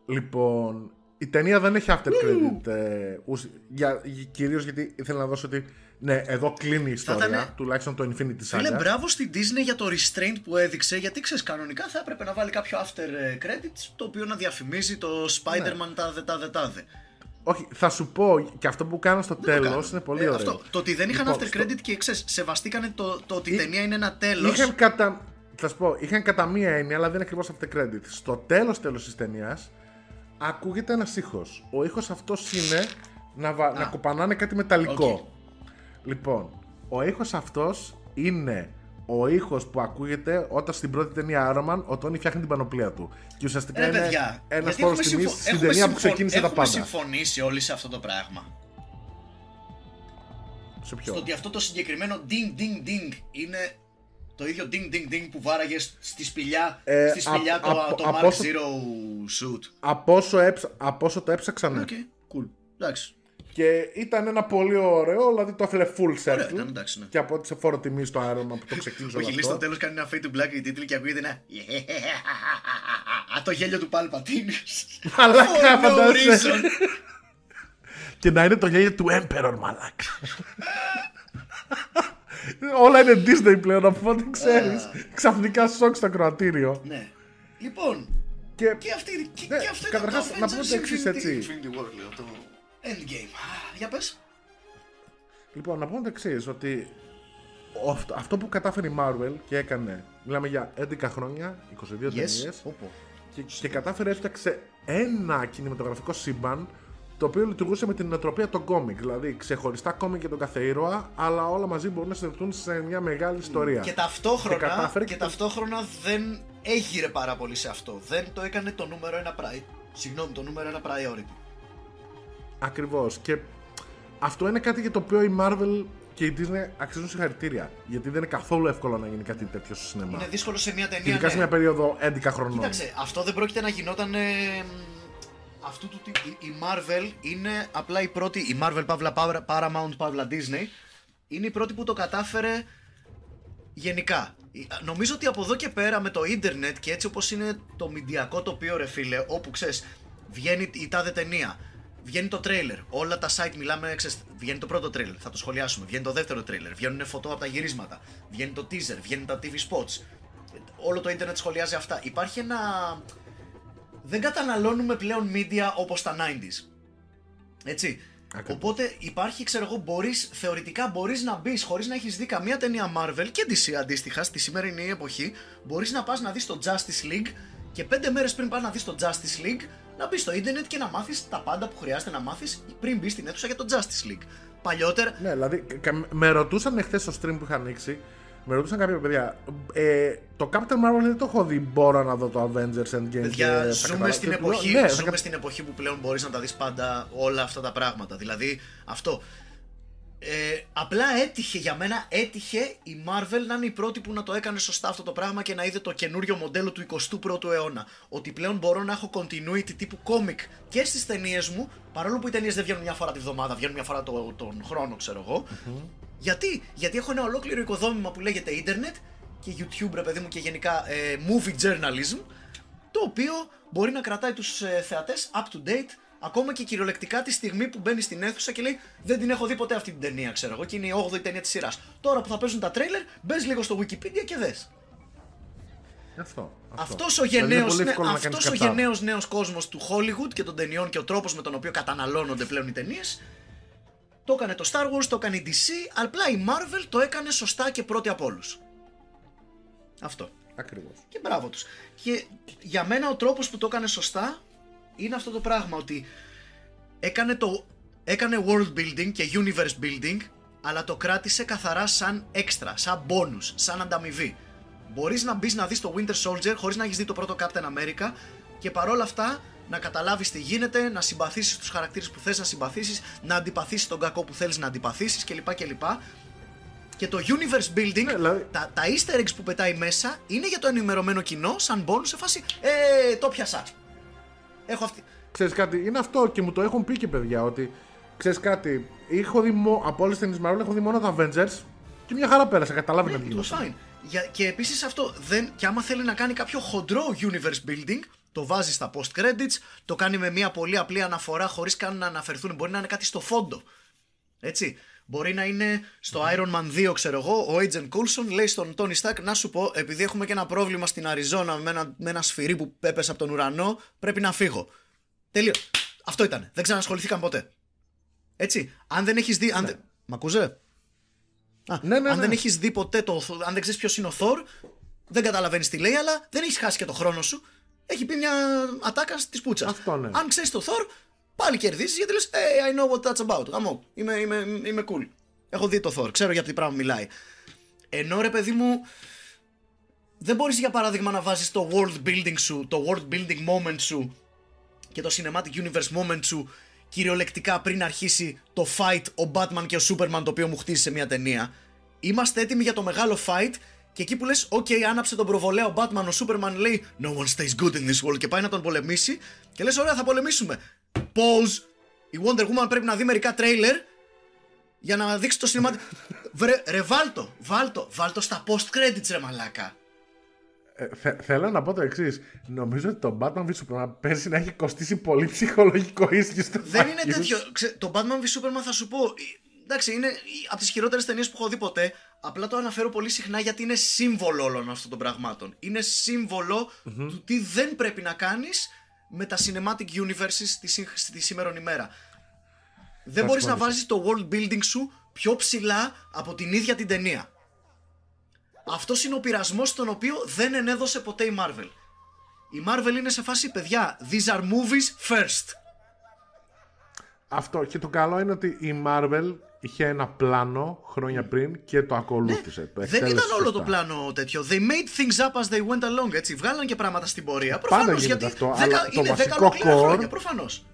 Λοιπόν, η ταινία δεν έχει after credit. Ε, ουσ- για, κυρίως γιατί ήθελα να δώσω ότι ναι, εδώ κλείνει η ιστορία, ήτανε- τουλάχιστον το Infinity Φίλε, Saga. μπράβο στην Disney για το restraint που έδειξε. Γιατί ξέρεις, κανονικά θα έπρεπε να βάλει κάποιο after ε, credits το οποίο να διαφημίζει το Spider-Man Ναι. τάδε τάδε τάδε. Όχι, θα σου πω και αυτό που κάνω στο Δεν το τέλος κάνουν. είναι πολύ Ε, ωραίο. Αυτό, το ότι δεν είχαν Λοιπόν, after στο- credit και ξέρεις, σεβαστήκανε το, το ότι η Εί- ταινία είναι ένα τέλος. Είχαν κατά, θα σου πω, είχαν κατά μία έννοια, αλλά δεν είναι ακριβώς after credit. Στο τέλος τέλος της ταινίας ακούγεται ένας ήχος. Ο ήχος αυτός είναι να, βα... να κοπανάνε κάτι μεταλλικό. Λοιπόν, ο ήχος αυτός είναι ο ήχος που ακούγεται όταν στην πρώτη ταινία Iron Man ο Τόνι φτιάχνει την πανοπλία του. Και ουσιαστικά Ρε είναι παιδιά, ένας γιατί φόρος έχουμε τιμής συμφω- στην έχουμε ταινία που συμφων- ξεκίνησε τα έχουμε πάντα. συμφωνήσει όλοι σε αυτό το πράγμα. Σε ποιο; Στο ότι αυτό το συγκεκριμένο ding ding ding είναι το ίδιο ding ding ding που βάραγε στη σπηλιά, Ε, στη σπηλιά απ- το, απ- το από Mark όσο- Zero suit. Από όσο, έψα... από όσο το έψαξα, ναι. Οκ, cool. Εντάξει. Και ήταν ένα πολύ ωραίο, δηλαδή το έφερε full circle. Ωραία, ήταν, εντάξει, ναι. Και από ό,τι σε φόρο τιμή στο Iron Man που το ξεκίνησε όλο Όχι, λέει αυτό. στο τέλος κάνει ένα fade to black οι τίτλοι και ακούγεται ένα. Α, το γέλιο του Palpatine. Μαλάκα, For no φαντάζεσαι. reason. Και να είναι το γέλιο του Emperor, μαλάκα. Όλα είναι Disney πλέον, οπότε ξέρεις. Ξαφνικά σοκ στο ακροατήριο. Ναι. Λοιπόν, Και και αυτή και, Ναι, και αυτό ήταν καταρχάς, το να πούμε Avengers το εξής, Infinity- έτσι. Infinity War, λέω, το Endgame. Α, Για πες. λοιπόν, να πούμε το εξής, ότι ο- αυτό- αυτό που κατάφερε η Marvel και έκανε, μιλάμε για 11 χρόνια, 22 ταινίες, Όπο. και, και κατάφερε έφτιαξε ένα κινηματογραφικό σύμπαν το οποίο λειτουργούσε με την νοοτροπία των κόμικ. Δηλαδή ξεχωριστά κόμικ για τον κάθε ήρωα, αλλά όλα μαζί μπορούν να συνδεθούν σε μια μεγάλη ιστορία. Και ταυτόχρονα, Και κατάφερε και και το- ταυτόχρονα δεν έγειρε πάρα πολύ σε αυτό. Δεν το έκανε το νούμερο ένα pri... Συγγνώμη, το νούμερο ένα priority. Ακριβώς. Και αυτό είναι κάτι για το οποίο η Marvel και η Disney αξίζουν συγχαρητήρια. Γιατί δεν είναι καθόλου εύκολο να γίνει κάτι τέτοιο στο σινεμά. Είναι δύσκολο σε μια Και ταινία. ειδικά σε ναι. μια περίοδο 11 χρονών. Κοίταξε, αυτό δεν πρόκειται να γινόταν. ε, μ, αυτού του τύπου. Η, η Marvel είναι απλά η πρώτη. Η Marvel Παύλα Para- Paramount Παύλα Disney είναι η πρώτη που το κατάφερε γενικά. Η- Νομίζω ότι από εδώ και πέρα με το ίντερνετ και έτσι όπως είναι το μηντιακό τοπίο ρε φίλε, όπου ξέρεις βγαίνει η τάδε ταινία, βγαίνει το τρέιλερ, όλα τα site μιλάμε, ξέρεις, βγαίνει το πρώτο τρέιλερ, θα το σχολιάσουμε, βγαίνει το δεύτερο τρέιλερ, βγαίνουν φωτό από τα γυρίσματα, βγαίνει το teaser, βγαίνουν τα TV spots, όλο το ίντερνετ σχολιάζει αυτά. Υπάρχει ένα... Δεν καταναλώνουμε πλέον media όπως τα 90s. Έτσι. Ακριβώς. Οπότε υπάρχει, ξέρω εγώ, μπορείς, θεωρητικά μπορείς να μπεις χωρίς να έχεις δει καμία ταινία Marvel και DC αντίστοιχα στη σημερινή εποχή. Μπορείς να πας να δεις το Justice League και πέντε μέρες πριν πας να δεις το Justice League να μπεις στο ίντερνετ και να μάθεις τα πάντα που χρειάζεται να μάθεις πριν μπεις στην αίθουσα για το Justice League. Παλιότερα, Ναι, δηλαδή κα- με ρωτούσαν εχθές στο stream που είχα ανοίξει, με ρωτούσαν κάποια παιδιά. Ε, το Captain Marvel δεν το έχω δει. Μπορώ να δω το Avengers Endgame. Παιδιά, και θα ζούμε καταλάβω. στην, Και λέω, εποχή, ναι, θα ζούμε κα- στην εποχή που πλέον μπορείς να τα δεις πάντα όλα αυτά τα πράγματα. Δηλαδή, αυτό. Ε, απλά έτυχε για μένα, έτυχε η Marvel να είναι η πρώτη που να το έκανε σωστά αυτό το πράγμα και να είδε το καινούριο μοντέλο του 21ου αιώνα. Ότι πλέον μπορώ να έχω continuity τύπου comic και στις ταινίες μου, παρόλο που οι ταινίες δεν βγαίνουν μια φορά τη βδομάδα, βγαίνουν μια φορά το, τον χρόνο, ξέρω εγώ. Γιατί; Γιατί έχω ένα ολόκληρο οικοδόμημα που λέγεται Ιντερνετ και YouTube, ρε παιδί μου, και γενικά ε, movie journalism, το οποίο μπορεί να κρατάει τους ε, θεατές up to date ακόμα και κυριολεκτικά τη στιγμή που μπαίνει στην αίθουσα και λέει Δεν την έχω δει ποτέ αυτή την ταινία, ξέρω εγώ, και είναι η 8η ταινία της σειράς. Τώρα που θα παίζουν τα τρέιλερ, μπες λίγο στο Wikipedia και δες. Αυτό. Αυτός ο Δηλαδή, είναι γενναίος, πολύ ναι, εύκολο να αυτός κάνεις ο κατά. γενναίος νέος κόσμος του Hollywood και των ταινιών και ο τρόπος με τον οποίο καταναλώνονται πλέον οι ταινίες. Το έκανε το Star Wars, το έκανε η DC, απλά η Marvel το έκανε σωστά και πρώτη από όλους. Αυτό. Ακριβώς. Και μπράβο τους. Και για μένα ο τρόπος που το έκανε σωστά είναι αυτό το πράγμα ότι έκανε, το, έκανε world building και universe building αλλά το κράτησε καθαρά σαν extra, σαν bonus, σαν ανταμοιβή. Μπορείς να μπεις να δεις το Winter Soldier χωρίς να έχεις δει το πρώτο Captain America και παρόλα αυτά να καταλάβεις τι γίνεται, να συμπαθήσεις τους χαρακτήρες που θες να συμπαθήσεις, να αντιπαθήσεις τον κακό που θέλεις να αντιπαθήσεις κλπ. κλπ. Και το universe building, Ναι, δηλαδή- τα, τα easter eggs που πετάει μέσα είναι για το ενημερωμένο κοινό, σαν bonus σε φάση Ε, το πιάσα. Έχω αυτή. Ξέρεις κάτι, είναι αυτό και μου το έχουν πει και παιδιά ότι ξέρεις κάτι, έχω δει μο- από όλες τις ταινίες Marvel έχω δει μόνο τα Avengers και μια χαρά πέρασα, καταλάβει να Ναι, βγει. το fine. Για, και επίσης αυτό, δεν, και άμα θέλει να κάνει κάποιο χοντρό universe building, το βάζει στα post credits, το κάνει με μια πολύ απλή αναφορά χωρίς καν να αναφερθούν. Μπορεί να είναι κάτι στο φόντο. Έτσι. Μπορεί να είναι στο Iron Man 2, ξέρω εγώ, ο Agent Coulson λέει στον Tony Stark να σου πω, επειδή έχουμε και ένα πρόβλημα στην Αριζόνα με ένα, με ένα σφυρί που έπεσε από τον ουρανό, πρέπει να φύγω. Τελείω. Αυτό ήταν. Δεν ξανασχοληθήκαν ποτέ. Έτσι. Αν δεν έχεις δει. Αν δεν... Μ' ακούσες; Α, Ναι, ναι, αν ναι. δεν έχεις δει ποτέ το. Αν δεν ξέρεις ποιος είναι ο Θόρ, δεν καταλαβαίνεις τι λέει, αλλά δεν έχεις χάσει και το χρόνο σου. Έχει πει μια ατάκα της πουτσα. Αυτό, ναι. Αν ξέρεις το Θόρ, πάλι κερδίζεις γιατί λες: Hey, I know what that's about. Γαμό. Είμαι, είμαι, είμαι cool. Έχω δει το Θόρ. Ξέρω για τι πράγμα μιλάει. Ενώ ρε παιδί μου, δεν μπορείς για παράδειγμα να βάζεις το world building σου, το world building moment σου και το cinematic universe moment σου κυριολεκτικά πριν αρχίσει το fight ο Batman και ο Superman το οποίο μου χτίσει σε μια ταινία. Είμαστε έτοιμοι για το μεγάλο fight και εκεί που λες «ΟΚ, άναψε τον προβολέα ο Batman, ο Superman λέει «No one stays good in this world» και πάει να τον πολεμήσει και λες «Ωραία, θα πολεμήσουμε». Pause. Η Wonder Woman πρέπει να δει μερικά τρέιλερ για να δείξει το cinematic... Βρε, ρε βάλτο, βάλτο, βάλτο στα post credits ρε μαλάκα. Ε, θε- θέλω να πω το εξής. Νομίζω ότι το Batman v Superman πέρσι να έχει κοστίσει πολύ ψυχολογικό ίσχυ στο Δεν είναι φάκελο. τέτοιο. Ξέ, το Batman v Superman θα σου πω. ε, Εντάξει, είναι από τις χειρότερες ταινίες που έχω δει ποτέ. Απλά το αναφέρω πολύ συχνά γιατί είναι σύμβολο όλων αυτών των πραγμάτων. Είναι σύμβολο του τι δεν πρέπει να κάνεις με τα cinematic universes στη, σύ- στη σήμερον ημέρα. Δεν μπορείς να συμφωνήσω. βάζεις το world building σου πιο ψηλά από την ίδια την ταινία. Αυτός είναι ο πειρασμός τον οποίο δεν ενέδωσε ποτέ η Marvel. Η Marvel είναι σε φάση, παιδιά, these are movies first. Αυτό. Και το καλό είναι ότι η Marvel είχε ένα πλάνο χρόνια πριν και το ακολούθησε. Το Ναι. Δεν εκτέλεσε ήταν όλο σωστά. το πλάνο τέτοιο. They made things up as they went along, έτσι. Βγάλαν και πράγματα στην πορεία. Πάντα Προφανώς γίνεται γιατί. αυτό, δέκα- αλλά το είναι 10 βασικό ολόκληρα core- χρόνια, προφανώς.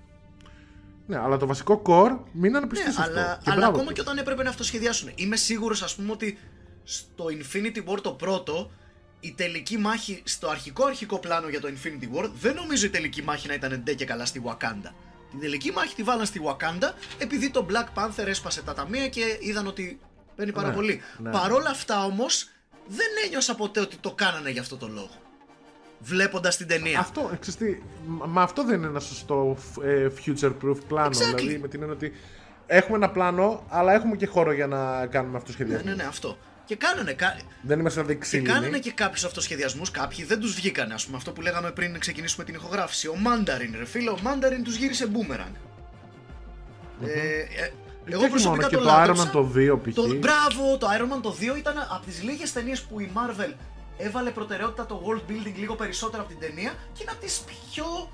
Ναι, αλλά το βασικό core μείνανε πιστοί Ναι, σε αυτό. αλλά, Και αλλά μπράβο ακόμα τους. και όταν έπρεπε να αυτοσχεδιάσουν. Είμαι σίγουρος, ας πούμε, ότι στο Infinity War το πρώτο, η τελική μάχη στο αρχικό αρχικό πλάνο για το Infinity War, δεν νομίζω η τελική μάχη να ήταν ντε και καλά στη Wakanda. Την τελική μάχη τη βάλαν στη Wakanda επειδή το Black Panther έσπασε τα ταμεία και είδαν ότι παίρνει πάρα Ναι, πολύ. ναι. Παρόλα αυτά όμως, δεν ένιωσα ποτέ ότι το κάνανε για αυτό το λόγο. Βλέποντας την ταινία. Αυτό, ε, ξέρεις τι, μα- μα αυτό δεν είναι ένα σωστό ε, future-proof πλάνο. Exactly. Δηλαδή με την έννοια ότι έχουμε ένα πλάνο, αλλά έχουμε και χώρο για να κάνουμε Ναι, αυτοσχεδιασμό. ναι, ναι, αυτό. Και κάνανε, κα- Δεν είμαστε δηλαδή Και ξύλινοι. κάνανε και κάποιους αυτοσχεδιασμούς, κάποιοι δεν τους βγήκανε. Α πούμε αυτό που λέγαμε πριν ξεκινήσουμε την ηχογράφηση. Ο Mandarin, ρε φίλε, ο Mandarin τους γύρισε boomerang. Ε, ε, Και εγώ όχι προσωπικά μόνο, το και το Iron λάτρεψα. Man το 2 π.χ. Το, μπράβο, το Iron Man το 2 ήταν από τις λίγες ταινίες που η Marvel έβαλε προτεραιότητα το world building λίγο περισσότερο από την ταινία και είναι από τις πιο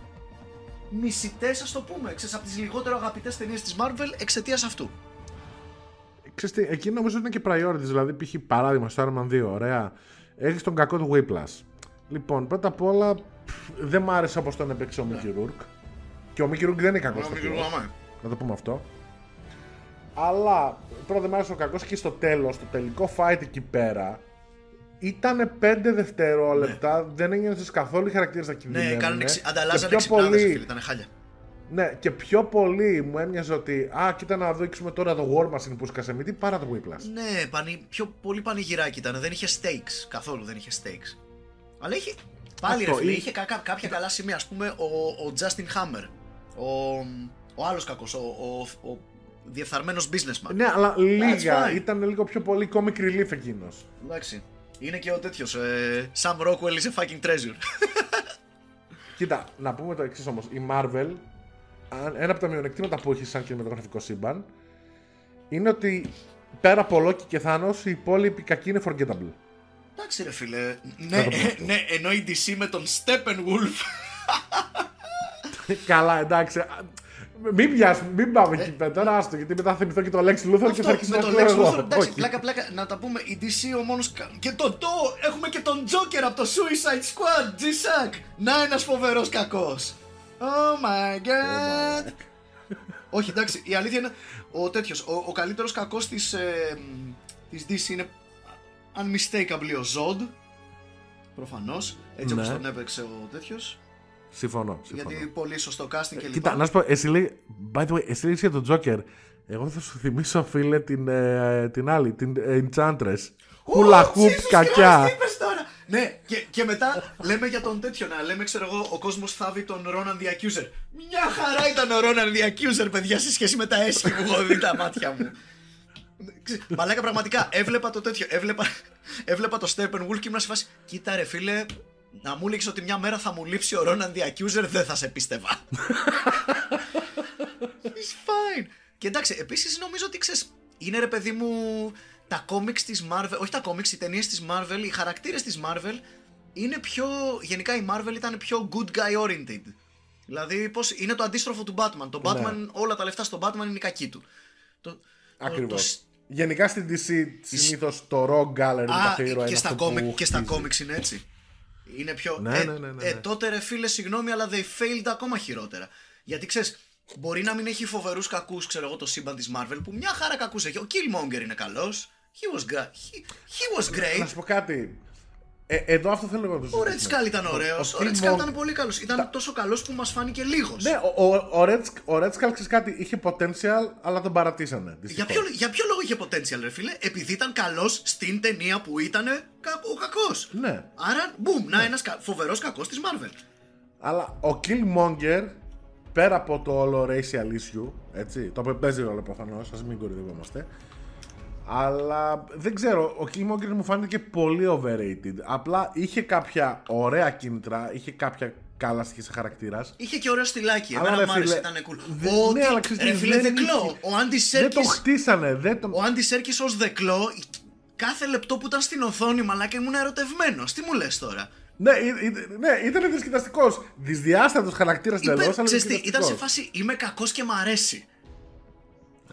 μισητές, ας το πούμε. Ξέρεις, από τις λιγότερο αγαπητές ταινίες της Marvel εξαιτίας αυτού. Ξέρεις τι, εκεί νομίζω ότι είναι και priorities. Δηλαδή, π.χ. παράδειγμα στο Iron Man 2, ωραία. Έχεις τον κακό του Whiplash. Λοιπόν, πρώτα απ' όλα, πφ, δεν μ' άρεσε όπως τον έπαιξε ο Mickey Rourke. Και ο Mickey Rourke δεν είναι κακός. Να το πούμε αυτό. Αλλά πρώτα δεν μ' άρεσε ο κακός και στο τέλος, το τελικό fight εκεί πέρα, ήταν 5 δευτερόλεπτα, δεν ένιωσε καθόλου οι χαρακτήρες να κινδυνεύουν. Ναι, κάνανε εξι... ανταλλάζανε πιο εξυπνάδες, πολύ- φίλε, ήταν χάλια. Ναι, και πιο πολύ μου έμοιαζε ότι Α, κοίτα να δείξουμε τώρα το War Machine που σκάσε μύτη παρά το Whiplash. Ναι, πανι... πιο πολύ πανηγυράκι ήταν. Δεν είχε stakes. Καθόλου δεν είχε stakes. Αλλά είχε. Πάλι Αυτό, ρε φίλε, ή- είχε κα- κάποια καλά σημεία. Α πούμε ο, ο Justin Hammer. Ο, ο άλλος κακός. Ο, ο, ο διεφθαρμένος businessman. Ναι, αλλά λίγα. fine. Ήταν λίγο πιο πολύ comic relief εκείνος. Εντάξει. Είναι και ο τέτοιος. Ε, Sam Rockwell is a fucking treasure. Κοίτα, να πούμε το εξής όμως. Η Marvel, αν- ένα από τα μειονεκτήματα που έχει σαν κινηματογραφικό σύμπαν, είναι ότι πέρα από Loki και Thanos, οι υπόλοιποι κακοί είναι forgettable. Εντάξει ρε φίλε. Να Ναι, το πω αυτό. ναι, ενώ η DC με τον Steppenwolf. Καλά, εντάξει. α, Μην πιάσουμε, μην πάμε εκεί πέρα. Τώρα άστο, γιατί μετά θα θυμηθώ και το Lex Luthor και θα Αυτό, αρχίσω με να τον κλαίω Lex εγώ. Luthor, εντάξει, Όχι. πλάκα πλάκα, να τα πούμε, η DC ο μόνος, κα- και το, το, έχουμε και τον Joker από το Suicide Squad, G-Sack, να ένας φοβερός κακός. Oh my god. Όχι, εντάξει, η αλήθεια είναι, ο τέτοιος, ο, ο καλύτερος κακός της, ε, μ, της DC είναι unmistakably ο Zod, προφανώς, έτσι όπως Ναι. τον έπαιξε ο τέτοιος, Συμφωνώ. συμφωνώ. γιατί πολύ σωστό casting και Κοίτα, λοιπά. να σου πω, εσύ λέει, by the way, εσύ λέει για τον Joker. Εγώ θα σου θυμίσω, φίλε, την, ε, την άλλη, την ε, Enchantress. Hula hoop Jesus κακιά. Christ, είπες τώρα. Ναι, και, και μετά λέμε για τον τέτοιο να λέμε, ξέρω εγώ, ο κόσμος θάβει τον Ronan the Accuser. Μια χαρά ήταν ο Ronan the Accuser, παιδιά, σε σχέση με τα έσχη που έχω δει τα μάτια μου. Ξε- Μαλάκα, πραγματικά έβλεπα το τέτοιο. Έβλεπα, έβλεπα το Steppenwolf και ήμουν σε φάση. Κοίτα, ρε φίλε, να μου έλεγε ότι μια μέρα θα μου λείψει ο Ronan the Accuser, δεν θα σε πίστευα. It's fine. Και εντάξει, επίσης νομίζω ότι ξέρεις, είναι ρε παιδί μου τα κόμιξ της Marvel, όχι τα κόμιξ, οι ταινίες της Marvel, οι χαρακτήρες της Marvel είναι πιο. Γενικά η Marvel ήταν πιο good guy oriented. Δηλαδή, πώς, είναι το αντίστροφο του Batman. Το Batman, όλα τα λεφτά στον Batman είναι η κακή του. Το, Ακριβώς. το- Γενικά στην DC συνήθως το Rock Gallery του Α, κάθε ήρωα και είναι στα, αυτό κόμικ, που και στα χτίζει. κόμιξ είναι έτσι. Είναι πιο. Ναι, ε, ναι, ναι, ναι, ε, ναι. τότε ρε φίλε, συγγνώμη, αλλά they failed ακόμα χειρότερα. Γιατί ξέρεις, μπορεί να μην έχει φοβερούς κακούς, ξέρω εγώ, το σύμπαν της Marvel που μια χαρά κακούς έχει. Ο Killmonger είναι καλός. He was, gra- he, he was Να great. σου πω κάτι. Ε, εδώ αυτό θέλω να το Ο Red συζητήσουμε. Skull ήταν ωραίος. Ο, ο Red Skull Killmonger- ήταν πολύ καλός. Ήταν τόσο καλός που μας φάνηκε λίγος. Ναι, ο, ο, ο, Red, ο Red Skull ξέρεις κάτι, είχε potential, αλλά τον παρατήσανε. Για δυστυχώς. ποιο, για ποιο λόγο είχε potential, ρε φίλε, επειδή ήταν καλός στην ταινία που ήταν κα, ο κακός. Ναι. Άρα, boom, να ένας φοβερός κακός της Marvel. Αλλά ο Killmonger, πέρα από το όλο racial issue, έτσι, το οποίο παίζει ρόλο προφανώς, ας μην κορυδευόμαστε. Αλλά δεν ξέρω, ο Killmonger μου φάνηκε πολύ overrated. Απλά είχε κάποια ωραία κίνητρα, είχε κάποια καλά στοιχεία σε χαρακτήρας. Είχε και ωραίο στυλάκι. Αλλά, Εμένα ρε μου άρεσε, φίλε, ήταν cool. δε- Ότι, ναι, αλλά ξέρεις ρε τι, φίλε, δεν δεκλό. είχε- Ο Άντι Δεν το Σέρκης, χτίσανε, δεν τον. ο Άντι Σέρκης ως δεκλό, κάθε λεπτό που ήταν στην οθόνη, μαλάκα ήμουν ερωτευμένος. Τι μου λες τώρα; Ναι, ή- ή- ναι, ήταν διασκεδαστικό. Δυσδιάστατος χαρακτήρας Είπε, εντελώ, αλλά ξέρεις τι, ήταν σε διασκεδαστικός. φάση είμαι κακός και μ' αρέσει.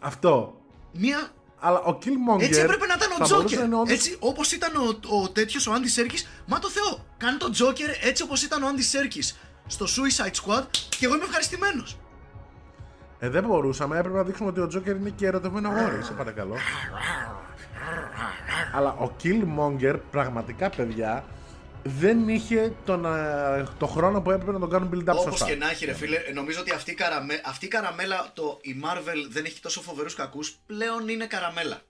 Αυτό. Μία... Αλλά ο Killmonger. Έτσι έπρεπε να ήταν ο θα μπορούσε Τζόκερ. να είναι όντως- Έτσι όπως ήταν ο, ο τέτοιος ο Άντι Σέρκης, μα το Θεό. Κάνει τον Τζόκερ έτσι όπως ήταν ο Άντι Σέρκης στο Suicide Squad και εγώ είμαι ευχαριστημένος. Ε, δεν μπορούσαμε. Έπρεπε να δείξουμε ότι ο Τζόκερ είναι και ερωτευμένο αγόρι. Σε παρακαλώ. Αλλά ο Killmonger, πραγματικά παιδιά, δεν είχε τον, ε, το χρόνο που έπρεπε να τον κάνουν build-up Όπως σωστά. και να έχει, ρε φίλε, νομίζω ότι αυτή η, καραμε... αυτή η καραμέλα, το η Marvel δεν έχει τόσο φοβερούς κακούς, πλέον είναι καραμέλα.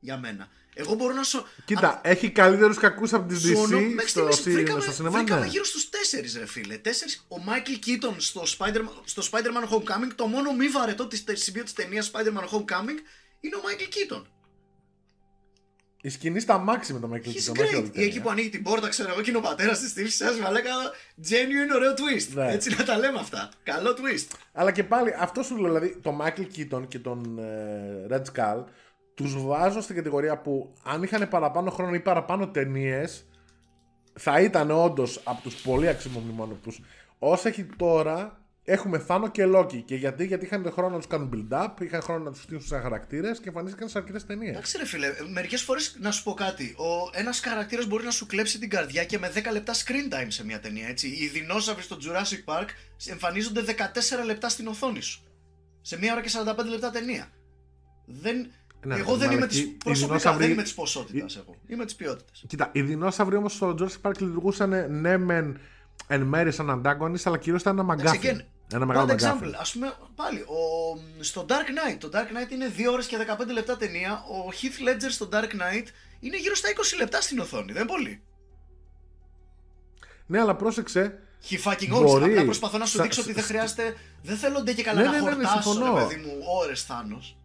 Για μένα. Εγώ μπορώ να σου. Κοίτα, Α, έχει καλύτερους κακούς από τη σου DC ονο- μέχρι στο, στιγμής σι- βρήκαμε, στο σινεμά. βρήκαμε ναι. γύρω στους 4 ρε φίλε. Τέσσερις, ο Michael Keaton στο Spider-Man, στο Spider-Man Homecoming, το μόνο μη βαρετό της, σημείο της ταινίας Spider-Man Homecoming είναι ο Michael Keaton. Η σκηνή στα μάξι με το Michael He's Keaton. όχι όλη great. η Ή ταινία. εκεί που ανοίγει την πόρτα, ξέρω εγώ, και είναι ο πατέρας της τύψη σας, μαλάκα. Genuine ωραίο twist. Ναι. Έτσι να τα λέμε αυτά. Καλό twist. Αλλά και πάλι, αυτό σου λέω, δηλαδή, το Michael Keaton και τον ε, Red Skull τους βάζω στην κατηγορία που αν είχαν παραπάνω χρόνο ή παραπάνω ταινίες, θα ήταν όντως από τους πολύ αξιομνημόνευτους. Όσα έχει τώρα, έχουμε Θάνο και Λόκι. Και γιατί, γιατί είχαν χρόνο να τους κάνουν build-up, είχαν χρόνο να τους στήσουν σαν χαρακτήρες και εμφανίστηκαν σε αρκετές ταινίες. Εντάξει, ρε φίλε, μερικές φορές να σου πω κάτι. Ο ένας χαρακτήρας μπορεί να σου κλέψει την καρδιά και με 10 λεπτά screen time σε μια ταινία. Έτσι. Οι δεινόσαυροι στο Jurassic Park εμφανίζονται 14 λεπτά στην οθόνη σου. Σε μια ώρα και 45 λεπτά ταινία. Δεν... Ναι, εγώ ρε, δεν είμαι μαλακή. της Οι προσωπικά, δεινόσαυροι- δεν είμαι της ποσότητας. Εγώ. Είμαι της ποιότητας. Κοίτα, οι δεινόσαυροι όμως στο Jurassic Park λειτουργούσαν ναι, μεν εν μέρει σαν antagonist, αλλά κυρίως ήταν ένα Εντάξει, μαγκάφι. Again, Ένα μεγάλο bad example. μαγκάφι. Α πούμε, πάλι, ο, στο Dark Knight. Το Dark Knight είναι 2 ώρες και 15 λεπτά ταινία. Ο Heath Ledger στο Dark Knight είναι γύρω στα 20 λεπτά στην οθόνη. Δεν είναι πολύ. Ναι, αλλά πρόσεξε. He fucking owns. Μπορεί. Απλά προσπαθώ να σου Σα- δείξω ότι δεν σα- χρειάζεται. Δεν θέλω ντε και καλά Ναι, να ναι, ναι, ναι, χορτάσω, συμφωνώ. ρε παιδί μου, ώρες θάνος.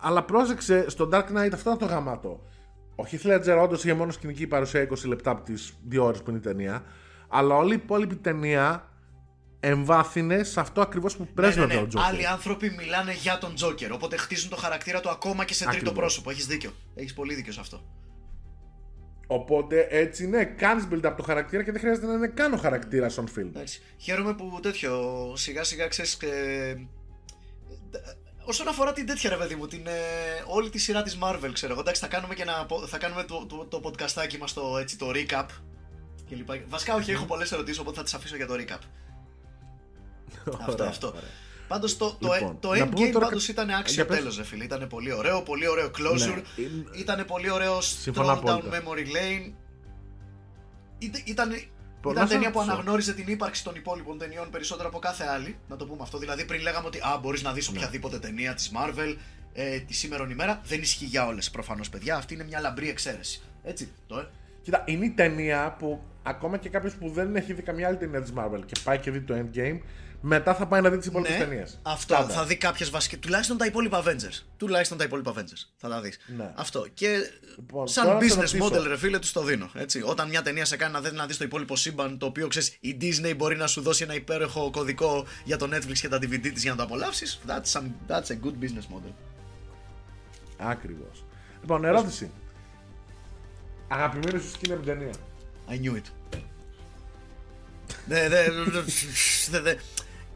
Αλλά πρόσεξε, στο Dark Knight αυτό ήταν το γαμάτο. Ο Heath Ledger όντως είχε μόνο σκηνική παρουσία 20 λεπτά από τις 2 ώρες που είναι η ταινία. Αλλά όλη η υπόλοιπη ταινία εμβάθυνες σε αυτό ακριβώς που πρέσβευε ναι, ο ναι. Τζόκερ. Άλλοι άνθρωποι μιλάνε για τον Τζόκερ. Οπότε χτίζουν το χαρακτήρα του ακόμα και σε τρίτο Ακριβώς. πρόσωπο. Έχεις δίκιο. Έχεις πολύ δίκιο σε αυτό. Οπότε έτσι ναι, κάνεις build up το χαρακτήρα και δεν χρειάζεται να είναι καν ο χαρακτήρας on film. Εντάξει. Χαίρομαι που τέτοιο σιγά σιγά ξέρεις. Ε, όσον αφορά την τέτοια ρε παιδί μου, την, ε, όλη τη σειρά της Marvel ξέρω εγώ. Εντάξει, θα κάνουμε, και ένα, πο- θα κάνουμε το, το, το podcastάκι μας το, έτσι, το recap. Και λοιπά. Βασικά όχι, έχω πολλές ερωτήσεις οπότε θα τις αφήσω για το recap. Αυτό, Ωραία, αυτό. ωραία. Πάντως το, το, Λοιπόν, το να πούμε endgame τώρα πάντως κα- ήταν Για άξιο πες. τέλος ρε φίλε. Ήταν πολύ ωραίο, πολύ ωραίο closure. Ναι, είναι- Ήταν πολύ ωραίο Συμφωνώ stroll down απόλυτα. memory lane. Ήταν, ήταν, Πω, ήταν να σε ταινία που ρωτήσω. αναγνώριζε την ύπαρξη των υπόλοιπων ταινιών περισσότερο από κάθε άλλη. Να το πούμε αυτό. Δηλαδή, πριν λέγαμε ότι α, μπορείς να δεις Ναι. οποιαδήποτε ταινία της Marvel ε, τη σήμερον ημέρα. Δεν ισχύει για όλες προφανώς, παιδιά. Αυτή είναι μια λαμπρή εξαίρεση. Έτσι. Το, ε. Κοίτα, είναι η ταινία που ακόμα και κάποιος που δεν έχει δει καμιά άλλη ταινία της Marvel και πάει και δει το Endgame, μετά θα πάει να δει τις υπόλοιπες ταινίες. Ναι, αυτό. Θα δει κάποιες βασικέ. Τουλάχιστον τα υπόλοιπα Avengers. Τουλάχιστον τα υπόλοιπα Avengers. Θα τα δεις. Ναι. Αυτό. Και Λοιπόν, σαν τώρα να σε business ρωτήσω. model, ρε φίλε, τους το δίνω. Έτσι. Όταν μια ταινία σε κάνει να δει να δεις το υπόλοιπο σύμπαν, το οποίο ξέρεις, η Disney μπορεί να σου δώσει ένα υπέροχο κωδικό για το Netflix και τα DVD της για να το απολαύσεις. That's, some- that's a good business model. Ακριβώς. Λοιπόν, ερώτηση. Αγαπημένη σου σκηνή από την ταινία. I knew it. Δε, δε, δε, δε.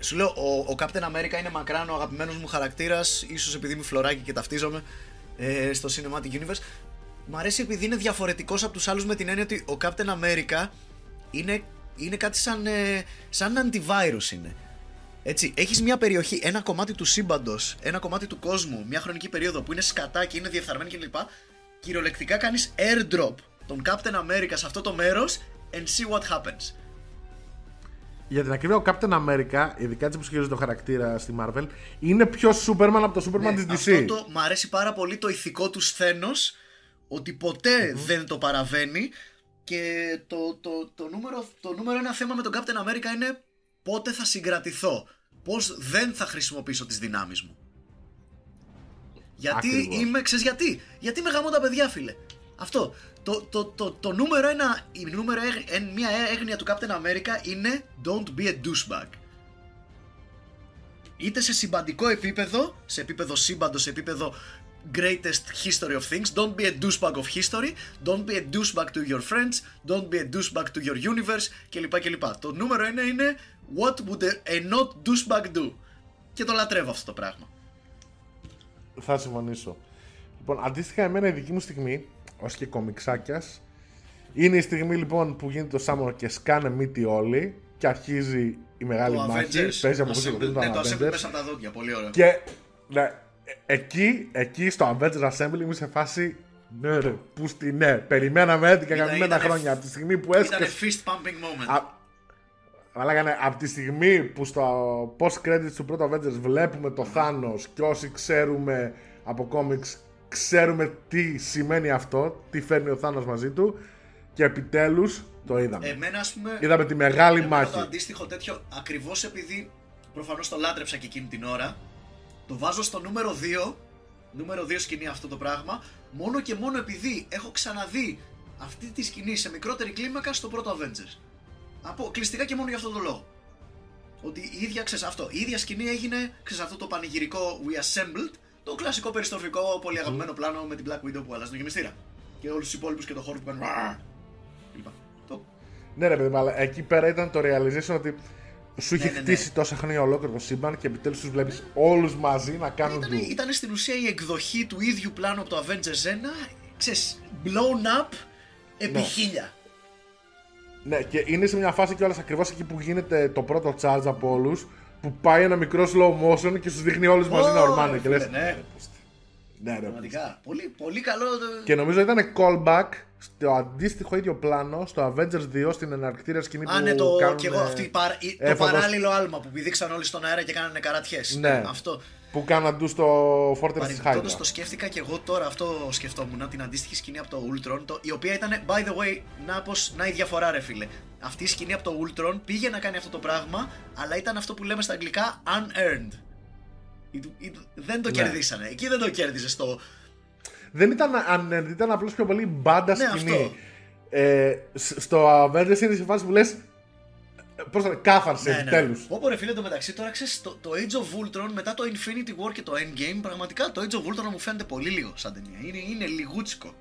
Σου λέω, ο, ο Captain America είναι μακράν ο αγαπημένος μου χαρακτήρας, ίσως επειδή είμαι φλωράκι και ταυτίζομαι ε, στο Cinematic Universe. Μ' αρέσει επειδή είναι διαφορετικός από τους άλλους με την έννοια ότι ο Captain America είναι, είναι κάτι σαν, ε, σαν antivirus είναι. Έτσι, έχεις μια περιοχή, ένα κομμάτι του σύμπαντος, ένα κομμάτι του κόσμου, μια χρονική περίοδο που είναι σκατά και είναι διεφθαρμένη κλπ. Κυριολεκτικά κάνεις airdrop τον Captain America σε αυτό το μέρος and see what happens. Για την ακρίβεια, ο Captain America, ειδικά έτσι που σχεδίζει το χαρακτήρα στη Marvel, είναι πιο Superman από το Superman Ναι, της DC. Αυτό το, μ' αρέσει πάρα πολύ το ηθικό του σθένος ότι ποτέ δεν το παραβαίνει και το, το, το, νούμερο, το νούμερο ένα θέμα με τον Captain America είναι πότε θα συγκρατηθώ. Πώς δεν θα χρησιμοποιήσω τις δυνάμεις μου. Γιατί Ακριβώς. είμαι, ξέρεις γιατί; Γιατί με γαμώ τα παιδιά φίλε. Αυτό. Το, το, το, το νούμερο ένα, η νούμερο έγ- εν- μια έγνοια του Captain America είναι don't be a douchebag είτε σε συμπαντικό επίπεδο, σε επίπεδο σύμπαντος, σε επίπεδο greatest history of things. Don't be a douchebag of history. Don't be a douchebag to your friends. Don't be a douchebag to your universe κλπ. κλπ. Το νούμερο ένα είναι What would a, a not douchebag do? Και το λατρεύω αυτό το πράγμα. Θα συμφωνήσω. Λοιπόν, αντίστοιχα, εμένα η δική μου στιγμή, ως και κομιξάκιας, είναι η στιγμή λοιπόν που γίνεται το Summer και σκάνε μύτη όλοι και αρχίζει η μεγάλη Το μάχη. Avengers. Παίζει από Assemble. πίσω το Ναι, το Assemble Avengers. μέσα από τα δόντια. Πολύ ωραίο. Και ναι, ε, εκεί, εκεί στο Avengers Assembly ήμουν σε φάση. Ναι, ρε, πού στη ναι. Περιμέναμε 11 Ήταν- αγαπημένα ήτανε- χρόνια από τη στιγμή που Ήταν έσκασε. fist pumping moment. Α- Αλλά έκανε από τη στιγμή που στο post credits του πρώτου Avengers βλέπουμε το Thanos και όσοι ξέρουμε από comics ξέρουμε τι σημαίνει αυτό, τι φέρνει ο Thanos μαζί του και επιτέλους το είδαμε. Εμένα, ας πούμε, Είδαμε τη μεγάλη Εμένα μάχη. Το αντίστοιχο τέτοιο, ακριβώς επειδή προφανώς το λάτρεψα και εκείνη την ώρα, το βάζω στο νούμερο 2. Νούμερο 2 σκηνή αυτό το πράγμα. Μόνο και μόνο επειδή έχω ξαναδεί αυτή τη σκηνή σε μικρότερη κλίμακα στο πρώτο Avengers. Αποκλειστικά και μόνο για αυτόν τον λόγο. Ότι η ίδια, ξέρεις, αυτό, η ίδια σκηνή έγινε, ξέρεις, αυτό το πανηγυρικό We Assembled, το κλασικό περιστροφικό πολύ αγαπημένο πλάνο με την Black Widow που αλλάζει τον γεμιστήρα. Και όλους τους υπόλοιπους και το χώρο που κάνουν. «Ραρ». κλπ. Το Ναι, ρε παιδί μου, αλλά εκεί πέρα ήταν το realization ότι σου είχε Ναι, ναι, ναι. χτίσει τόσα χρόνια ολόκληρο το σύμπαν και επιτέλους τους βλέπεις όλους μαζί να κάνουν Ήταν, ντου. ήταν στην ουσία η εκδοχή του ίδιου πλάνου από το Avengers 1, ξέρεις, blown up επί Ναι. χίλια. Ναι, και είναι σε μια φάση κιόλας ακριβώς εκεί που γίνεται το πρώτο charge από όλους. Που πάει ένα μικρό slow motion και σου δείχνει όλου μαζί να Ω, ορμάνε. Και φίλε, λες. ναι. Ναι, ρε. Πραγματικά. Πολύ, πολύ καλό. το- Και νομίζω ήταν callback στο αντίστοιχο ίδιο πλάνο στο Avengers 2 στην εναρκτήρια σκηνή Α, που ναι, το, κάνουν, και εγώ αυτή, η παρα- η- το έφαγος- παράλληλο άλμα που πηδήξαν όλοι στον αέρα και κάνανε καρατιές. Ναι. Αυτό. Που κάνουν αντού στο Fortress της Παρεμπιπτόντως Hydra. το σκέφτηκα και εγώ τώρα αυτό σκεφτόμουν, την αντίστοιχη σκηνή από το Ultron, το, η οποία ήταν, by the way, να, πως, να η διαφορά ρε φίλε. Αυτή η σκηνή από το Ultron πήγε να κάνει αυτό το πράγμα, αλλά ήταν αυτό που λέμε στα αγγλικά unearned. It- it- δεν το Ναι. κερδίσανε. Εκεί δεν το κέρδιζες στο. Δεν ήταν unended, ήταν απλώς πιο πολύ μπάντα Ναι, σκηνή. αυτό. Ε, σ- στο Avengers είναι σε φάση που λες. Πώς θα κάθαρσες Ναι, επιτέλους. Όπω ρε φίλε το μεταξύ, τώρα ξέρεις το, το Age of Ultron μετά το Infinity War και το Endgame, πραγματικά το Age of Ultron μου φαίνεται πολύ λίγο σαν ταινία. Είναι, είναι λιγούτσικο.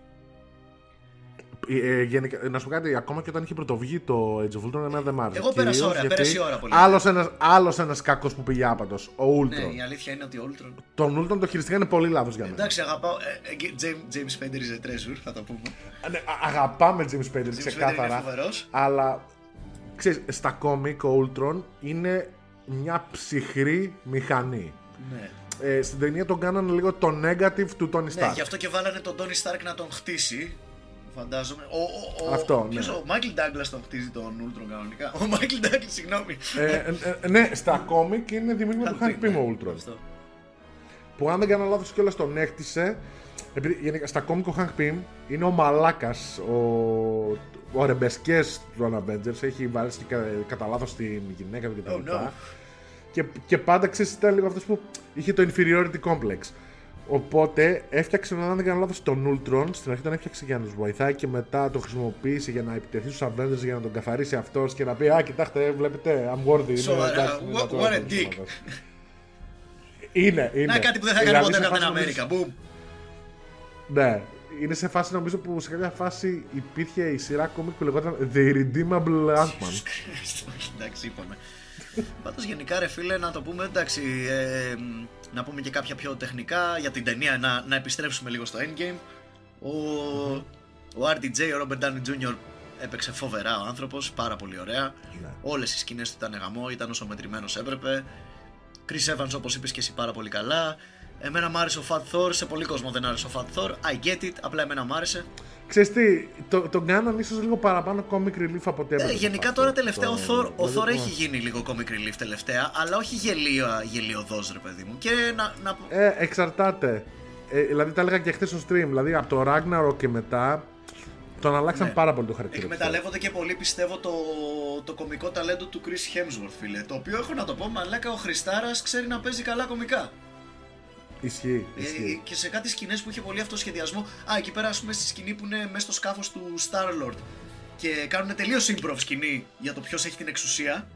Ε, γενικά, να σου πω κάτι, ακόμα και όταν είχε πρωτοβγεί το Age of Ultron, εμένα δεν μ' άρεσε. Εγώ πέρασα Κυρίως ωραία, γιατί πέρασε η ώρα πολύ. Άλλος ένας, άλλος ένας κακός που πήγε άπατος, ο Ultron. Ναι, η αλήθεια είναι ότι ο Ultron. Τον Ultron το χειριστήκανε πολύ λάθος για μένα. Εντάξει, αγαπάω. Ε, ε, James, James Spader is a treasure, θα το πούμε. Ναι, α- αγαπάμε James Spader James Spader είναι ξεκάθαρα. φοβερός. Αλλά ξέρεις, στα κόμικ ο Ultron είναι μια ψυχρή μηχανή. Ναι. Ε, στην ταινία τον κάνανε λίγο το negative του Tony ναι, Stark. γι' αυτό και βάλανε τον Tony Stark να τον χτίσει. Φαντάζομαι. Ο, ο, ο, Αυτό, ποιος, ναι. Ο Michael Douglas τον χτίζει τον Ultron κανονικά. Ο Michael Douglas, συγγνώμη. Ε, ε, ε, ναι, στα κόμικ είναι δημιούργημα του Hank Pym ο Ultron. Αυτό. Που αν δεν κάνω λάθος κιόλας τον έκτισε. Επειδή γενικά στα κόμικ ο Hank Pym είναι ο μαλάκας, ο, ο ρεμπεσκές των Avengers. Έχει βάλει και κα, κατά λάθος την γυναίκα του κτλ. Oh, no. και, και πάντα ξέρεις ήταν λίγο αυτός που είχε το inferiority complex. Οπότε έφτιαξε, αν δεν κάνω λάθος, τον Ultron. Στην αρχή τον έφτιαξε για να τους βοηθάει και μετά το χρησιμοποίησε για να επιτεθεί στους Avengers για να τον καθαρίσει αυτός και να πει Α, κοιτάξτε, βλέπετε, I'm worthy. είναι, Σοβαρά, εντάξει, είναι what- το what a άτομο της dick. ομάδας». Είναι, είναι. Να κάτι που δεν θα Δηλαδή, κάνει ποτέ σε Captain φάση νομίζω- America. Boom. Ναι. Είναι σε φάση νομίζω που σε κάποια φάση υπήρχε η σειρά κόμικ που λεγόταν The Redeemable Ant-Man. εντάξει, είπαμε. Πάντως γενικά, ρε φίλε, να το πούμε εντάξει. ε, μ, να πούμε και κάποια πιο τεχνικά για την ταινία, να, να επιστρέψουμε λίγο στο endgame. Ο, ο RDJ, ο Robert Downey Jr. έπαιξε φοβερά ο άνθρωπος, πάρα πολύ ωραία. Ναι. Όλες οι σκηνές του ήταν γαμό, ήταν όσο μετρημένος έπρεπε. Chris Evans, όπως είπες και εσύ, πάρα πολύ καλά. Εμένα μ' άρεσε ο Fat Thor, σε πολύ κόσμο δεν άρεσε ο Fat Thor. I get it, απλά εμένα μ' άρεσε. Ξέρεις τι, το, τον κάναν ίσως λίγο παραπάνω comic relief από ό,τι Ε, έπρεπε. γενικά αυτό. τώρα τελευταία ο Το- Thor, ο δηλαδή, Thor το- έχει γίνει λίγο comic relief τελευταία, αλλά όχι γελίο, γελιοδός ρε παιδί μου. Και να, να... Ε, εξαρτάται. Ε, δηλαδή τα έλεγα και χθες στο stream. Δηλαδή από το Ragnarok και μετά τον αλλάξαν Ναι. πάρα πολύ το χαρακτήρα. τους Thor. εκμεταλλεύονται και πολύ πιστεύω το, το κομικό ταλέντο του Chris Hemsworth φίλε. Το οποίο έχω να το πω, μαλάκα ο Χριστάρας ξέρει να παίζει καλά κομικά. Ισχύει. Ε, ισχύει. και σε κάτι σκηνές που είχε πολύ αυτοσχεδιασμό. Α, εκεί πέρα, ας πούμε, στη σκηνή που είναι μέσα στο σκάφος του Star-Lord και κάνουν τελείως improv σκηνή για το ποιος έχει την εξουσία.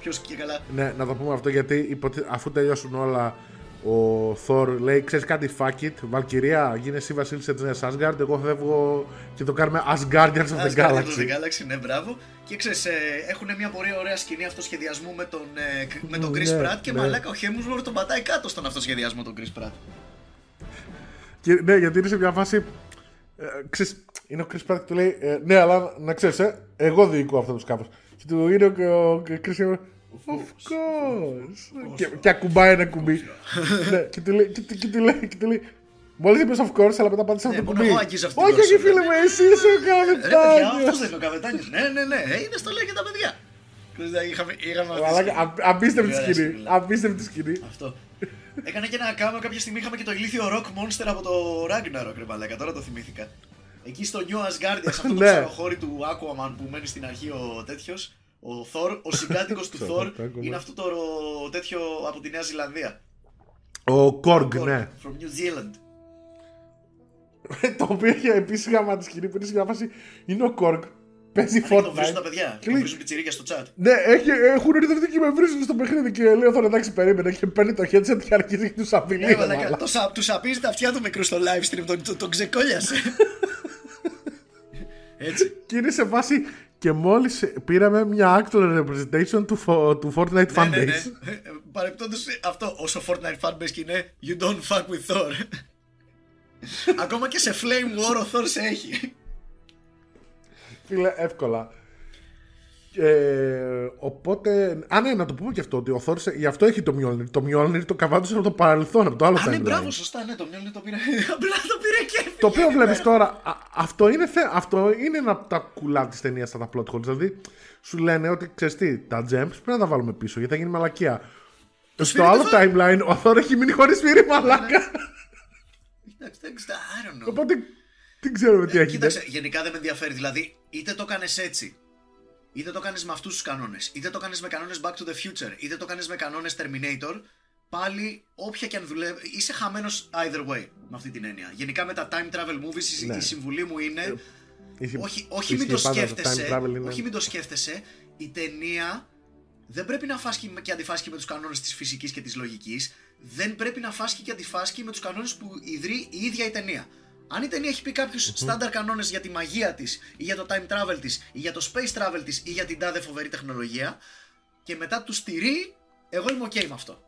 Ποιος και καλά. Ναι, να το πούμε αυτό γιατί υποθε... αφού τελειώσουν όλα, ο Thor λέει: Ξέρεις κάτι, fuck it. Βαλκυρία, γίνε εσύ βασίλισσα τη Νέα Asgard. Εγώ φεύγω και το κάνουμε Asgardians of the Ας κάνει το Galaxy. The Galaxy, ναι, μπράβο. Και ξέρεις, ε, έχουν μια πολύ ωραία σκηνή αυτοσχεδιασμού με τον, ε, κ- με τον Chris Ναι, Pratt και ναι. μαλάκα ο Hemsworth τον πατάει κάτω στον αυτοσχεδιασμό τον Chris Pratt. Και, ναι, γιατί είναι σε μια φάση. Ε, ξέρεις, είναι ο Chris Pratt που του λέει: ε, Ναι, αλλά να ξέρεις, ε, εγώ διοικώ αυτό το σκάφος. Και του είναι ο, ο, Chris Pratt, Of course. Και, και ακουμπάει ένα κουμπί. ναι, και του λέει, και, του- και του λέει, και του λέει Μόλις είπες of course, αλλά μετά πάτησες Ναι, αυτό το μόνο κουμπί. εγώ αγγίζω αυτή την Όχι, όχι, κόρσα, φίλε ναι. μου, εσύ είσαι ο Ρε παιδιά, καπετάνιος. αυτός δεν είναι ο καπετάνιος. Ναι, ναι, ναι, ε, είναι στο λέει και τα παιδιά. Ξέρεις, δηλαδή, Είχαμε, είχαμε αυτή τη Μαλάκα, σκηνή. α- απίστευτη Πολύ ωραία σκηνή. σκηνή. Απίστευτη σκηνή. Αυτό. Έκανε και ένα κάμεο κάποια στιγμή είχαμε και το ηλίθιο rock monster από το Ragnarok, ρε μαλάκα, τώρα το θυμήθηκα. Εκεί στο New Asgardia, σε αυτό το Ναι. ψαροχώρι του Aquaman που μένει στην αρχή ο τέτοιος, ο Thor, ο συγκάτοικος του Ξέρω, Thor το Aquaman. είναι αυτό το ρο- τέτοιο από τη Νέα Ζηλανδία. Ο Korg, Korg, ναι. From New Zealand. το οποίο έχει επίσης γάμα τη σκηνή που είναι σε μια φάση. Είναι ο Korg. Παίζει Και το βρίζουν τα Fortnite. παιδιά. Και Το λέει, βρίζουν πιτσιρίκια στο chat. Ναι, έχει, έχουν ήρθει και με βρίσκουν στο παιχνίδι και λέω θα εντάξει περίμενε και παίρνει το headset και αρχίζει και τους απειλεί. Ναι, ρε μαλάκα, μαλάκα. το σα- Τους απίζει τα αυτιά του μικρού στο live stream, τον, τον, τον ξεκόλιασε. Έτσι. Και είναι σε φάση και μόλις πήραμε μια actual representation του, φο- του Fortnite Ναι, ναι, fanbase. ναι. Παρεπτόντως αυτό, όσο Fortnite fanbase και είναι, you don't fuck with Thor. Ακόμα και σε Flame War ο Thor σε έχει. Φίλε, εύκολα. Ε, οπότε, α ναι, να το πούμε και αυτό, ότι ο Θόρ γι' αυτό έχει το Mjolnir. Το Mjolnir το καβάντωσε από το παρελθόν, από το άλλο Α, ναι, timeline. μπράβο, σωστά, ναι, το Mjolnir το πήρε. Απλά το πήρε και έφυγε. Το οποίο βλέπεις τώρα, α, αυτό, είναι, θε- αυτό είναι ένα από τα κουλά της ταινίας στα τα plot holes. Δηλαδή, σου λένε ότι ξέρεις τι, τα gems πρέπει να τα βάλουμε πίσω γιατί θα γίνει μαλακία. Στο σφύρι άλλο το θα- timeline, ο Θόρ έχει μείνει χωρίς σφύρι μαλάκα. Εντάξει, εντάξει, I don't know. Οπότε, δεν ξέρουμε τι Ε, έγινε. Κοίταξε, γενικά δεν με ενδιαφέρει. Δηλαδή, είτε το κάνει έτσι, είτε το κάνεις με αυτούς τους κανόνες, είτε το κάνεις με κανόνες Back to the Future, είτε το κάνεις με κανόνες Terminator, πάλι όποια και αν δουλεύει, είσαι χαμένος either way με αυτή την έννοια. Γενικά με τα time travel movies, η- Ναι. η συμβουλή μου είναι. Ισχύει- όχι, όχι μην ισχύει το πάντα, σκέφτεσαι. time travel είναι- Όχι μην το σκέφτεσαι. Η ταινία δεν πρέπει να φάσκει και αντιφάσκει με τους κανόνες της φυσικής και της λογικής. Δεν πρέπει να φάσκει και αντιφάσκει με τους κανόνες που ιδρύει η ίδια η ταινία. Αν η ταινία έχει πει κάποιους στάνταρ κανόνες για τη μαγεία της, ή για το time travel της, ή για το space travel της, ή για την τάδε φοβερή τεχνολογία, και μετά τους στηρεί, εγώ είμαι OK με αυτό.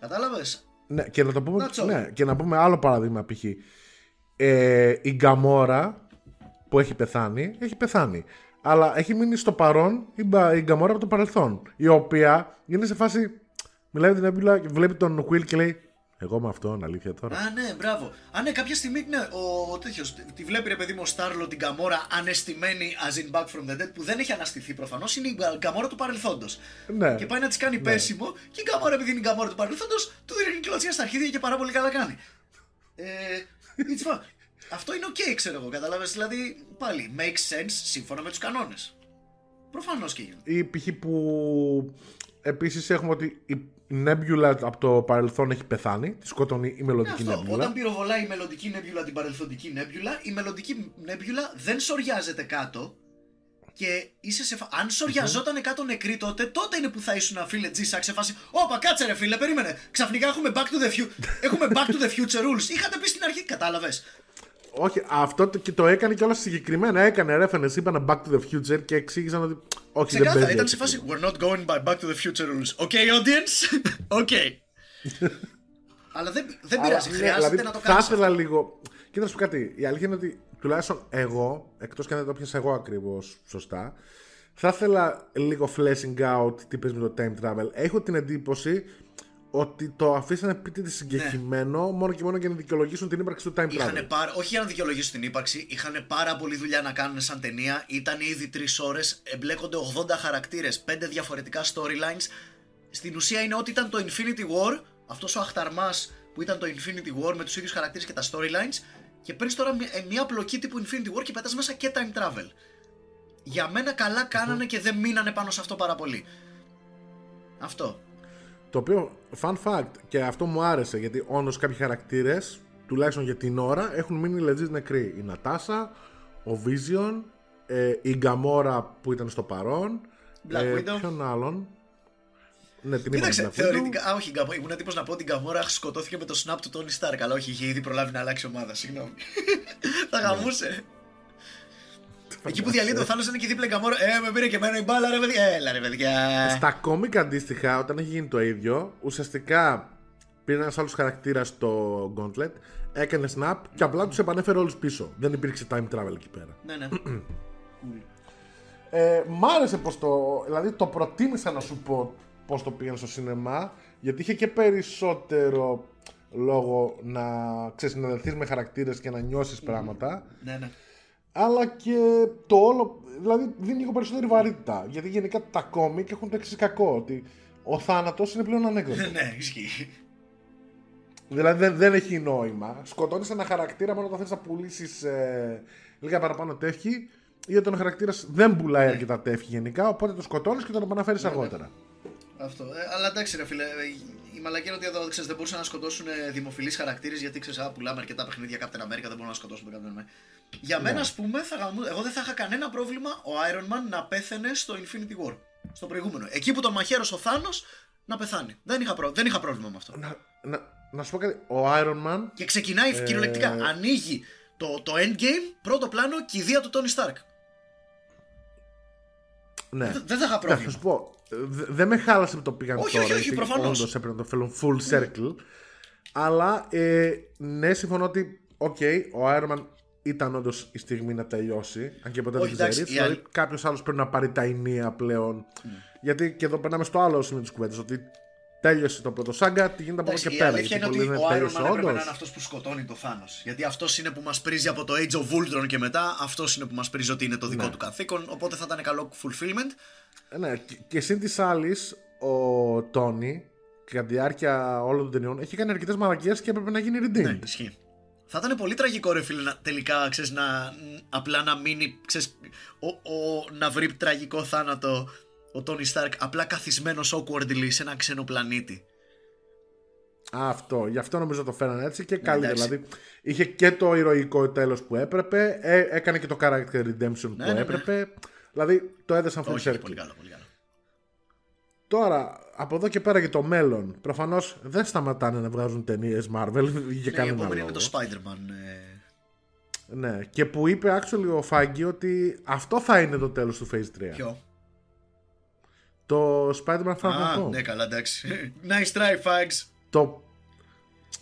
Κατάλαβες; Ναι, και να το πούμε, That's all. ναι, και να πούμε άλλο παράδειγμα π.χ. Ε, η Γκαμόρα που έχει πεθάνει, έχει πεθάνει. Αλλά έχει μείνει στο παρόν η, Μπα- η Γκαμόρα από το παρελθόν. Η οποία είναι σε φάση. Μιλάει με την Nebula και βλέπει τον Will και λέει Εγώ με αυτόν, αλήθεια τώρα. Α, ναι, μπράβο. Α, ναι, κάποια στιγμή ναι, ο, ο τέτοιος. Τη βλέπει ρε παιδί μου ο Στάρλο την Καμόρα ανεστημένη as in back from the dead που δεν έχει αναστηθεί προφανώς. Είναι η Καμόρα του παρελθόντος. ναι. Και πάει να της κάνει πέσιμο και η Καμόρα, επειδή είναι η Καμόρα του παρελθόντος, του δίνει κλωτσιά στα αρχίδια και πάρα πολύ καλά κάνει. Ε, it's fun. Αυτό είναι ok, ξέρω εγώ, κατάλαβες. Δηλαδή, πάλι, makes sense σύμφωνα με τους κανόνες. Προφανώς και γίνεται. Ή π.χ. που επίσης έχουμε ότι η Nebula από το παρελθόν έχει πεθάνει. Τη σκοτώνει η μελλοντική Ναι, αυτό. Nebula. Όταν πυροβολάει η μελλοντική νέμπιουλα την παρελθοντική νέμπιουλα, η μελλοντική νέμπιουλα δεν σοριάζεται κάτω. Και είσαι σε φα... Αν σοριαζόταν κάτω νεκρή τότε, τότε είναι που θα ήσουν φίλε G-Sack σε φάση. Όπα, κάτσε ρε φίλε, περίμενε. Ξαφνικά έχουμε back to the, future. έχουμε back to the future rules. Είχατε πει στην αρχή, κατάλαβες. Όχι, αυτό το, και το έκανε και όλα συγκεκριμένα. Έκανε reference, είπαν Back to the Future και εξήγησαν ότι. Όχι, δεν Ξεκάθαρα, παίζει. ήταν έτσι. σε φάση. We're not going by back to the future rules. Okay, audience? okay. Αλλά δεν, δεν Αλλά, πειράζει, ναι, χρειάζεται δηλαδή, να το Θα κάνεις. ήθελα λίγο. Κοίτα να σου πω κάτι. Η αλήθεια είναι ότι τουλάχιστον εγώ, εκτός και αν δεν το πιάσα εγώ ακριβώς σωστά, θα ήθελα λίγο fleshing out τι παίζει με το time travel. Έχω την εντύπωση ότι το αφήσανε πίτι της συγκεκριμένο μόνο και μόνο για να δικαιολογήσουν την ύπαρξη του time travel. Είχανε πάρα, όχι για να δικαιολογήσουν την ύπαρξη, είχαν πάρα πολλή δουλειά να κάνουν σαν ταινία. Ήταν ήδη τρεις ώρες, εμπλέκονται 80 χαρακτήρες, 5 διαφορετικά storylines. Στην ουσία είναι ότι ήταν το Infinity War, αυτός ο αχταρμάς που ήταν το Infinity War με τους ίδιους χαρακτήρες και τα storylines, και παίρνεις τώρα μια, ε, μια πλοκή τύπου Infinity War και πετάς μέσα και time travel. Για μένα καλά κάνανε και δεν μείνανε πάνω σε αυτό πάρα πολύ. Αυτό. Το οποίο, fun fact, και αυτό μου άρεσε γιατί όντως κάποιοι χαρακτήρες, τουλάχιστον για την ώρα, έχουν μείνει legit νεκροί. Η Νατάσα, ο Vision, ε, η Γκαμόρα που ήταν στο παρόν. Black ε, Widow. Ποιον άλλον; Ναι, την Κοίταξε, είπαμε την θεωρητικά. Α, όχι, Γκαμό- ήμουν έτοιμος να πω ότι η Γκαμόρα σκοτώθηκε με το snap του Τόνι Stark. Αλλά όχι, είχε ήδη προλάβει να αλλάξει ομάδα. Συγγνώμη. Θα γαμούσε. Εκεί που διαλύεται ο Θάνο είναι και δίπλα η Γκαμόρα. Ε, με πήρε και εμένα η μπάλα, ρε παιδιά. Έλα, ρε παιδιά. Στα κόμικ αντίστοιχα, όταν έχει γίνει το ίδιο, ουσιαστικά πήρε ένας άλλος χαρακτήρας στο Gauntlet, έκανε snap και απλά τους επανέφερε όλους πίσω. Δεν υπήρξε time travel εκεί πέρα. Ναι, ναι. Ε, μ' άρεσε πως το. Δηλαδή το προτίμησα να σου πω πώ το πήγαινε στο σινεμά, γιατί είχε και περισσότερο λόγο να ξεσυνδεθείς με χαρακτήρες και να νιώσεις πράγματα ναι, ναι. Αλλά και το όλο δηλαδή δίνει λίγο περισσότερη βαρύτητα γιατί γενικά τα κόμικ έχουν το εξής κακό ότι ο θάνατος είναι πλέον ανέκδοτο ναι, ισχύει. Δηλαδή δεν, δεν έχει νόημα. Σκοτώνεις ένα χαρακτήρα μόνο όταν θες να πουλήσεις ε, λίγα παραπάνω τεύχη, ή όταν ο χαρακτήρας δεν πουλάει Ναι. αρκετά τεύχη γενικά, οπότε το σκοτώνεις και τον επαναφέρεις αργότερα. Αυτό. Ε, αλλά εντάξει, ρε φίλε, ε, η μαλακία είναι ότι εδώ ξέρεις, δεν μπορούσαν να σκοτώσουν ε, δημοφιλείς χαρακτήρες γιατί ξέρεις, α, πουλάμε αρκετά παιχνίδια Captain America, δεν μπορούμε να σκοτώσουμε τον Captain America. Για μένα, ας πούμε, θα γαμού... εγώ δεν θα είχα κανένα πρόβλημα ο Iron Man να πέθαινε στο Infinity War. Στο προηγούμενο. Εκεί που τον μαχαίρωσε ο Θάνος να πεθάνει. Δεν είχα, προ... δεν είχα πρόβλημα με αυτό. Να, να, να σου πω κάτι. Ο Iron Man. Και ξεκινάει Ε. κυριολεκτικά. Ανοίγει το, το endgame, πρώτο πλάνο, κηδεία του Tony Stark. Ναι. Δεν- Δεν θα είχα Ναι, θα πρόβλημα. σου πω. ε, δε- Δεν με χάλασε που το πήγαν Όχι, τώρα. όχι, όχι, γιατί προφανώς. όντως έπρεπε να το φέρουν full circle. Αλλά ε, ναι, συμφωνώ ότι. Οκ, ο Iron Man ήταν όντως η στιγμή να τελειώσει. Αν και ποτέ Όχι, δεν εντάξει, ξέρει. η άλλη- Δηλαδή, κάποιος άλλος πρέπει να πάρει τα ηνία πλέον. Γιατί και εδώ περνάμε στο άλλο σημείο της κουβέντας. Ότι τέλειωσε το πρώτο σάγκα, τι γίνεται από εδώ Εντάξει, και η πέρα. αλήθεια είναι Γιατί ότι πολλοί ο λένε Iron Man τέλειωσε έπρεπε να όντως. είναι αυτός που σκοτώνει το Thanos. Γιατί αυτός είναι που μας πρίζει από το Age of Ultron και μετά, αυτός είναι που μας πρίζει ότι είναι το δικό Ναι. του καθήκον. Οπότε θα ήταν καλό fulfillment. Ε, Ναι, και, και συν της άλλης, ο Τόνι κατά τη διάρκεια όλων των ταινιών έχει κάνει αρκετές μαλακίες και έπρεπε να γίνει redeem. Ναι, ισχύει. Θα ήταν πολύ τραγικό ρε φίλε να, τελικά ξέρεις, να, μ, απλά να μείνει ξέρεις, ο, ο, να βρει τραγικό θάνατο ο Τόνι Σταρκ απλά καθισμένος awkwardly σε ένα ξένο πλανήτη. Αυτό, γι' αυτό νομίζω το φέρανε έτσι και καλύτερα. εντάξει. Δηλαδή, είχε και το ηρωικό τέλος που έπρεπε, ε, έκανε και το character redemption Ναι, που ναι, έπρεπε. Δηλαδή, το έδεσαν full Όχι, circle. πολύ καλό, πολύ καλό. Τώρα, από εδώ και πέρα και το μέλλον, προφανώς δεν σταματάνε να βγάζουν ταινίες Marvel για Ναι, η κανένα επόμενη λόγο. είναι το Spider-Man. Ε, Ναι, και που είπε actually ο Φάγκη ότι αυτό θα είναι το τέλος του Phase 3. ποιο; Το Spider-Man Far From Α, Home. ναι, καλά, εντάξει. nice try, fags. Το...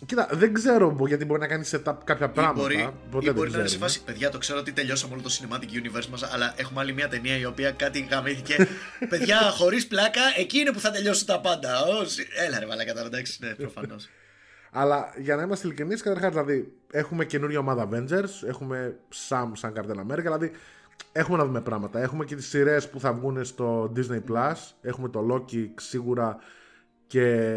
Κοίτα, δεν ξέρω μπο- γιατί μπορεί να κάνει setup κάποια Ή πράγματα. μπορεί, ποτέ ή μπορεί δεν να είναι σε ξέρουμε. φάση. Παιδιά, το ξέρω ότι τελειώσαμε όλο το cinematic universe μας, αλλά έχουμε άλλη μια ταινία η οποία κάτι γαμήθηκε. Παιδιά, χωρίς πλάκα, εκεί είναι που θα τελειώσουν τα πάντα. Ω, έλα ρε, μαλάκα τώρα, εντάξει, ναι, προφανώς. Αλλά για να είμαστε ειλικρινείς, καταρχάς δηλαδή έχουμε καινούργια ομάδα Avengers, έχουμε Sam σαν Captain America, δηλαδή έχουμε να δούμε πράγματα. Έχουμε και τις σειρές που θα βγουν στο Disney Plus. Έχουμε το Loki σίγουρα και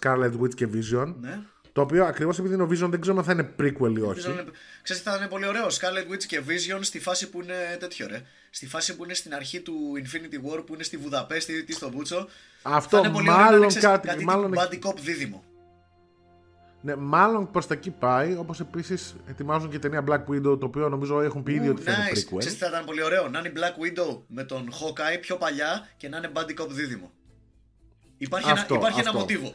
Scarlet Witch και Vision. ναι. Το οποίο ακριβώς επειδή είναι ο Vision δεν ξέρουμε αν θα είναι prequel ή όχι. Ξέρω, είναι- Ξέρεις τι θα είναι πολύ ωραίο; Scarlet Witch και Vision στη φάση που είναι τέτοιο ρε. Στη φάση που είναι στην αρχή του Infinity War που είναι στη Βουδαπέστη ή στο Μπούτσο. Αυτό θα είναι πολύ ωραίο να μάλλον είναι, ξέρεις, κάτι. κάτι μάλλον, τύπου buddy cop δίδυμο. ναι, μάλλον προς τα εκεί πάει. Όπως επίσης ετοιμάζουν και ταινία Black Widow, το οποίο νομίζω έχουν πει ήδη Ου, ότι θα είναι nice. prequel. Ξέρεις τι θα ήταν πολύ ωραίο; Να είναι η Black Widow με τον Hawkeye πιο παλιά και να είναι buddy cop δίδυμο. Υπάρχει, Αυτό, ένα, υπάρχει ένα αυτό. μοτίβο.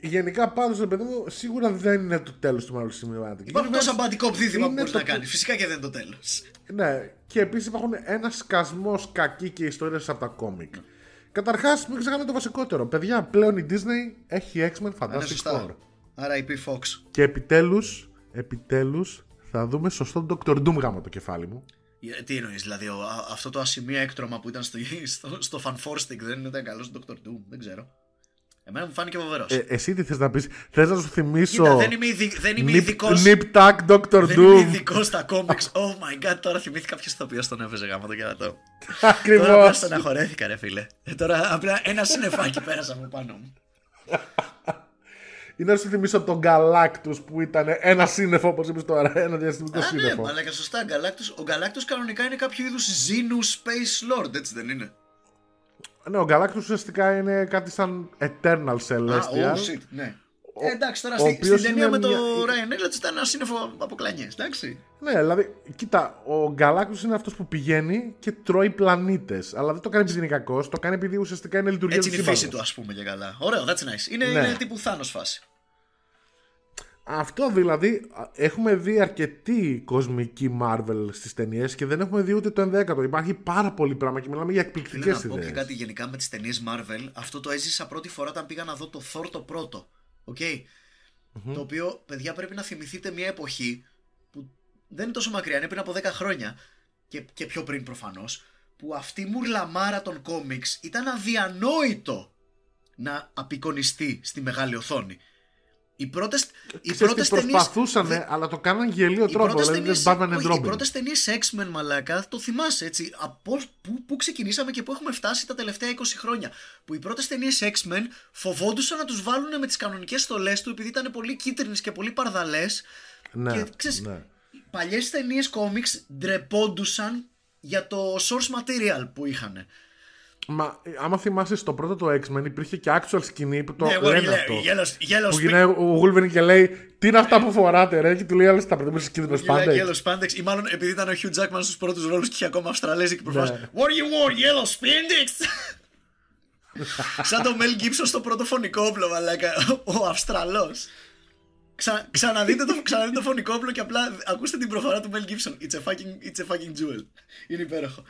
Γενικά πάντω, παιδί μου, σίγουρα δεν είναι το τέλος του Marvel Cinematic Υπάρχουν Universe. τόσα buddy cop δίδυμα που είναι μπορείς το- να κάνεις. Φυσικά και δεν είναι το τέλος. Ναι, και επίσης υπάρχουν ένα σκασμός κακοί και ιστορίε από τα κόμικ. Καταρχάς, μην ξεχνάμε το βασικότερο. Παιδιά, πλέον η Disney έχει X-Men Είναι Fantastic Four. σωστά. Άρα η P Fox. Και επιτέλους, επιτέλους, θα δούμε σωστό Dr. Doom γάμο το κεφάλι μου. Ε, Τι εννοείς, δηλαδή ο- α- αυτό το ασημεία έκτρωμα που ήταν στο, στο, στο Fanforstic δεν ήταν καλός στον Dr. Doom, δεν ξέρω. Εμένα μου φάνηκε φοβερός. Ε, εσύ τι θες να πεις, θες να σου θυμίσω Κοίτα, δεν είμαι, ειδι, δεν είμαι Nip, ειδικός, Nip Tuck Dr. δεν είμαι Doom. ειδικός στα comics. Oh my god, τώρα θυμήθηκα ποιος ηθοποιός τον έβαιζε γάμο το κερατό. Τώρα απλά Ακριβώς. στεναχωρέθηκα ρε φίλε. Ε, τώρα απλά ένα συννεφάκι πέρασα από πάνω μου. Ή να σου θυμίσω τον Galactus που ήταν ένα σύννεφο, όπως είπες τώρα, ένα διαστημικό Α, ναι, σύννεφο. αλλά και σωστά, Galactus, ο Galactus κανονικά είναι κάποιο είδους Xenu Space Lord, έτσι δεν είναι; Ναι, ο Galactus ουσιαστικά είναι κάτι σαν Eternal Α, Celestial. oh shit, ναι. Ε, εντάξει, τώρα ο στη, οποίος στην ταινία είναι με το μια- Ryan Reynolds ήταν ένα σύννεφο από κλανιές, εντάξει. Ναι, δηλαδή, κοίτα, ο Galactus είναι αυτός που πηγαίνει και τρώει πλανήτες. Αλλά δεν το κάνει επειδή είναι κακός, το κάνει επειδή ουσιαστικά είναι λειτουργία Έτσι του είναι η φύση σύμπαντος. του, ας πούμε και καλά. Ωραίο, that's nice. Είναι, Ναι. είναι τύπου Thanos φάση. Αυτό δηλαδή, α, έχουμε δει αρκετή κοσμική Marvel στις ταινίες και δεν έχουμε δει ούτε το ένα δέκατο. Υπάρχει πάρα πολύ πράγμα και μιλάμε για Θέλω εκπληκτικές να πω και ιδέες. κάτι γενικά με τις ταινίες Marvel. Αυτό το έζησα πρώτη φορά όταν πήγα να δω το Thor το πρώτο. Οκ; Το οποίο, παιδιά, πρέπει να θυμηθείτε μια εποχή που δεν είναι τόσο μακριά, είναι πριν από 10 χρόνια και, και πιο πριν προφανώς. Που αυτή η μουρλαμάρα των κόμιξ ήταν αδιανόητο να απεικονιστεί στη μεγάλη οθόνη. Οι πρώτες, οι Ξέρεις πρώτες τι, ταινίες προσπαθούσαν, δεν- αλλά το κάναν γελίο οι τρόπο. πρώτες Δηλαδή, ταινίες, δεν Batman and όχι, οι Robin. πρώτες ταινίες X-Men μαλάκα το θυμάσαι έτσι από που, που ξεκινήσαμε και που έχουμε φτάσει τα τελευταία 20 χρόνια που οι πρώτες ταινίες X-Men φοβόντουσαν να τους βάλουν με τις κανονικές στολές του επειδή ήταν πολύ κίτρινες και πολύ παρδαλές Ναι, και ξέρεις, ναι. οι παλιές ταινίες κόμιξ ντρεπόντουσαν για το source material που είχαν. Μα ε, άμα θυμάσαι στο πρώτο το X-Men υπήρχε και actual σκηνή που το Ναι, λένε γέλο- αυτό. γέλος- γέλος Που σπι- γυρνάει ο Wolverine και λέει Τι είναι αυτά που φοράτε, ρε, και του λέει άλλες τα προτιμήσει κίτρινο Γελάει πάντα. yellow spandex ή μάλλον επειδή ήταν ο Hugh Jackman στους πρώτους ρόλους και είχε ακόμα αυστραλέζικη προφάση. Ναι. What do you want, yellow spandex? Σαν το Mel Gibson στο πρώτο φωνικό όπλο, μαλάκα. Ο Αυστραλός. Ξα, ξαναδείτε, το, ξαναδείτε το φωνικό όπλο και απλά ακούστε την προφορά του Mel Gibson. It's a fucking, it's a fucking jewel. Είναι υπέροχο.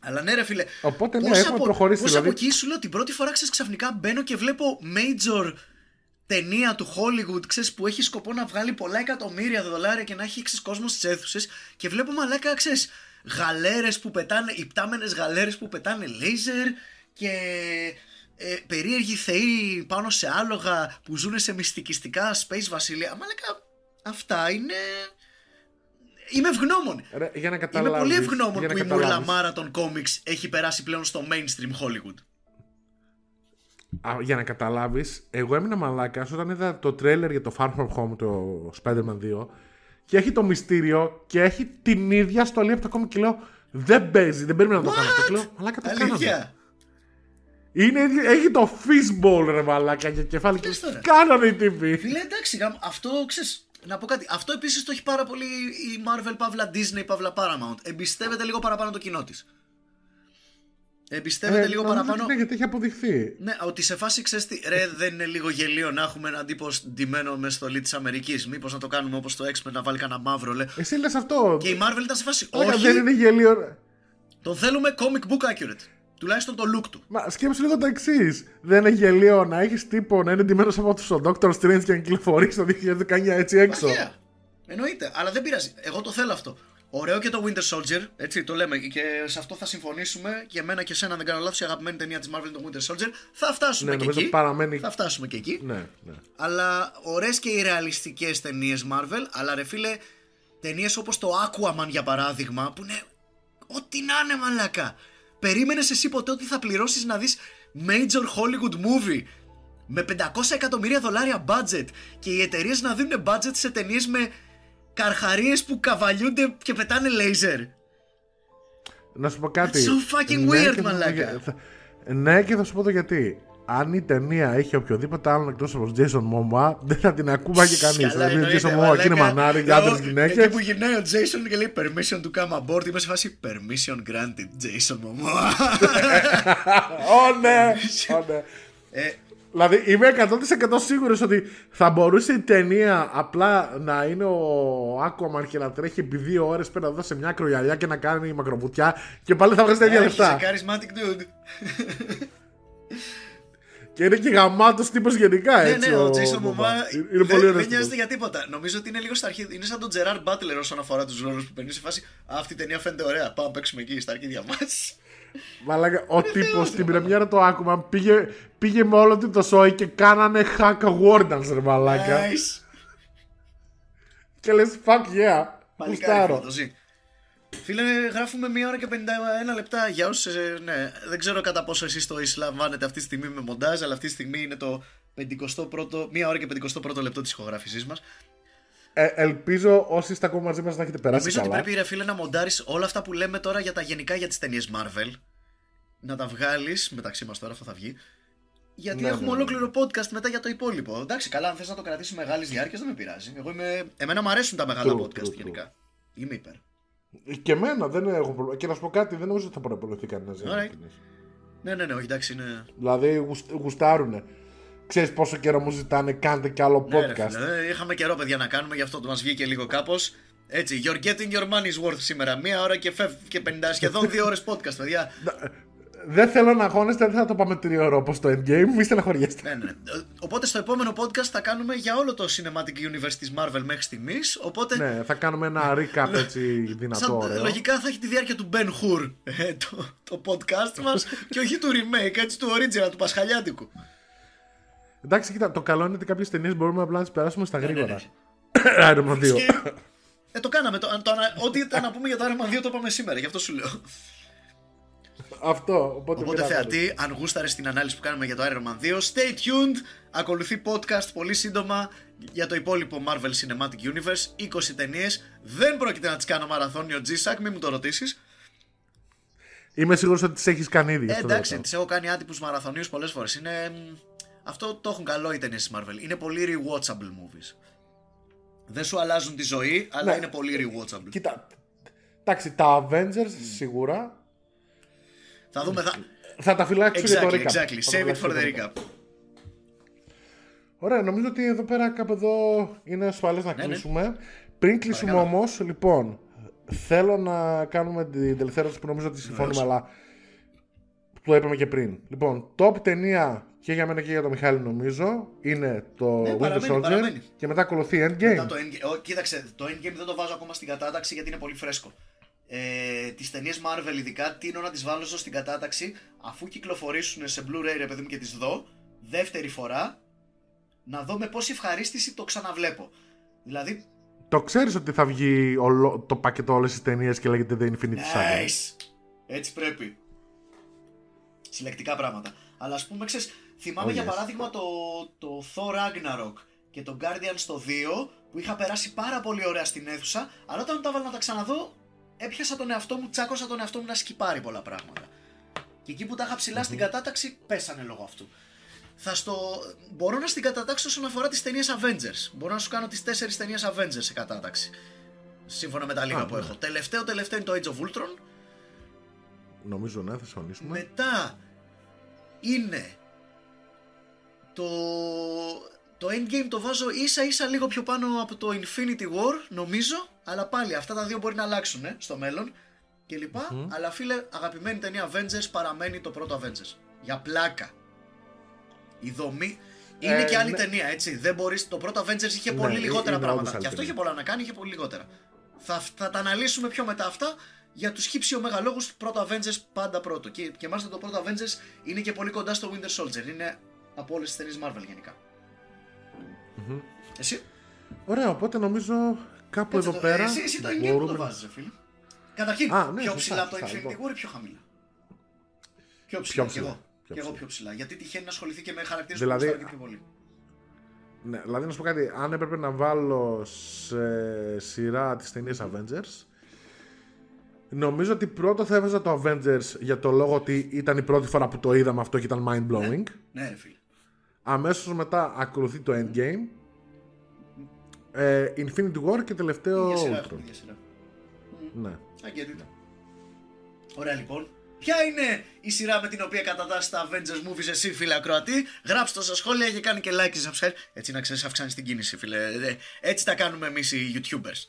Αλλά ναι, ρε φίλε. Οπότε, ναι, πώς έχουμε από, προχωρήσει, πώς δηλαδή. από εκεί σου λέω την πρώτη φορά ξέρεις, ξαφνικά μπαίνω και βλέπω major ταινία του Hollywood, ξέρεις, που έχει σκοπό να βγάλει πολλά εκατομμύρια δολάρια και να έχει ξέρεις, κόσμος στις αίθουσες και βλέπω μαλάκα, ξέρεις, γαλέρες που πετάνε, υπτάμενες γαλέρες που πετάνε λέιζερ και ε, περίεργοι θεοί πάνω σε άλογα που ζουν σε μυστικιστικά space βασιλεία. Μαλάκα, αυτά είναι... Είμαι ευγνώμων. Ρε, για να Είμαι καταλάβεις, πολύ ευγνώμων για να που η καταλάβεις. μουρλαμάρα των κόμιξ έχει περάσει πλέον στο mainstream Hollywood. Α, για να καταλάβεις, εγώ έμεινα μαλάκας όταν είδα το τρέλερ για το Far From Home, το Spider-Man 2, και έχει το μυστήριο και έχει την ίδια στολή από το κόμικ και λέω Δεν παίζει, δεν πρέπει να το κάνω αυτό. Και λέω Μαλάκα το κάναμε. Αλήθεια. Είναι, ίδιο- έχει το fishbowl ρε μαλάκα για κεφάλι και Λες τώρα; κάνανε οι τύποι. Φίλε, εντάξει, γαμ- αυτό ξέρεις, να πω κάτι. Αυτό επίσης το έχει πάρα πολύ η Marvel Παύλα Disney Παύλα Paramount. Εμπιστεύεται λίγο παραπάνω το κοινό της. Εμπιστεύεται Ε, λίγο νομίζω παραπάνω. ότι Ναι, γιατί έχει αποδειχθεί. Ναι, ότι σε φάση ξέρεις τι, ρε, δεν είναι λίγο γελίο να έχουμε έναν τύπο ντυμένο μες στολή της Αμερικής. Μήπως να το κάνουμε όπως το X-Men να βάλει κανένα μαύρο, λε. Εσύ λες αυτό. Και η Marvel ήταν σε φάση. Μαλάκα, Όχι, δεν είναι γελίο. ρε. τον θέλουμε comic book accurate. Τουλάχιστον το look του. Μα σκέψου λίγο το εξής. Δεν είναι γελίο να έχεις τύπο να είναι ντυμένος από τον Doctor Strange και να κυκλοφορείς το 2019 έτσι έξω; Βαθιά. Εννοείται, αλλά δεν πειράζει. Εγώ το θέλω αυτό. Ωραίο και το Winter Soldier, έτσι το λέμε και σε αυτό θα συμφωνήσουμε. Και εμένα και εσένα, αν δεν κάνω λάθος, η αγαπημένη ταινία της Marvel είναι το Winter Soldier. Θα φτάσουμε Ναι, και νομίζω εκεί. παραμένει- Θα φτάσουμε και εκεί. Ναι, ναι. Αλλά ωραίες και οι ρεαλιστικέ ταινίες Marvel. Αλλά ρε φίλε, ταινίες όπως το Aquaman για παράδειγμα, που είναι. Ό,τι να είναι μαλάκα. Περίμενες εσύ ποτέ ότι θα πληρώσεις να δεις major Hollywood movie με 500 εκατομμύρια δολάρια budget και οι εταιρείες να δίνουν budget σε ταινίες με καρχαρίες που καβαλιούνται και πετάνε laser. Να σου πω κάτι. That's so fucking Ναι, weird, και θα σου πω μαλάκα. για- θα- Ναι, και θα σου πω το γιατί. Αν η ταινία είχε οποιοδήποτε άλλο εκτός από τον Jason Momoa, δεν θα την ακούμε και κανείς. Καλά, Δηλαδή, ο εννοείται, Jason Momoa και είναι μαλάκα. μανάρι για άντρες Εγώ, γυναίκες. Εκεί που γυρνάει ο Jason και λέει permission to come aboard, είμαι σε φάση permission granted, Jason Momoa. Ω ναι! Ω, ναι. ε, Δηλαδή είμαι 100% σίγουρος ότι θα μπορούσε η ταινία απλά να είναι ο Aquaman και να τρέχει επί δύο ώρες πέρα εδώ σε μια ακρογιαλιά και να κάνει μακροβουτιά και πάλι θα βγάζει τα ίδια έχεις λεφτά. a charismatic dude. Και είναι και γαμάτος τύπος γενικά Ναι, έτσι. ναι, ο ο Jason Momoa. Momoa Είναι δεν, πολύ δεν ωραίος. νοιάζεται για τίποτα. Νομίζω ότι είναι λίγο στα αρχή. Είναι σαν τον Gerard Butler όσον αφορά τους ρόλους που παίρνει σε φάση. «Α, Αυτή η ταινία φαίνεται ωραία. Πάμε να παίξουμε εκεί στα αρχίδια μας. Μαλάκα, ο τύπος στην πρεμιέρα του Aquaman πήγε, πήγε με όλο του το σόι και κάνανε hack awardance ρε μαλάκα. Nice. Και λες, fuck yeah. Παλικάρι Γουστάρω. Φίλε, το ζει. Φίλε, γράφουμε μία ώρα και 51 λεπτά για όσου. Ναι, δεν ξέρω κατά πόσο εσείς το εισλαμβάνετε αυτή τη στιγμή με μοντάζ, αλλά αυτή τη στιγμή είναι το 51ο, μία ώρα και 51ο λεπτό της ηχογράφησής μας. Ε, ελπίζω όσοι είστε ακόμα μαζί μας να έχετε περάσει Νομίζω ότι καλά. πρέπει, ρε φίλε, να μοντάρεις όλα αυτά που λέμε τώρα για τα γενικά για τις ταινίες Marvel. Να τα βγάλεις μεταξύ μας τώρα, αυτό θα βγει. Γιατί Ναι, έχουμε ναι, ναι. ολόκληρο podcast μετά για το υπόλοιπο. Εντάξει, καλά, αν θες να το κρατήσεις μεγάλης διάρκειας, δεν με πειράζει. Εγώ είμαι... Εμένα μου αρέσουν τα μεγάλα True, podcast true, true. γενικά. Είμαι υπέρ. Και εμένα δεν έχω πρόβλημα. Και να σου πω κάτι, δεν νομίζω ότι θα παραπολουθεί κανένας. Alright. Ναι, ναι, ναι, όχι, εντάξει, είναι. Δηλαδή γουσ- γουστάρουνε. Ξέρεις πόσο καιρό μου ζητάνε, κάντε κι άλλο Ναι, ρε, podcast. φίλε, ε, είχαμε καιρό, παιδιά, να κάνουμε, γι' αυτό το μας βγήκε λίγο κάπως. Έτσι, you're getting your money's worth σήμερα. Μία ώρα και, φεύ, και 50, σχεδόν δύο ώρες podcast, παιδιά. Δεν θέλω να αγχώνεστε, δεν θα το πάμε τριώρο όπως το endgame. Μη στεναχωριέστε. ναι, ναι, ναι. Ε, Οπότε στο επόμενο podcast θα κάνουμε για όλο το Cinematic Universe της Marvel μέχρι στιγμής. Οπότε ναι, θα κάνουμε ένα recap έτσι δυνατό. σαν, ωραίο. λογικά θα έχει τη διάρκεια του Ben Hur ε, το, το podcast μας και όχι του remake, έτσι του original, του Πασχαλιάτικου. Εντάξει, κοίτα, το καλό είναι ότι κάποιες ταινίες μπορούμε απλά να τις περάσουμε στα ναι, γρήγορα. Iron Man 2. Και- Ε, το κάναμε. Το, το, ανα- ό,τι ήταν να πούμε για το Iron Man 2 το είπαμε σήμερα, γι' αυτό σου λέω. Αυτό. Οπότε, Οπότε μην θεατή, αν γούσταρε την ανάλυση που κάνουμε για το Iron Man 2, stay tuned. Ακολουθεί podcast πολύ σύντομα για το υπόλοιπο Marvel Cinematic Universe. 20 ταινίε. Δεν πρόκειται να τι κάνω μαραθώνιο G-Sack, μην μου το ρωτήσει. Είμαι σίγουρο ότι τι έχει κάνει ήδη. Ε, αυτό δεν εντάξει, το- τι έχω κάνει άτυπου μαραθωνίου πολλέ φορέ. Είναι... μ, Αυτό το έχουν καλό οι ταινίε τη Marvel. Είναι πολύ rewatchable movies. Δεν σου αλλάζουν τη ζωή, αλλά Ναι. είναι πολύ rewatchable. Κοίτα. Εντάξει, τα Avengers σίγουρα Θα δούμε. Θα... θα τα φυλάξουν για το Exactly, recap. exactly. Θα τα Save it φυλάξουν for the για το recap. Ωραία, νομίζω ότι εδώ πέρα κάπου εδώ είναι ασφαλές να Ναι, ναι. κλείσουμε. Πριν κλείσουμε Παρακαλώ. όμως, λοιπόν, θέλω να κάνουμε την τελευταία ερώτηση που νομίζω ότι συμφωνούμε, αλλά το είπαμε και πριν. Λοιπόν, top ταινία και για μένα και για τον Μιχάλη νομίζω είναι το Ναι, Winter παραμένει, Soldier παραμένει. και μετά ακολουθεί Endgame. Μετά το Endgame. Ω, Κοίταξε, το Endgame δεν το βάζω ακόμα στην κατάταξη γιατί είναι πολύ φρέσκο. Ε, τις ταινίες Marvel, ειδικά, τίνω να τις βάλω στην κατάταξη αφού κυκλοφορήσουν σε Blu-ray, ρε παιδί μου, και τις δω δεύτερη φορά να δω με πόση ευχαρίστηση το ξαναβλέπω. Δηλαδή, Το ξέρεις ότι θα βγει ολο- το πακέτο όλες τις ταινίες και λέγεται The Infinity Saga. nice! Έτσι πρέπει. Συλλεκτικά πράγματα. Αλλά ας πούμε, ξέρεις, θυμάμαι Oh, για yes. παράδειγμα το, το Thor Ragnarok και το Guardian στο 2 που είχα περάσει πάρα πολύ ωραία στην αίθουσα, αλλά όταν τα έβαλα να τα ξαναδώ, έπιασα τον εαυτό μου, τσάκωσα τον εαυτό μου να σκυπάρει πολλά πράγματα. Και εκεί που τα είχα ψηλά στην κατάταξη, πέσανε λόγω αυτού. Θα στο... Μπορώ να στην κατατάξω όσον αφορά τις ταινίες Avengers. Μπορώ να σου κάνω τις 4 ταινίες Avengers σε κατάταξη. Σύμφωνα με τα λίγα Α, που ναι. έχω. Τελευταίο τελευταίο είναι το Age of Ultron. Νομίζω ναι, θα συμφωνήσουμε. Μετά είναι το, το Endgame το βάζω ίσα ίσα λίγο πιο πάνω από το Infinity War νομίζω αλλά πάλι αυτά τα δύο μπορεί να αλλάξουν ε, στο μέλλον και λοιπα αλλά φίλε αγαπημένη ταινία Avengers παραμένει το πρώτο Avengers. Για πλάκα. Η δομή είναι Ε, και άλλη ναι. ταινία έτσι. Δεν μπορείς, το πρώτο Avengers είχε Ναι, πολύ ε- λιγότερα είναι πράγματα. όντως άλλη και αυτό ταινία. είχε πολλά να κάνει είχε πολύ λιγότερα. Θα, θα τα αναλύσουμε πιο μετά αυτά για τους χύψη μεγαλόγους πρώτο Avengers πάντα πρώτο. Και, και μάλιστα το πρώτο Avengers είναι και πολύ κοντά στο Winter Soldier. Είναι από όλες τις ταινίες Marvel γενικά. Εσύ, Ωραία, οπότε νομίζω κάπου Κάτσε εδώ το- πέρα εσύ, εσύ το Endgame που το να- βάζεις ρε φίλε Καταρχήν, Α, ναι, πιο σωστά, ψηλά από το σωστά, Infinity λοιπόν. War ή πιο χαμηλά Πιο ψηλά, ψηλά, κι εγώ. πιο Κι εγώ ψηλά. πιο ψηλά. Γιατί τυχαίνει να ασχοληθεί και με χαρακτήρες Δηλαδή, που γουστάρω και πιο πολύ. Ναι, δηλαδή να σου πω κάτι, αν έπρεπε να βάλω σε σειρά τις ταινίες Avengers, νομίζω ότι πρώτο θα έβαζα το Avengers για το λόγο ότι ήταν η πρώτη φορά που το είδαμε αυτό και ήταν mind-blowing. Ναι, ρε φίλε. Αμέσως μετά ακολουθεί το Endgame, ε, Infinity War και τελευταίο Για σειρά Ultron. έχουμε, για σειρά. Ναι. I get it. Ωραία λοιπόν. Ποια είναι η σειρά με την οποία κατατάσσει τα Avengers movies εσύ φίλε ακροατή; Γράψτε το στα σχόλια και κάνει και like και subscribe. Έτσι να ξέρεις αυξάνεις την κίνηση φίλε. Ε, Έτσι τα κάνουμε εμείς οι YouTubers.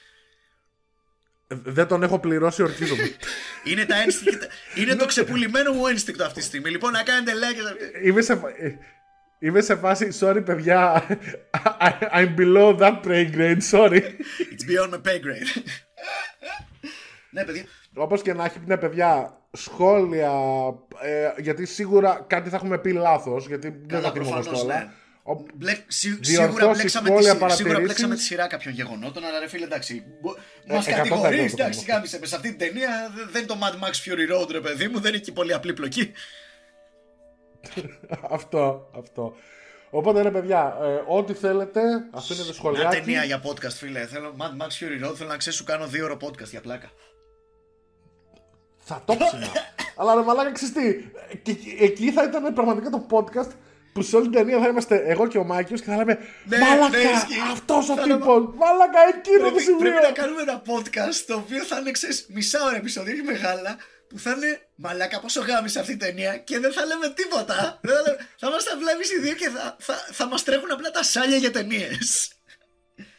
Ε, Δεν τον έχω πληρώσει, ορκίζομαι. Είναι, τα ένστικτα, είναι το ξεπουλημένο μου ένστικτο αυτή τη στιγμή. Λοιπόν να κάνετε like και subscribe. Είμαι σε, φα- ε, είμαι σε φάση, sorry παιδιά, I- I'm below that playing grade, sorry. It's beyond my pay grade. ναι παιδιά. Όπως και να έχει, ναι, παιδιά, σχόλια. Ε, γιατί σίγουρα κάτι θα έχουμε πει λάθος. Γιατί δεν Καλά, θα θυμόμαστε προφανώς, όλα. ναι. Ο- Μπλε, σι, Διορθώσεις, σίγουρα, μπλέξαμε τη, σχόλια, σι- σίγουρα παρατηρήσεις. μπλέξαμε τη σειρά κάποιων γεγονότων, αλλά ρε φίλε εντάξει. Ε, Μας 100% κατηγορείς, το εντάξει, κάνουμε. κάμισε με σε αυτή την ταινία. δε- Δεν είναι το Mad Max Fury Road, ρε παιδί μου, δεν είναι και πολύ απλή πλοκή. αυτό, αυτό. Οπότε, ρε παιδιά, ε, ό,τι θέλετε, αφήνετε Μια σχολιάκι. ταινία για podcast, φίλε. Θέλω Mad Max Fury Road, θέλω να ξέρει, σου κάνω δύο ώρο podcast για πλάκα. Θα το ψηνα. Αλλά ρε μαλάκα, ξέρεις τι, ε, και εκεί- εκεί θα ήταν πραγματικά το podcast που σε όλη την ταινία θα είμαστε εγώ και ο Μάκιος και θα λέμε Ναι, Μαλάκα, ναι, ισχύει. αυτός ο Θα τύπος, μαλάκα, εκείνο το Πρέπει, σημείο. πρέπει να κάνουμε ένα podcast το οποίο θα είναι ξέρεις, μισά ώρα επεισόδιο, όχι μεγάλα, που θα είναι μαλάκα πόσο γάμισε αυτή η ταινία και δεν θα λέμε τίποτα. Δεν θα, λέμε- θα μας τα βλέπεις οι δύο και θα, θα, θα μας τρέχουν απλά τα σάλια για ταινίες.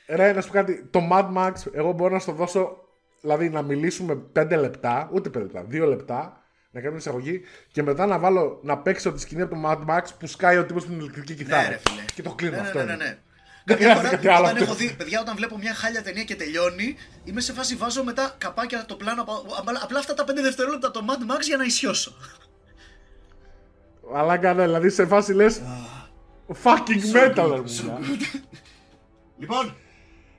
Ρε, να σου πω κάτι. Το Mad Max, εγώ μπορώ να στο δώσω. Δηλαδή να μιλήσουμε 5 λεπτά, ούτε 5 λεπτά, 2 λεπτά, να κάνουμε εισαγωγή και μετά να βάλω να παίξω τη σκηνή από το Mad Max που σκάει ο τύπος στην ηλεκτρική κιθάρα. Ναι, ρε φίλε. Και το κλείνω ναι, ναι, αυτό. ναι, ναι, είναι. ναι. Δεν Κάποια χρειάζεται φορά, κάτι άλλο όταν αυτό. έχω δει, παιδιά, όταν βλέπω μια χάλια ταινία και τελειώνει, είμαι σε φάση βάζω μετά καπάκια το πλάνο. από- απλά- Απλά αυτά τα 5 δευτερόλεπτα το Mad Max για να ισιώσω. Αλλά ναι, δηλαδή σε φάση λες. Fucking metal, ρε So μου. good. Λοιπόν,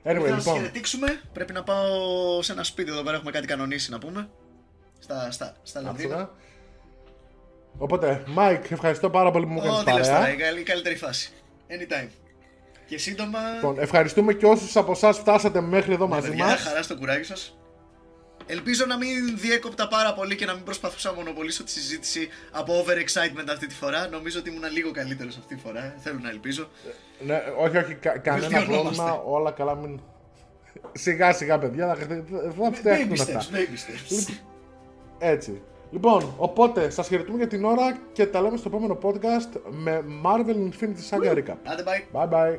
Anyway, Ήρθα να σας λοιπόν. χαιρετήξουμε. Πρέπει να πάω σε ένα σπίτι εδώ πέρα. Έχουμε κάτι κανονίσει να πούμε. Στα, στα, στα Λονδίνα. άψογα. Οπότε, Mike, ευχαριστώ πάρα πολύ που μου έκανες Ό,τι λες τώρα, η παρέα. καλή- η καλύτερη φάση. Anytime. Και σύντομα. Λοιπόν, ευχαριστούμε και όσους από εσάς φτάσατε μέχρι εδώ μαζί παιδιά, μας. χαρά στο κουράγιο σας. Ελπίζω να μην διέκοπτα πάρα πολύ και να μην προσπαθούσα να μονοπολίσω τη συζήτηση από overexcitement αυτή τη φορά. Νομίζω ότι ήμουν λίγο καλύτερος αυτή τη φορά. ε. Θέλω να ελπίζω. Ναι, όχι, όχι, κα- κανένα Βελτιωνόμαστε. πρόβλημα. Όλα καλά, μην. Σιγά σιγά, παιδιά, θα, θα Baby φτιάχνουν steps, αυτά. baby steps. Έτσι. Λοιπόν, οπότε σας χαιρετούμε για την ώρα και τα λέμε στο επόμενο podcast με Marvel Infinity Saga Recap. Άντε, bye. Bye bye.